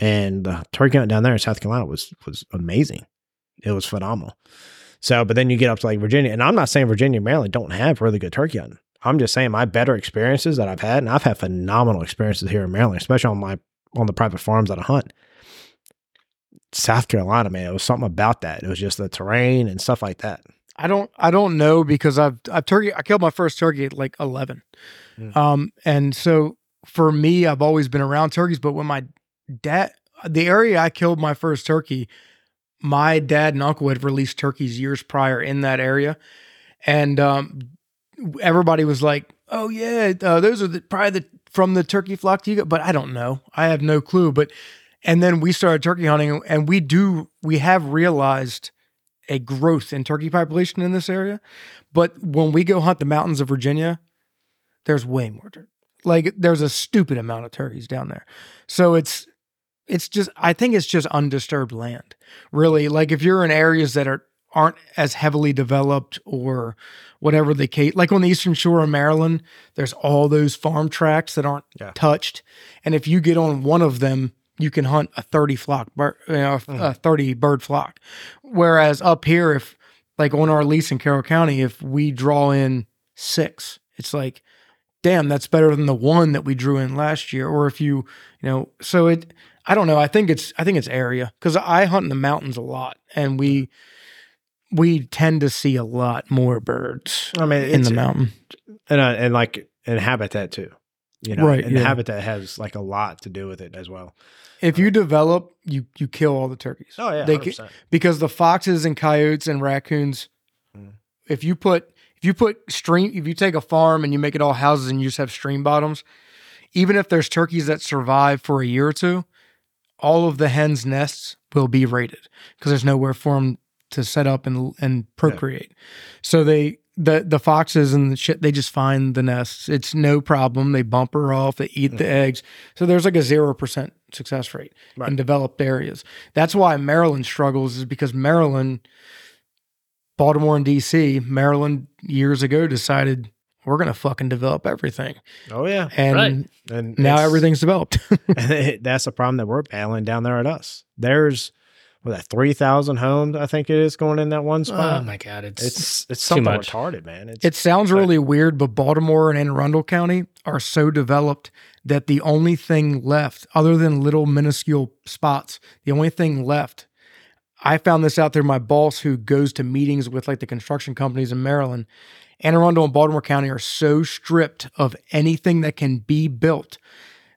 and the turkey hunt down there in South Carolina was was amazing. It was phenomenal. So, but then you get up to like Virginia, and I'm not saying Virginia and Maryland don't have really good turkey hunting. I'm just saying my better experiences that I've had, and I've had phenomenal experiences here in Maryland, especially on my on the private farms that I hunt. South Carolina, man, it was something about that. It was just the terrain and stuff like that. I don't I don't know because I've I've turkey I killed my first turkey at like eleven. Mm. Um and so for me I've always been around turkeys, but when my dad the area I killed my first turkey my dad and uncle had released turkeys years prior in that area, and um, everybody was like, "Oh yeah, uh, those are the, probably the from the turkey flock you got." But I don't know. I have no clue. But and then we started turkey hunting, and we do we have realized a growth in turkey population in this area. But when we go hunt the mountains of Virginia, there's way more turkey. Like there's a stupid amount of turkeys down there. So it's it's just I think it's just undisturbed land. Really, like if you're in areas that are aren't as heavily developed or whatever the case like on the eastern shore of Maryland, there's all those farm tracts that aren't Yeah. touched. And if you get on one of them, you can hunt a 30 flock bird, you know, a 30 bird flock. Whereas up here, if like on our lease in Carroll County, if we draw in six, it's like, damn, that's better than the one that we drew in last year. Or if you, you know, so it, I don't know. I think it's, I think it's area because I hunt in the mountains a lot and we, we tend to see a lot more birds I mean, in the mountain. and uh, and like and habitat too. You know, Right, and yeah. habitat has like a lot to do with it as well. If you develop, you, you kill all the turkeys. Oh yeah, They 100%. ca- because the foxes and coyotes and raccoons Mm. if you put if you put stream if you take a farm and you make it all houses and you just have stream bottoms even if there's turkeys that survive for a year or two all of the hens nests will be raided because there's nowhere for them to set up and and procreate. So they the the foxes and the shit they just find the nests. It's no problem. They bump her off. They eat the eggs. So there's like a 0% success rate in developed areas. That's why maryland struggles is because maryland baltimore and dc maryland years ago decided we're going to fucking develop everything. Oh yeah, and Right. and now everything's developed. And that's a problem that we're battling down there at us. There's what that three thousand homes I think it is going in that one spot. Oh my god, it's, it's it's something much. retarded, man. It's It sounds really weird, but Baltimore and Anne Arundel County are so developed that the only thing left, other than little minuscule spots, the only thing left. I found this out through my boss who goes to meetings with like the construction companies in Maryland. Anne Arundel and Baltimore County are so stripped of anything that can be built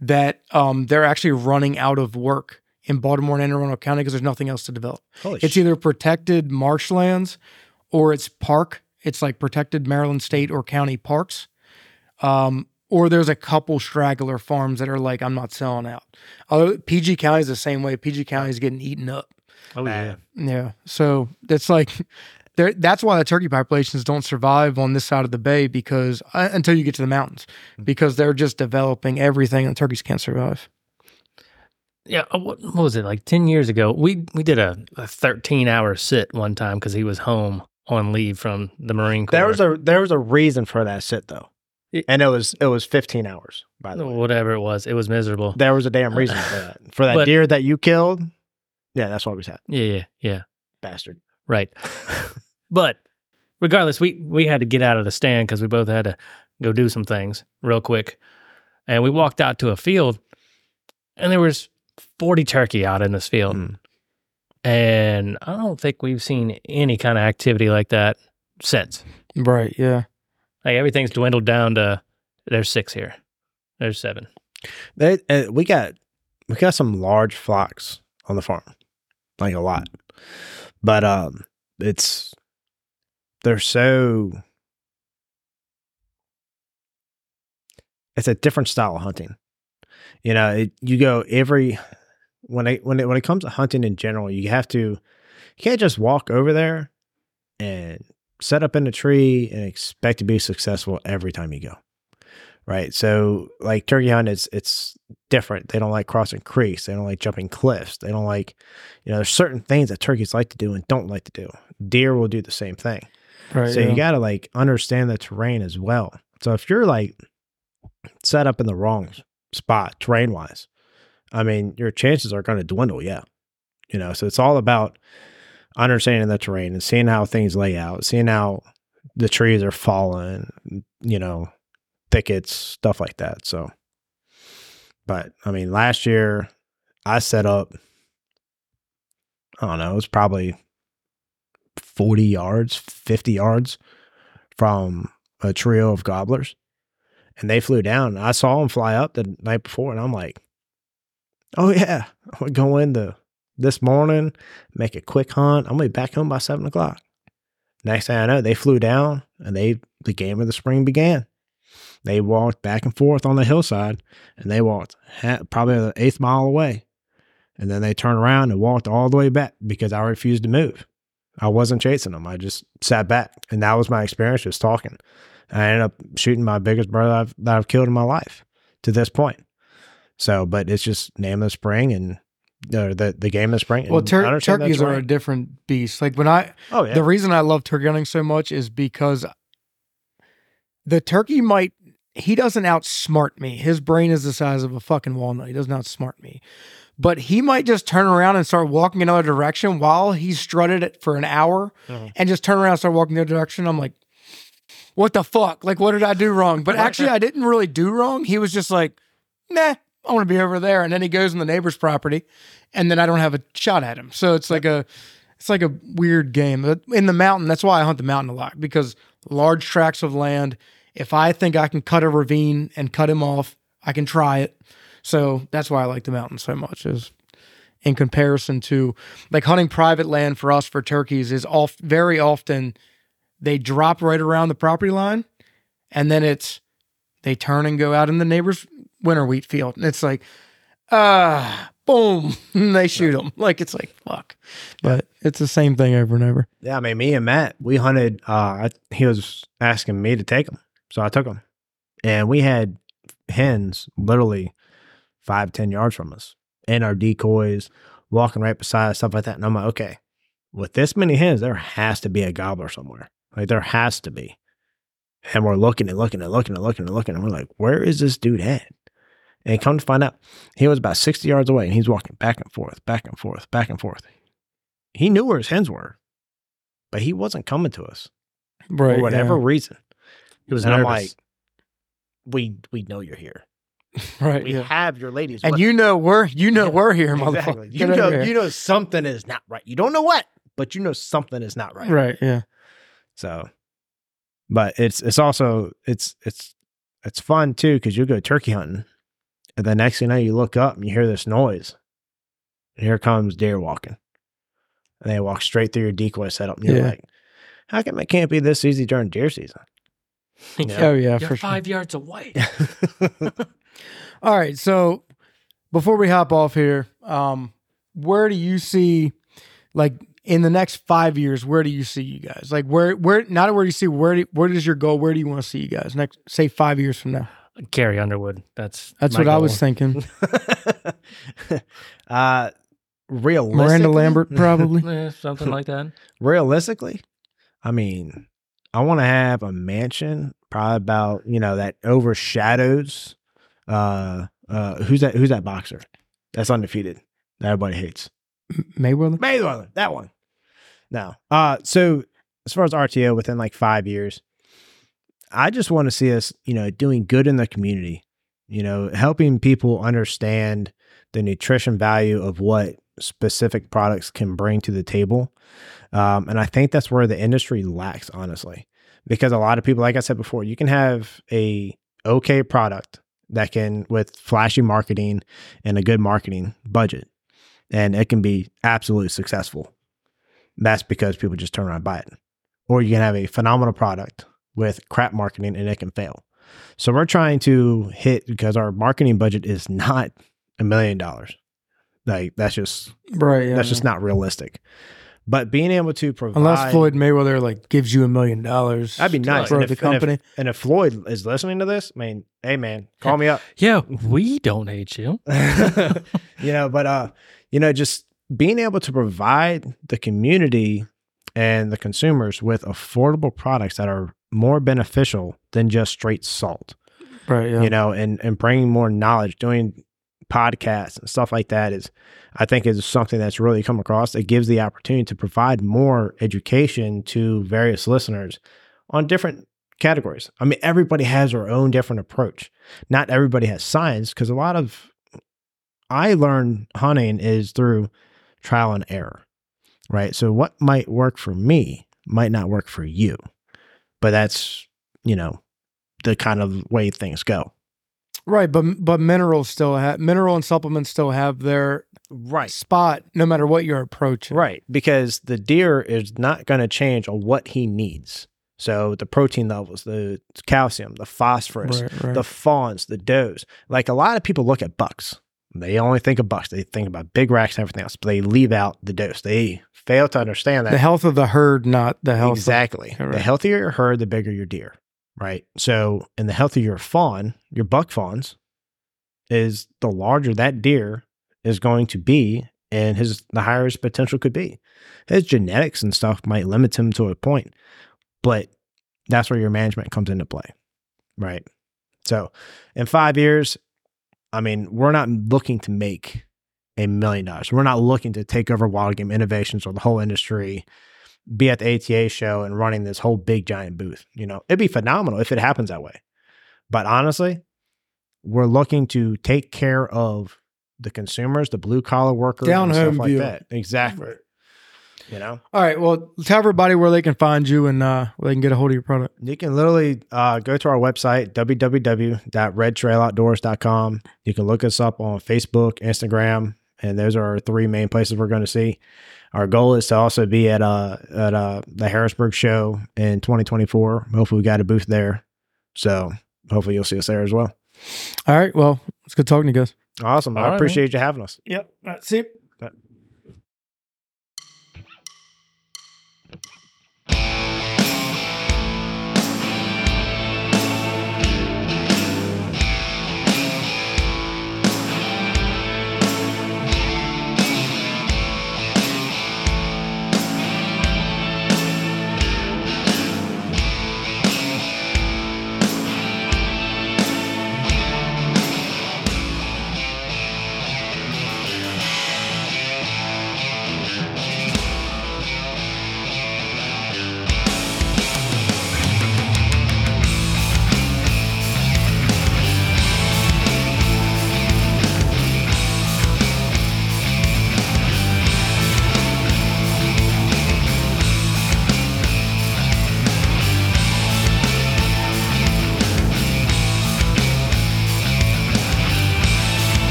that um, they're actually running out of work in Baltimore and Anne Arundel County because there's nothing else to develop. holy It's shit. either protected marshlands or it's park. It's like protected Maryland state or county parks. Um, or there's a couple straggler farms that are like, I'm not selling out. Although PG County is the same way. PG County is getting eaten up. oh yeah. Yeah. So that's like, there. that's why the turkey populations don't survive on this side of the bay because uh, until you get to the mountains, because they're just developing everything and turkeys can't survive. Yeah, uh, what, what was it like ten years ago? We we did a, a thirteen hour sit one time because he was home on leave from the Marine Corps. There was a there was a reason for that sit though, It- and it was it was 15 hours. By the way, whatever it was. It was miserable. there was a damn reason for that. For that But- deer that you killed, yeah, that's what we said, Yeah, yeah, yeah. bastard. Right. but regardless, we we had to get out of the stand because we both had to go do some things real quick, and we walked out to a field, and there was forty turkey out in this field, Mm. and I don't think we've seen any kind of activity like that since. Right. Yeah. Like everything's dwindled down to there's six here, there's seven. They, uh, we got we got some large flocks on the farm, like a lot, but um, it's they're so it's a different style of hunting. You know, it, you go every when it when it when it comes to hunting in general, you have to you can't just walk over there and set up in a tree and expect to be successful every time you go right? So like turkey hunt, it's it's different. They don't like crossing creeks. They don't like jumping cliffs. They don't like, you know, there's certain things that turkeys like to do and don't like to do. Deer will do the same thing. Right. So yeah. you got to like understand the terrain as well. So if you're like set up in the wrong spot terrain wise, I mean, your chances are going to dwindle. Yeah. You know, so it's all about understanding the terrain and seeing how things lay out, seeing how the trees are falling, you know, thickets, stuff like that. So, but I mean, last year I set up, I don't know, it was probably 40 yards, 50 yards from a trio of gobblers. And they flew down. I saw them fly up the night before, and I'm like, oh, yeah, going to this morning, make a quick hunt. I'm gonna be back home by seven o'clock. Next thing I know, they flew down and they the game of the spring began. They walked back and forth on the hillside, and they walked probably the eighth mile away, and then they turned around and walked all the way back because I refused to move. I wasn't chasing them. I just sat back, and that was my experience just talking. I ended up shooting my biggest brother I've, that I've killed in my life to this point. So, but it's just name of the spring and uh, the the game of the spring. Well, tur- turkeys are a different beast. Like when I, oh yeah, the reason I love turkey hunting so much is because the turkey might, he doesn't outsmart me. His brain is the size of a fucking walnut. He doesn't outsmart me. But he might just turn around and start walking another direction while he strutted it for an hour Mhm. and just turn around and start walking the other direction. I'm like, what the fuck? Like, what did I do wrong? But actually, I didn't really do wrong. He was just like, nah, I want to be over there. And then he goes in the neighbor's property, and then I don't have a shot at him. So it's like a, it's like a weird game. But in the mountain, that's why I hunt the mountain a lot because large tracts of land. If I think I can cut a ravine and cut him off, I can try it. So that's why I like the mountain so much. Is in comparison to like hunting private land for us for turkeys is off very often they drop right around the property line and then it's they turn and go out in the neighbor's winter wheat field and it's like ah boom and they shoot them like it's like fuck but it's the same thing over and over Yeah, I mean, me and Matt, we hunted. Uh, I, he was asking me to take him, so I took him, and we had hens literally five, ten yards from us, and our decoys walking right beside us, stuff like that. And I'm like, okay, with this many hens, there has to be a gobbler somewhere. Like there has to be. And we're looking and looking and looking and looking and looking, and we're like, where is this dude at? And come to find out, he was about 60 yards away, and he's walking back and forth, back and forth, back and forth. He knew where his hens were but he wasn't coming to us right for whatever reason. He was and I'm nervous. like, we we know you're here. right We yeah. have your ladies, and with you know we're you know Yeah, we're here motherfucker exactly. You Get know you know something is not right. You don't know what, but you know something is not right. right yeah So, but it's it's also it's it's it's fun too because you go turkey hunting, and the next thing you know, you look up and you hear this noise, and here comes deer walking, and they walk straight through your decoy setup. And you're Yeah. like, how come it can't be this easy during deer season? Yeah. oh yeah You're for sure five yards away. All right. So before we hop off here, um, where do you see like in the next five years, where do you see you guys? Like where where not where do you see where do, where is your goal? Where do you want to see you guys next say five years from now? Carrie Underwood. That's That's my what I was thinking. uh, realistically, Miranda Lambert, probably. Eh, something like that. realistically, I mean, I want to have a mansion, probably about you know that overshadows. Uh, uh, who's that? Who's that boxer? That's undefeated. That everybody hates. Mayweather. Mayweather, that one. No. Uh, so as far as RTO, within like five years, I just want to see us, you know, doing good in the community. You know, helping people understand the nutrition value of what specific products can bring to the table. Um, and I think that's where the industry lacks, honestly, because a lot of people, like I said before, you can have a okay product that can with flashy marketing and a good marketing budget, and it can be absolutely successful. That's because people just turn around and buy it. Or you can have a phenomenal product with crap marketing and it can fail. So we're trying to hit because our marketing budget is not a million dollars. Like that's just Right. Yeah. that's just not realistic. But being able to provide Unless Floyd Mayweather like gives you a million dollars. that'd be nice. for And the if, and if- company. and if Floyd is listening to this, I mean, hey man, call me up. Yeah, we don't hate you. you know, but uh, you know, just being able to provide the community and the consumers with affordable products that are more beneficial than just straight salt. Right. Yeah. You know, and and bringing more knowledge, doing podcasts and stuff like that is, I think, is something that's really come across. It gives the opportunity to provide more education to various listeners on different categories. I mean, everybody has their own different approach. Not everybody has science because a lot of I learn hunting is through trial and error, right? So what might work for me might not work for you, but that's you know the kind of way things go. Right, but but minerals still have mineral and supplements still have their right. spot no matter what you're approaching. Right. Because the deer is not going to change on what he needs. So the protein levels, the calcium, the phosphorus, Right, right. the fawns, the does. Like a lot of people look at bucks. They only think of bucks. They think about big racks and everything else, but they leave out the dose. They fail to understand that. the health of the herd, not the health. exactly. Correct. The healthier your herd, the bigger your deer. Right. So, and the healthier your fawn, your buck fawns, is the larger that deer is going to be, and his the higher his potential could be. His genetics and stuff might limit him to a point, but that's where your management comes into play. Right. So, in five years, I mean, we're not looking to make a million dollars. We're not looking to take over Wildgame Innovations or the whole industry be at the ATA show and running this whole big giant booth. You know, it'd be phenomenal if it happens that way. But honestly, we're looking to take care of the consumers, the blue collar workers, Down and stuff home like view. that. Exactly. You know, All right. Well, tell everybody where they can find you and uh, where they can get a hold of your product. you can literally uh, go to our website, www.redtrailoutdoors.com. You can look us up on Facebook, Instagram, and those are our three main places we're going to see. Our goal is to also be at uh at uh the Harrisburg show in 2024. Hopefully, we got a booth there. So hopefully, you'll see us there as well. All right. Well, it's good talking to you guys. Awesome. All I right, appreciate you having us. Yep. See you.